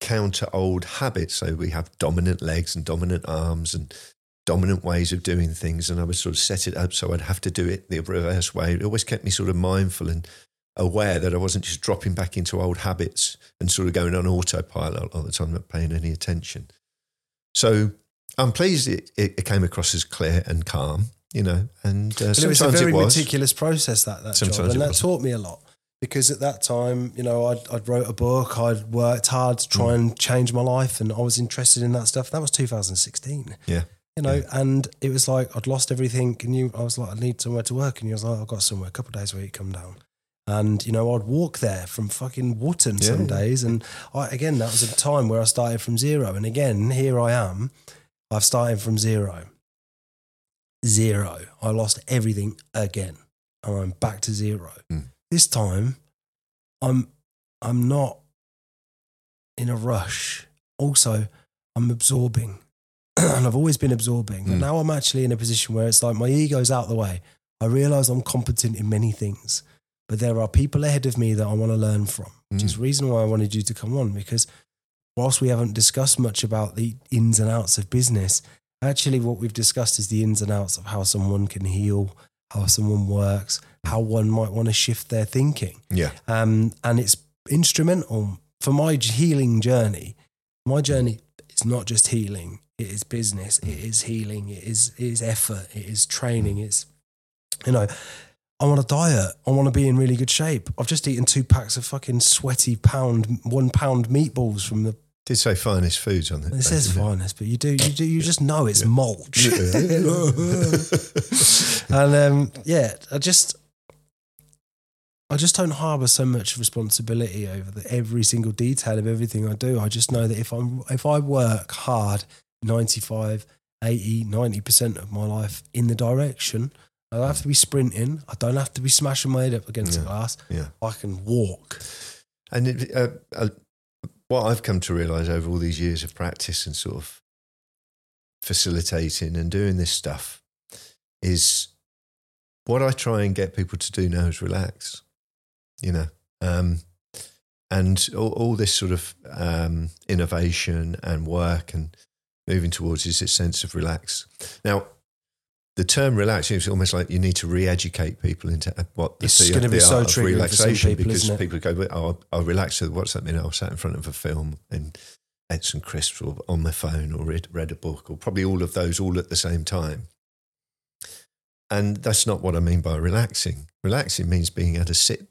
counter old habits. So we have dominant legs and dominant arms and dominant ways of doing things. And I would sort of set it up so I'd have to do it the reverse way. It always kept me sort of mindful and aware that I wasn't just dropping back into old habits and sort of going on autopilot all the time, not paying any attention. So I'm pleased it, it came across as clear and calm, you know, and uh, But it was a very was. meticulous process that that Sometimes job, and that was. taught me a lot because at that time, you know, I'd, I'd wrote a book, I'd worked hard to Mm. try and change my life, and I was interested in that stuff. That was 2016. Yeah. You know, and it was like I'd lost everything, and you, I was like, I need somewhere to work, and you was like, I've got somewhere. A couple of days a week, come down. And you know, I'd walk there from fucking Wootton Yeah, some days, and I, again, that was a time where I started from zero. And again, here I am. I've started from zero zero. I lost everything again, and I'm back to zero. Mm. This time, I'm I'm not in a rush. Also, I'm absorbing, and I've always been absorbing. And Mm. now I'm actually in a position where it's like my ego's out the way. I realize I'm competent in many things, but there are people ahead of me that I want to learn from, which is the reason why I wanted you to come on because whilst we haven't discussed much about the ins and outs of business, actually what we've discussed is the ins and outs of how someone can heal, how someone works, how one might want to shift their thinking. Yeah. Um, and it's instrumental for my healing journey. My journey is not just healing, it is business, it mm. is healing, it is, it is effort, it is mm. training, it's, you know, I want a diet. I want to be in really good shape. I've just eaten two packs of fucking sweaty pound, one pound meatballs from the. Did say finest foods on it. It says finest, but you do, you do, you just know it's mulch. and um, yeah, I just, I just don't harbour so much responsibility over the, every single detail of everything I do. I just know that if I'm, if I work hard, 95, 80, 90% of my life in the direction, I don't have to be sprinting. I don't have to be smashing my head up against the glass. Yeah. I can walk. And it, uh, uh, what I've come to realize over all these years of practice and sort of facilitating and doing this stuff is what I try and get people to do now is relax, you know. Um, and all, all this sort of um, innovation and work and moving towards is this sense of relax. Now, the term relax is almost like you need to re-educate people into uh, what the, It's the, gonna be so art of for some relaxation people, because people go, "Oh, I'll relax." What's that mean? I sat in front of a film and ate some crisps or on my phone or read, read a book or probably all of those all at the same time. And that's not what I mean by relaxing. Relaxing means being able to sit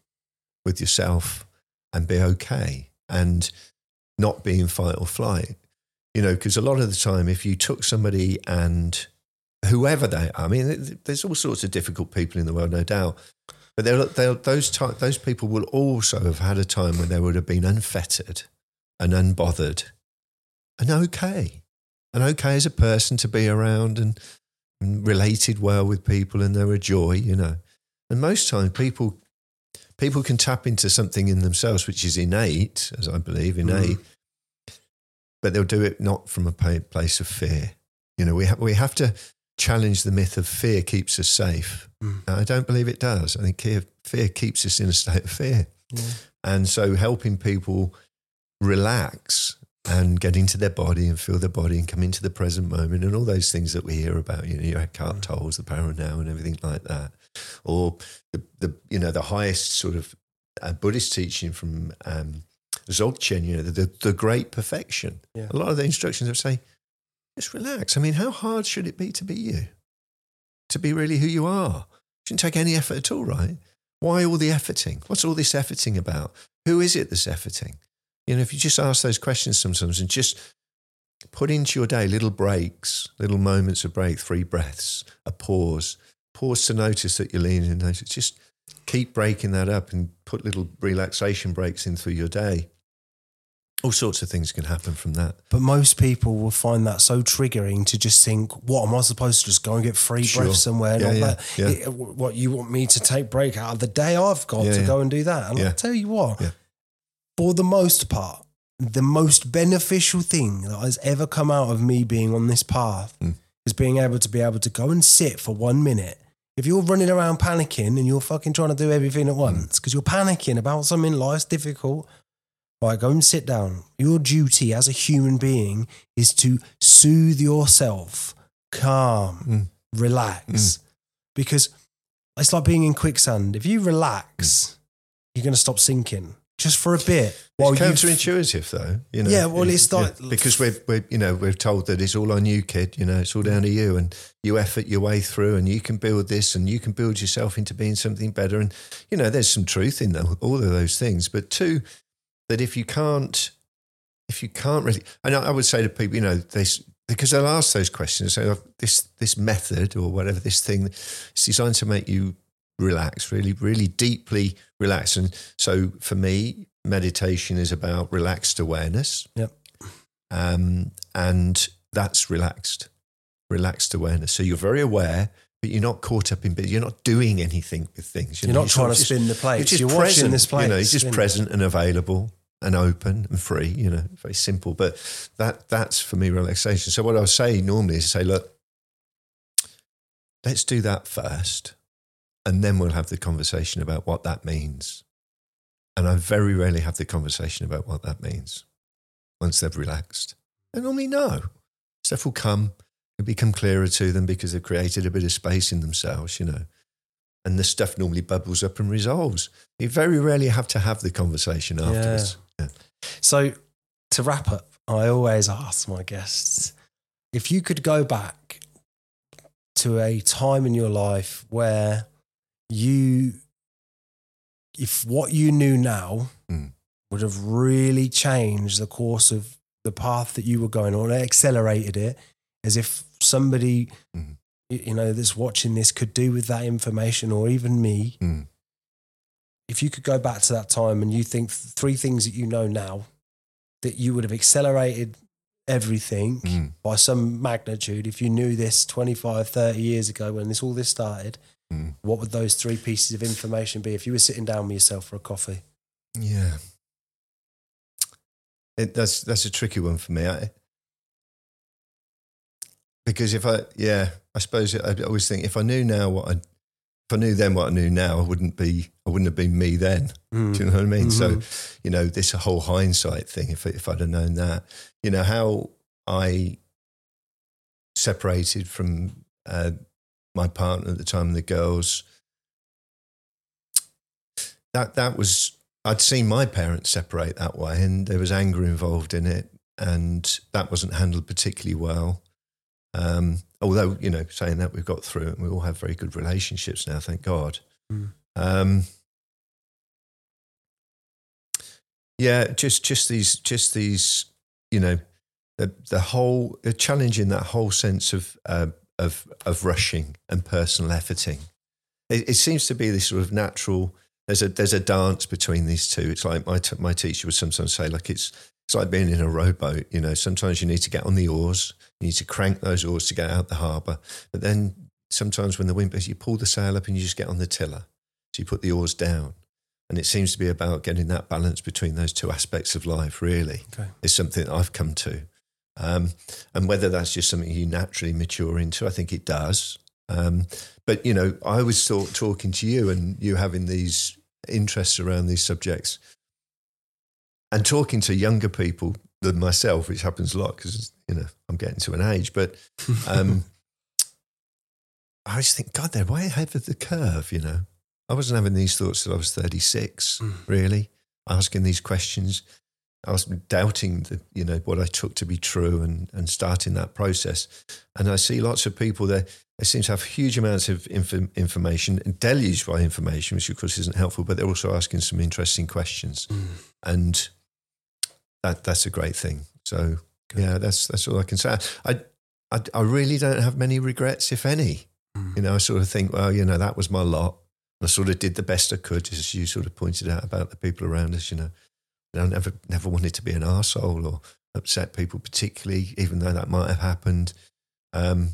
with yourself and be okay and not be in fight or flight. You know, because a lot of the time, if you took somebody and whoever they are, I mean, there's all sorts of difficult people in the world, no doubt. But they'll, they'll, those, ty- those people will also have had a time when they would have been unfettered and unbothered and okay. And okay as a person to be around and, and related well with people and they're a joy, you know. And most times people people can tap into something in themselves which is innate, as I believe, mm. innate, but they'll do it not from a place of fear. You know, we, ha- we have to challenge the myth of fear keeps us safe. Mm. I don't believe it does. I think fear, fear keeps us in a state of fear. Yeah. And so helping people relax and get into their body and feel their body and come into the present moment and all those things that we hear about, you know, your Eckhart Tolle's, the power of now and everything like that. Or the, the you know, the highest sort of uh, Buddhist teaching from um, Dzogchen, you know, the, the, the great perfection. Yeah. A lot of the instructions would say, just relax. I mean, how hard should it be to be you? To be really who you are? Shouldn't take any effort at all, right? Why all the efforting? What's all this efforting about? Who is it that's efforting? You know, if you just ask those questions sometimes and just put into your day little breaks, little moments of break, three breaths, a pause, pause to notice that you're leaning and notice. Just keep breaking that up and put little relaxation breaks in through your day. All sorts of things can happen from that. But most people will find that so triggering to just think, what am I supposed to just go and get free Sure. breath somewhere? And Yeah, all yeah, that? yeah. It- what you want me to take break out of the day I've got to go and do that? And. I'll tell you what, for the most part, the most beneficial thing that has ever come out of me being on this path Mm. is being able to be able to go and sit for one minute. If you're running around panicking and you're fucking trying to do everything Mm. at once because you're panicking about something, life's difficult. Right, go and sit down. Your duty as a human being is to soothe yourself, calm, Mm. relax. Because it's like being in quicksand. If you relax, you're going to stop sinking just for a bit. Well, It's counterintuitive, though. You know. Yeah, well, it's like- because we're, we're you know we're told that it's all on you, kid. You know, it's all down to you, and you effort your way through, and you can build this, and you can build yourself into being something better. And you know, there's some truth in all of those things. But two, that if you can't, if you can't really, and I I would say to people, you know, this because they'll ask those questions. So this this method or whatever this thing, it's designed to make you relax, really, really deeply relax. And so for me, meditation is about relaxed awareness. Yep. Um, and that's relaxed, relaxed awareness. So you're very aware, but you're not caught up in, business, you're not doing anything with things. You You're know, not sort trying to just- spin the plates. You're You're, just watching present, this plate. You know, it's just present and available and open and free. You know, very simple. But that that's for me relaxation. So what I would say normally is say, look, let's do that first, and then we'll have the conversation about what that means. And I very rarely have the conversation about what that means once they've relaxed. They normally know. Stuff will come, it'll become clearer to them because they've created a bit of space in themselves, you know. And the stuff normally bubbles up and resolves. You very rarely have to have the conversation afterwards. Yeah. So to wrap up, I always ask my guests if you could go back to a time in your life where you, if what you knew now Mm. would have really changed the course of the path that you were going on, accelerated it, as if somebody, y- you know, that's watching this could do with that information, or even me, Mm. if you could go back to that time and you think three things that you know now that you would have accelerated everything Mm. by some magnitude if you knew this 25 30 years ago when this all this started Mm. what would those three pieces of information be if you were sitting down with yourself for a coffee Yeah. It, that's that's a tricky one for me. I, because if I, yeah, I suppose I always think if I knew now what I, if I knew then what I knew now, I wouldn't be, I wouldn't have been me then. Mm. Do you know what I mean? So, Mhm. you know, this whole hindsight thing, if, if I'd have known that, you know, how I separated from uh, my partner at the time and the girls, that, that was, I'd seen my parents separate that way and there was anger involved in it and that wasn't handled particularly well. Um, although, you know, saying that we've got through it and we all have very good relationships now, thank God. Mm. Um, yeah, just just these just these you know the the whole the challenging that whole sense of uh, of of rushing and personal efforting. It, it seems to be this sort of natural. There's a there's a dance between these two. It's like my t- my teacher would sometimes say, like it's it's like being in a rowboat. You know, sometimes you need to get on the oars, you need to crank those oars to get out the harbour, but then sometimes when the wind blows, you pull the sail up and you just get on the tiller. So you put the oars down. And it seems to be about getting that balance between those two aspects of life, really, Okay. is something I've come to. Um, and whether that's just something you naturally mature into, I think it does. Um, but, you know, I was thought talking to you and you having these interests around these subjects and talking to younger people than myself, which happens a lot because, you know, I'm getting to an age. But um, I just think, God, they're way ahead of the curve, you know. I wasn't having these thoughts till I was 36, Mm. really, asking these questions. I was doubting the, you know, what I took to be true and, and starting that process. And I see lots of people there, they seem to have huge amounts of inf- information, deluged by information, which of course isn't helpful, but they're also asking some interesting questions. Mm. And that that's a great thing. So Good. yeah, that's that's all I can say. I, I I really don't have many regrets, if any. Mm. You know, I sort of think, well, you know, that was my lot. I sort of did the best I could, as you sort of pointed out about the people around us. You know, and I never never wanted to be an arsehole or upset people particularly, even though that might have happened. Um,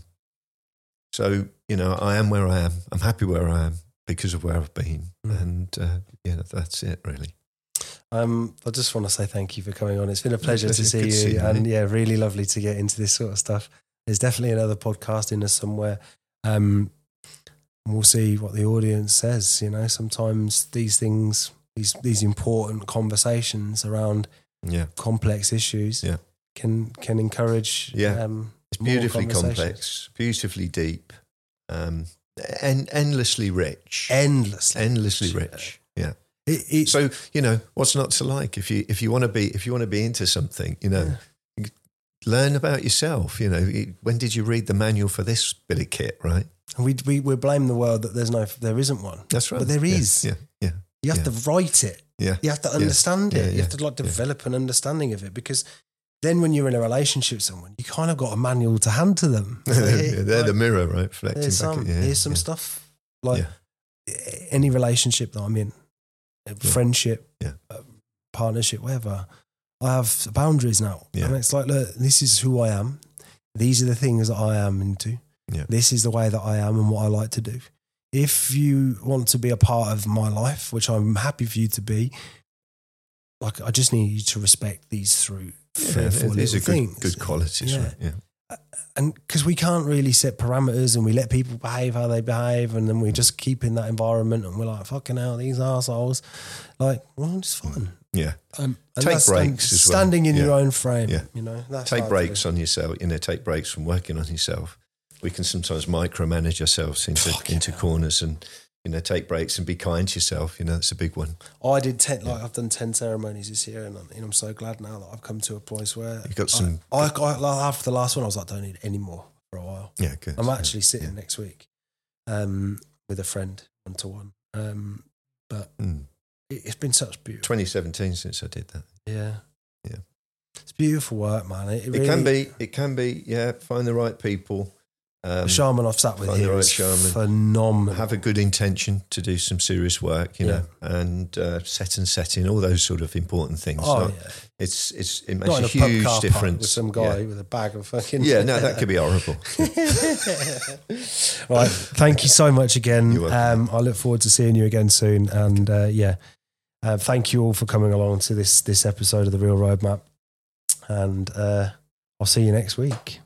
so you know, I am where I am. I'm happy where I am because of where I've been, Mm. and uh, yeah, that's it really. Um, I just want to say thank you for coming on. It's been a pleasure to see you, see you, and yeah, really lovely to get into this sort of stuff. There's definitely another podcast in us somewhere. Um, we'll see what the audience says. You know, sometimes these things these these important conversations around Yeah. complex issues Yeah. can can encourage Yeah. um, It's beautifully complex, beautifully deep, um, and endlessly rich. endlessly endlessly rich, rich. Yeah. It, it's So you know what's not to like if you if you want to be if you want to be into something, you know, learn about yourself. You know, when did you read the manual for this bit of kit? Right. we, we we blame the world that there's no there isn't one. That's right. But there is. Yeah. Yeah. Yeah. You have Yeah. to write it. Yeah. You have to understand Yeah, it. You yeah, have to like yeah. develop an understanding of it because then when you're in a relationship with someone, you kind of got a manual to hand to them. Like, Yeah, They're right, the mirror, right? Reflecting there's back some at. Yeah, here's some yeah. stuff like Yeah. any relationship that I'm in, a friendship, Yeah. uh, partnership, whatever. I have boundaries now, Yeah. and it's like, look, this is who I am. These are the things that I am into. Yeah. This is the way that I am and what I like to do. If you want to be a part of my life, which I'm happy for you to be, like I just need you to respect these through Yeah, these are good, things. good qualities, Yeah right? Yeah. And because we can't really set parameters and we let people behave how they behave and then we just keep in that environment and we're like fucking hell these assholes like well it's fine Yeah. um, and Take stand- breaks well. standing in your own frame Yeah. you know that's take breaks on yourself. You know, take breaks from working on yourself. We can sometimes micromanage ourselves into Fucking into hell. corners, and you know, take breaks and be kind to yourself. You know, that's a big one. I did ten like I've done ten ceremonies this year and I'm, and I'm so glad now that I've come to a place where You've got some. I, I, I like, after the last one I was like don't need any more for a while yeah, good. I'm Yeah. actually sitting next week um, with a friend one to one um, but Mm. it, it's been such beautiful 2017 since I did that. Yeah. Yeah. It's beautiful work, man. It, It really, can be. It can be. Yeah, find the right people. The Um, shaman I've sat with the here right is shaman. phenomenal. have a good intention to do some serious work, you know, and uh, set and setting, all those sort of important things. oh, Not- yeah. It's it's it makes Not a a huge difference. with some guy Yeah. with a bag of fucking. Yeah, no, that could be horrible. right. Thank you so much again. Um, I look forward to seeing you again soon. And uh, yeah, uh, thank you all for coming along to this this episode of the Real Roadmap. And uh, I'll see you next week.